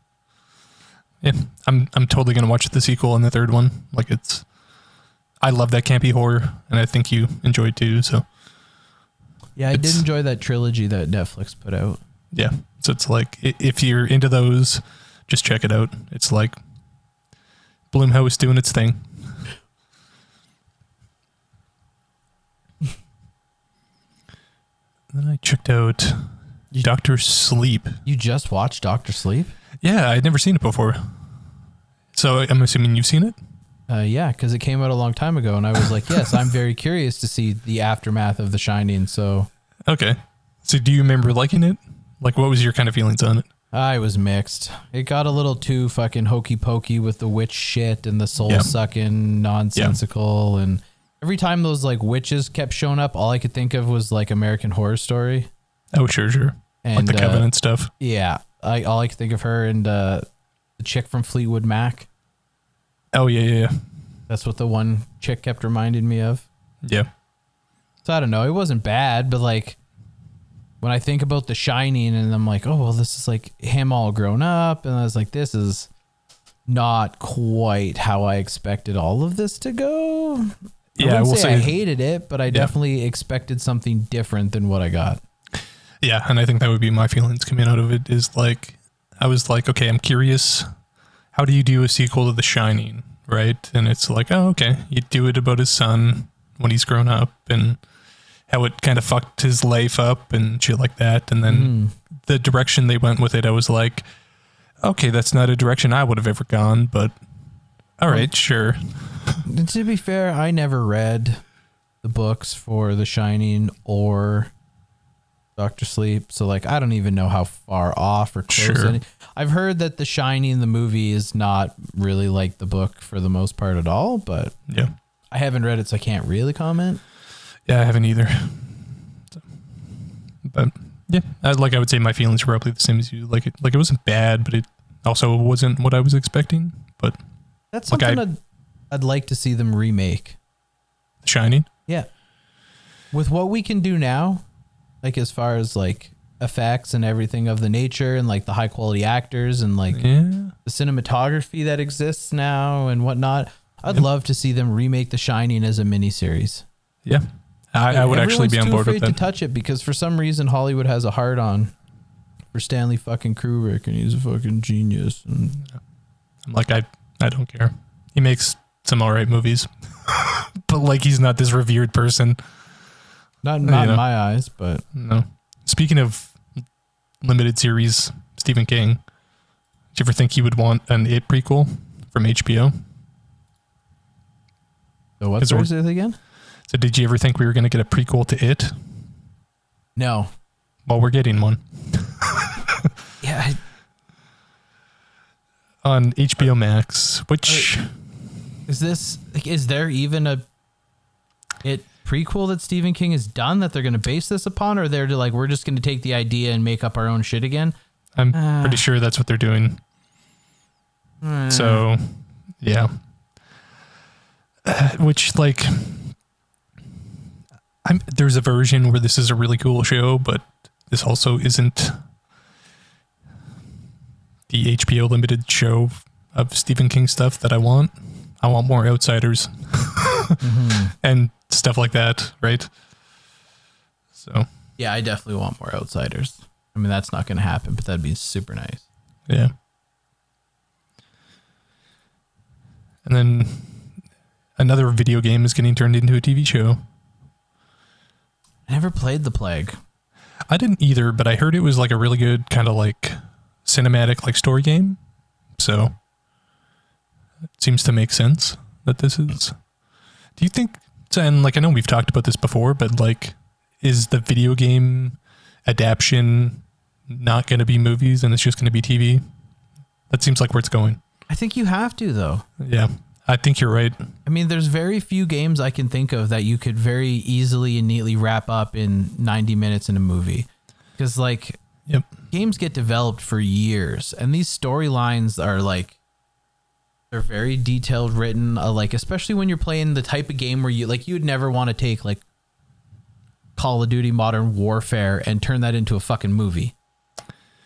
Yeah, I'm I'm totally gonna watch the sequel and the third one. Like it's, I love that campy horror, and I think you enjoy it too. So Yeah, I did enjoy that trilogy that Netflix put out. yeah, so it's like if you're into those, just check it out. It's like Blumhouse doing its thing. then I checked out You- Doctor Sleep. You just watched Doctor Sleep? Yeah, I'd never seen it before. So I'm assuming you've seen it. Uh, yeah, because it came out a long time ago, and I was like, yes, I'm very curious to see the aftermath of The Shining. So Okay. So do you remember liking it? Like, what was your kind of feelings on it? I was mixed. It got a little too fucking hokey pokey with the witch shit and the soul Yeah. sucking nonsensical. And every time those like witches kept showing up, all I could think of was like American Horror Story. Oh, sure, sure. And like the uh, Covenant stuff. yeah, I all I could think of her and uh, the chick from Fleetwood Mac. Oh, yeah, yeah, yeah. That's what the one chick kept reminding me of. Yeah. So I don't know. It wasn't bad, but like when I think about The Shining, and I'm like, oh well, this is like him all grown up, and I was like, this is not quite how I expected all of this to go. Yeah, I wouldn't will say, I hated it, but I definitely expected something different than what I got. Yeah, and I think that would be my feelings coming out of it is like, I was like, okay, I'm curious. How do you do a sequel to The Shining, right? And it's like, oh, okay, you do it about his son when he's grown up and how it kind of fucked his life up and shit like that. And then Mm. the direction they went with it, I was like, okay, that's not a direction I would have ever gone, but all right, sure. And to be fair, I never read the books for The Shining or Doctor Sleep, so like I don't even know how far off or close. Sure. Any- I've heard that The Shining, the movie, is not really like the book for the most part at all, but Yeah. I haven't read it, so I can't really comment. Yeah, I haven't either. So, but yeah, I, like I would say my feelings were probably the same as you. Like it, like it wasn't bad, but it also wasn't what I was expecting. But That's Like, something I- I'd, I'd like to see them remake. The Shining, Yeah. With what we can do now, like as far as like effects and everything of the nature and like the high quality actors and like yeah, the cinematography that exists now and whatnot. I'd Yep. love to see them remake The Shining as a miniseries. yeah, I, I would actually be on board with to touch it because for some reason Hollywood has a hard on for Stanley fucking Kubrick and he's a fucking genius. And I'm like I, I don't care. He makes some alright movies, but like he's not this revered person. not not You know. in my eyes, but No. Speaking of limited series, Stephen King. Do you ever think he would want an It prequel from HBO? so what Is there- was it again? So did you ever think we were going to get a prequel to It? No. Well, we're getting one Yeah, I- on HBO Max, which Is this like is there even a it prequel that Stephen King has done that they're going to base this upon or they're like we're just going to take the idea and make up our own shit again? I'm Ah. pretty sure that's what they're doing. Hmm. So, yeah. Uh, which like I'm there's a version where this is a really cool show, but this also isn't the HBO limited show of Stephen King stuff that I want. I want more outsiders Mhm. and stuff like that, right? So, Yeah, I definitely want more outsiders. I mean, that's not going to happen, but that'd be super nice. yeah. And then another video game is getting turned into a TV show. I never played The Plague. I didn't either, but I heard it was like a really good kind of like cinematic like story game. So it seems to make sense that this is. Do you think? And like I know we've talked about this before, but like, is the video game adaptation not going to be movies and it's just going to be TV? That seems like where it's going. I think you have to though. Yeah, I think you're right. I mean, there's very few games I can think of that you could very easily and neatly wrap up in 90 minutes in a movie. Because, like, Yep. games get developed for years, and these storylines are like, They're very detailed written, uh, like especially when you're playing the type of game where you like you'd never want to take like Call of Duty Modern Warfare and turn that into a fucking movie.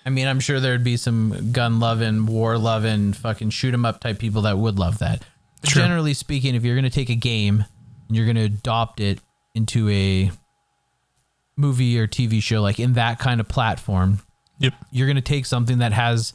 I mean, I'm sure there'd be some gun loving, war loving, fucking shoot 'em up type people that would love that. Sure. generally speaking, if you're going to take a game and you're going to adopt it into a movie or TV show, like in that kind of platform, Yep. you're going to take something that has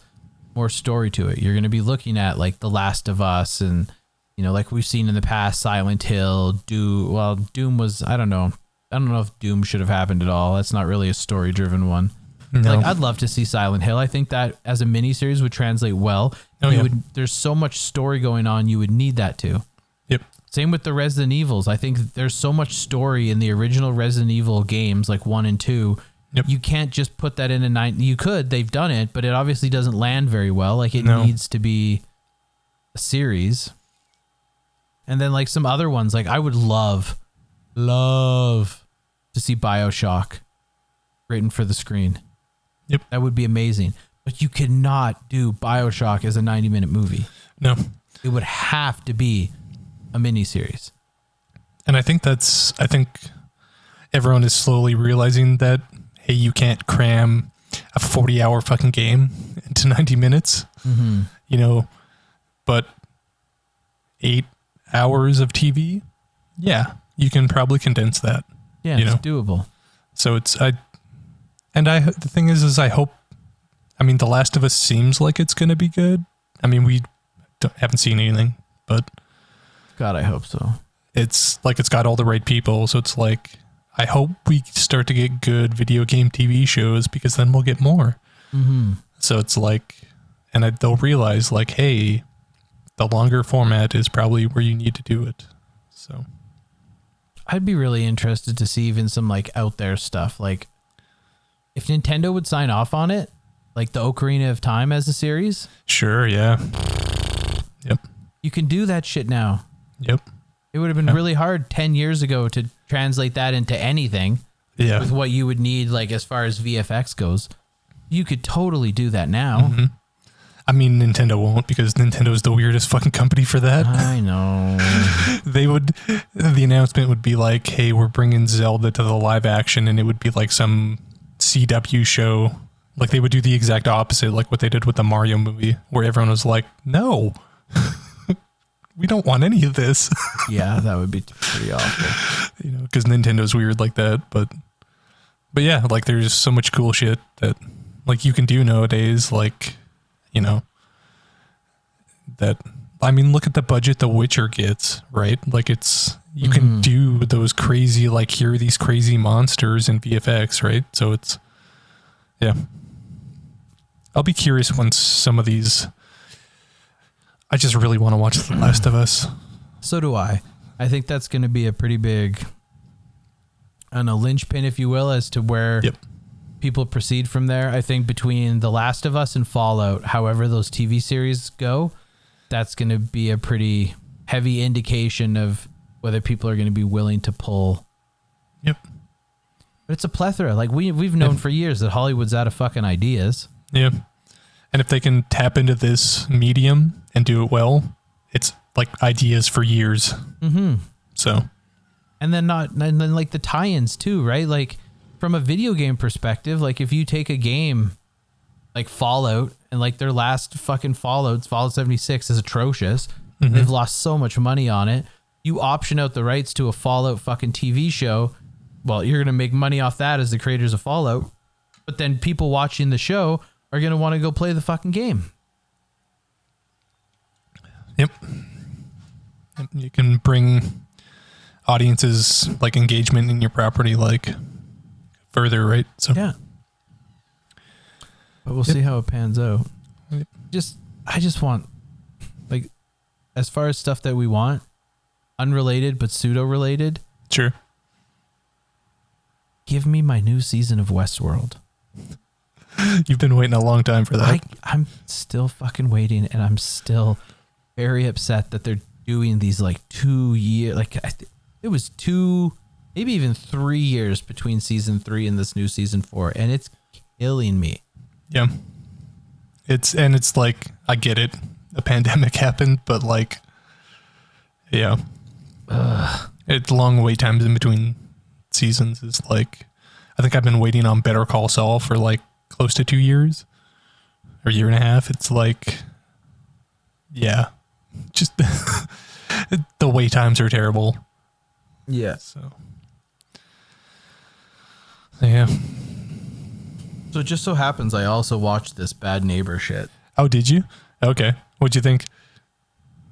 more story to it. You're going to be looking at like The Last of Us and you know, like we've seen in the past, Silent Hill, Doom. Well, Doom was I don't know. I don't know if Doom should have happened at all. That's not really a story driven one. No. Like I'd love to see Silent Hill. I think that as a miniseries would translate well. Oh, you yeah. would there's so much story going on, you would need that too. yep. Same with the Resident Evils. I think there's so much story in the original Resident Evil games, like one and two. Yep. You can't just put that in a nine. You could, they've done it, but it obviously doesn't land very well. Like it No. needs to be a series. And then like some other ones, like I would love, love to see Bioshock written for the screen. Yep. That would be amazing. But you cannot do Bioshock as a 90 minute movie. No. It would have to be a miniseries. And I think that's I think everyone is slowly realizing that hey, you can't cram a 40 hour fucking game into 90 minutes, Mm-hmm. you know, but 8 hours of TV, yeah, you can probably condense that. Yeah, it's know. doable. So it's I and I the thing is is I hope I mean The Last of Us seems like it's going to be good. I mean we don't, haven't seen anything, but God, I hope so. it's like it's got all the right people. So it's like I hope we start to get good video game TV shows because then we'll get more. Mm-hmm. So it's like, and I, they'll realize like, hey, the longer format is probably where you need to do it. So I'd be really interested to see even some like out there stuff. Like if Nintendo would sign off on it, like the Ocarina of Time as a series, sure, yeah, yep, you can do that shit now. yep, It would have been Yeah. really hard 10 years ago to translate that into anything yeah. with what you would need, like as far as VFX goes. You could totally do that now. Mhm. I mean, Nintendo won't because Nintendo is the weirdest fucking company for that. I know. they would the announcement would be like hey we're bringing zelda to the live action and it would be like some cw show like they would do the exact opposite like what they did with the mario movie where everyone was like no we don't want any of this yeah, that would be pretty awful. you know because nintendo's weird like that but but yeah like there's so much cool shit that like you can do nowadays like you know that i mean look at the budget the witcher gets right like it's you can Mhm. do those crazy like here are these crazy monsters in vfx right so it's yeah i'll be curious once some of these i just really want to watch the last of us So do I. I think that's going to be a pretty big, I don't know, linchpin, if you will, as to where Yep. people proceed from there. I think between The Last of Us and Fallout, however those TV series go, that's going to be a pretty heavy indication of whether people are going to be willing to pull. Yep. But it's a plethora. Like we we've known for years that Hollywood's out of fucking ideas. Yeah. And if they can tap into this medium and do it well, it's like ideas for years. Mm-hmm. So, and then not and then like the tie-ins too right like from a video game perspective like if you take a game like fallout and like their last fucking fallouts fallout 76 is atrocious Mhm. they've lost so much money on it you option out the rights to a fallout fucking tv show well you're gonna make money off that as the creators of fallout but then people watching the show are gonna want to go play the fucking game yep. Yep, You can bring audiences like engagement in your property like further, right? So, Yeah. But we'll Yep. see how it pans out. Yep. Just I just want like as far as stuff that we want, unrelated but pseudo related, sure. give me my new season of Westworld. You've been waiting a long time for that. I I'm still fucking waiting and I'm still very upset that they're doing these like 2 year like I th- it was 2 maybe even 3 years between season 3 and this new season 4 and it's killing me. yeah. It's and it's like I get it. a pandemic happened, but like, yeah, it's long wait times in between seasons is like, I think I've been waiting on Better Call Saul for like close to two years or a year and a half. It's like, yeah, just the wait times are terrible. Yeah. So, yeah. So it just so happens I also watched this bad neighbor shit. Oh, did you? Okay. What'd you think?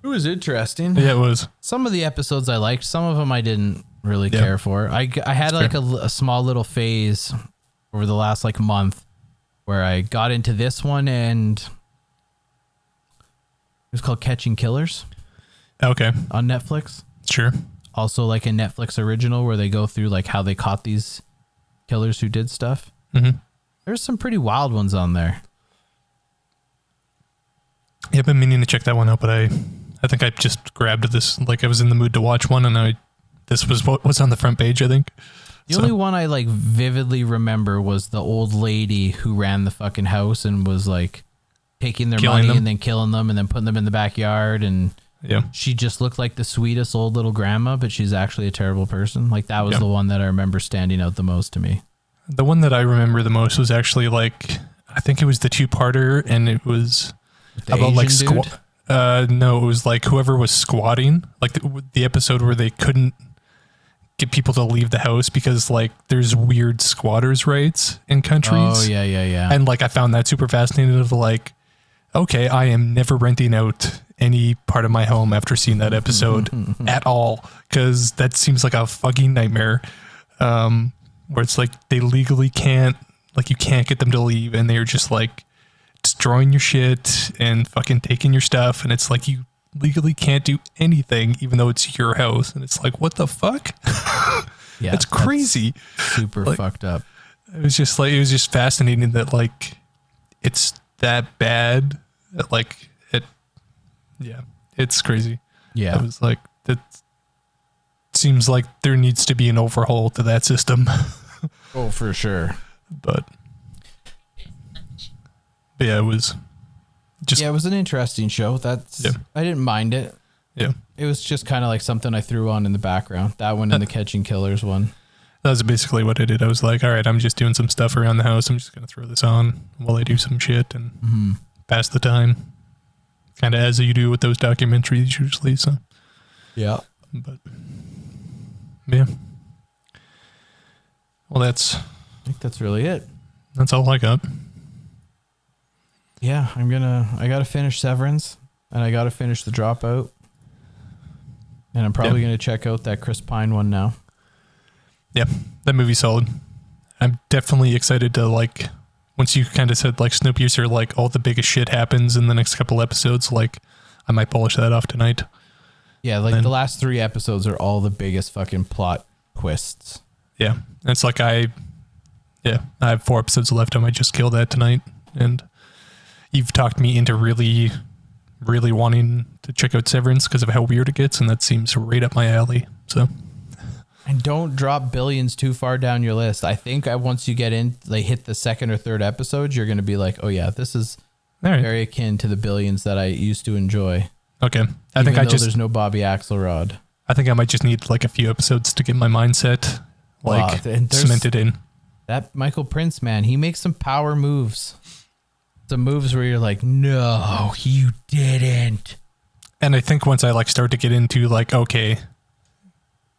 It was interesting. Yeah, it was. Some of the episodes I liked, some of them I didn't really Yeah. care for. I, I had That's like a, a small little phase over the last like month where I got into this one and it was called Catching Killers Okay. on Netflix. Sure. Also like a Netflix original where they go through like how they caught these killers who did stuff. Mm-hmm. There's some pretty wild ones on there. Yeah, I've been meaning to check that one out, but I, I think I just grabbed this. Like I was in the mood to watch one, and I, this was what was on the front page. I think. The So- only one I like vividly remember was the old lady who ran the fucking house and was like taking their Killing money them? and then killing them and then putting them in the backyard and Yeah. she just looked like the sweetest old little grandma, but she's actually a terrible person. Like that was Yeah. the one that I remember standing out the most to me. The one that I remember the most was actually like I think it was the two parter, and it was the about like Asian squat. Uh, no, it was like whoever was squatting, like the, the episode where they couldn't get people to leave the house because like there's weird squatters' rights in countries. Oh yeah, yeah, yeah. and like I found that super fascinating. Of like, okay, I am never renting out any part of my home after seeing that episode at all because that seems like a fucking nightmare. Um, where it's like they legally can't, like you can't get them to leave, and they're just like destroying your shit and fucking taking your stuff, and it's like you legally can't do anything even though it's your house, and it's like what the fuck? yeah, That's crazy. super Like- fucked up. it was just like it was just fascinating that like it's that bad that, like it yeah it's crazy Yeah. it was like that seems like there needs to be an overhaul to that system oh, for sure. but but yeah it was just yeah, it was an interesting show. That's Yeah. I didn't mind it. yeah It was just kind of like something I threw on in the background. That one and the Catching Killers one. that was basically what i did i was like all right i'm just doing some stuff around the house i'm just gonna throw this on while i do some shit and Mm-hmm. pass the time kind of as you do with those documentaries usually so Yeah. But yeah. Well, that's I think that's really it. that's all I got. Yeah, I'm gonna. I gotta finish Severance, and I gotta finish The Dropout, and I'm probably Yeah. gonna check out that Chris Pine one now. Yeah, that movie's solid. I'm definitely excited to like once you kind of said like Snowpiercer, like all the biggest shit happens in the next couple episodes. Like I might polish that off tonight. Yeah, like Then- the last three episodes are all the biggest fucking plot twists. Yeah, it's like I, yeah, I have four episodes left. I might just kill that tonight. And you've talked me into really, really wanting to check out Severance because of how weird it gets, and that seems right up my alley. So And don't drop billions too far down your list. I think I, once you get in, they hit the second or third episode, you're gonna be like, oh yeah, this is right, very akin to the billions that I used to enjoy. okay. I even think I just there's no Bobby Axelrod. I think I might just need like a few episodes to get my mindset like Wow, cemented in. That Michael Prince man, he makes some power moves. Some moves where you're like, no, you didn't. And I think once I like start to get into like, okay,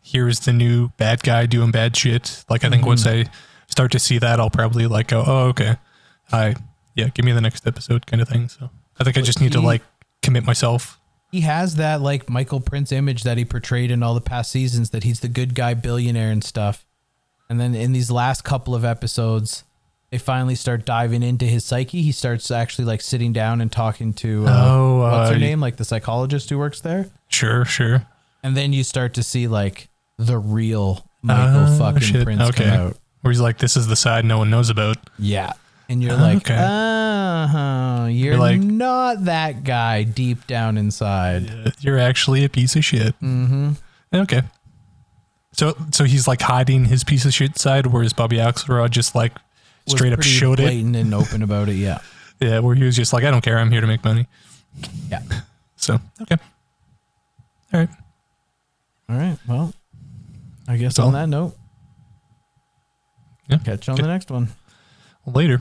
here's the new bad guy doing bad shit. Like I think once Mm-hmm. I start to see that, I'll probably like go, oh, okay, I yeah, give me the next episode kind of thing. So I think I But just need to like commit myself. He has that like Michael Prince image that he portrayed in all the past seasons that he's the good guy billionaire and stuff. And then in these last couple of episodes, they finally start diving into his psyche. He starts actually like sitting down and talking to uh, Oh, what's her uh, name, like the psychologist who works there. Sure, sure. And then you start to see like the real Michael Oh, fucking shit. Prince Okay. come out. Where he's like, this is the side no one knows about. Yeah. And you're Oh, like, okay. uh-huh, you're, You're like- not that guy deep down inside. Yeah, You're actually a piece of shit. Mm-hmm. Okay. So so he's like hiding his piece of shit side, whereas Bobby Axelrod just like straight up showed it. blatant and open about it. Yeah. Yeah, where he was just like, I don't care, I'm here to make money. Yeah. So okay, all right. All right. Well, I guess That's on all. that note, Yeah. catch you on Okay. the next one. Later.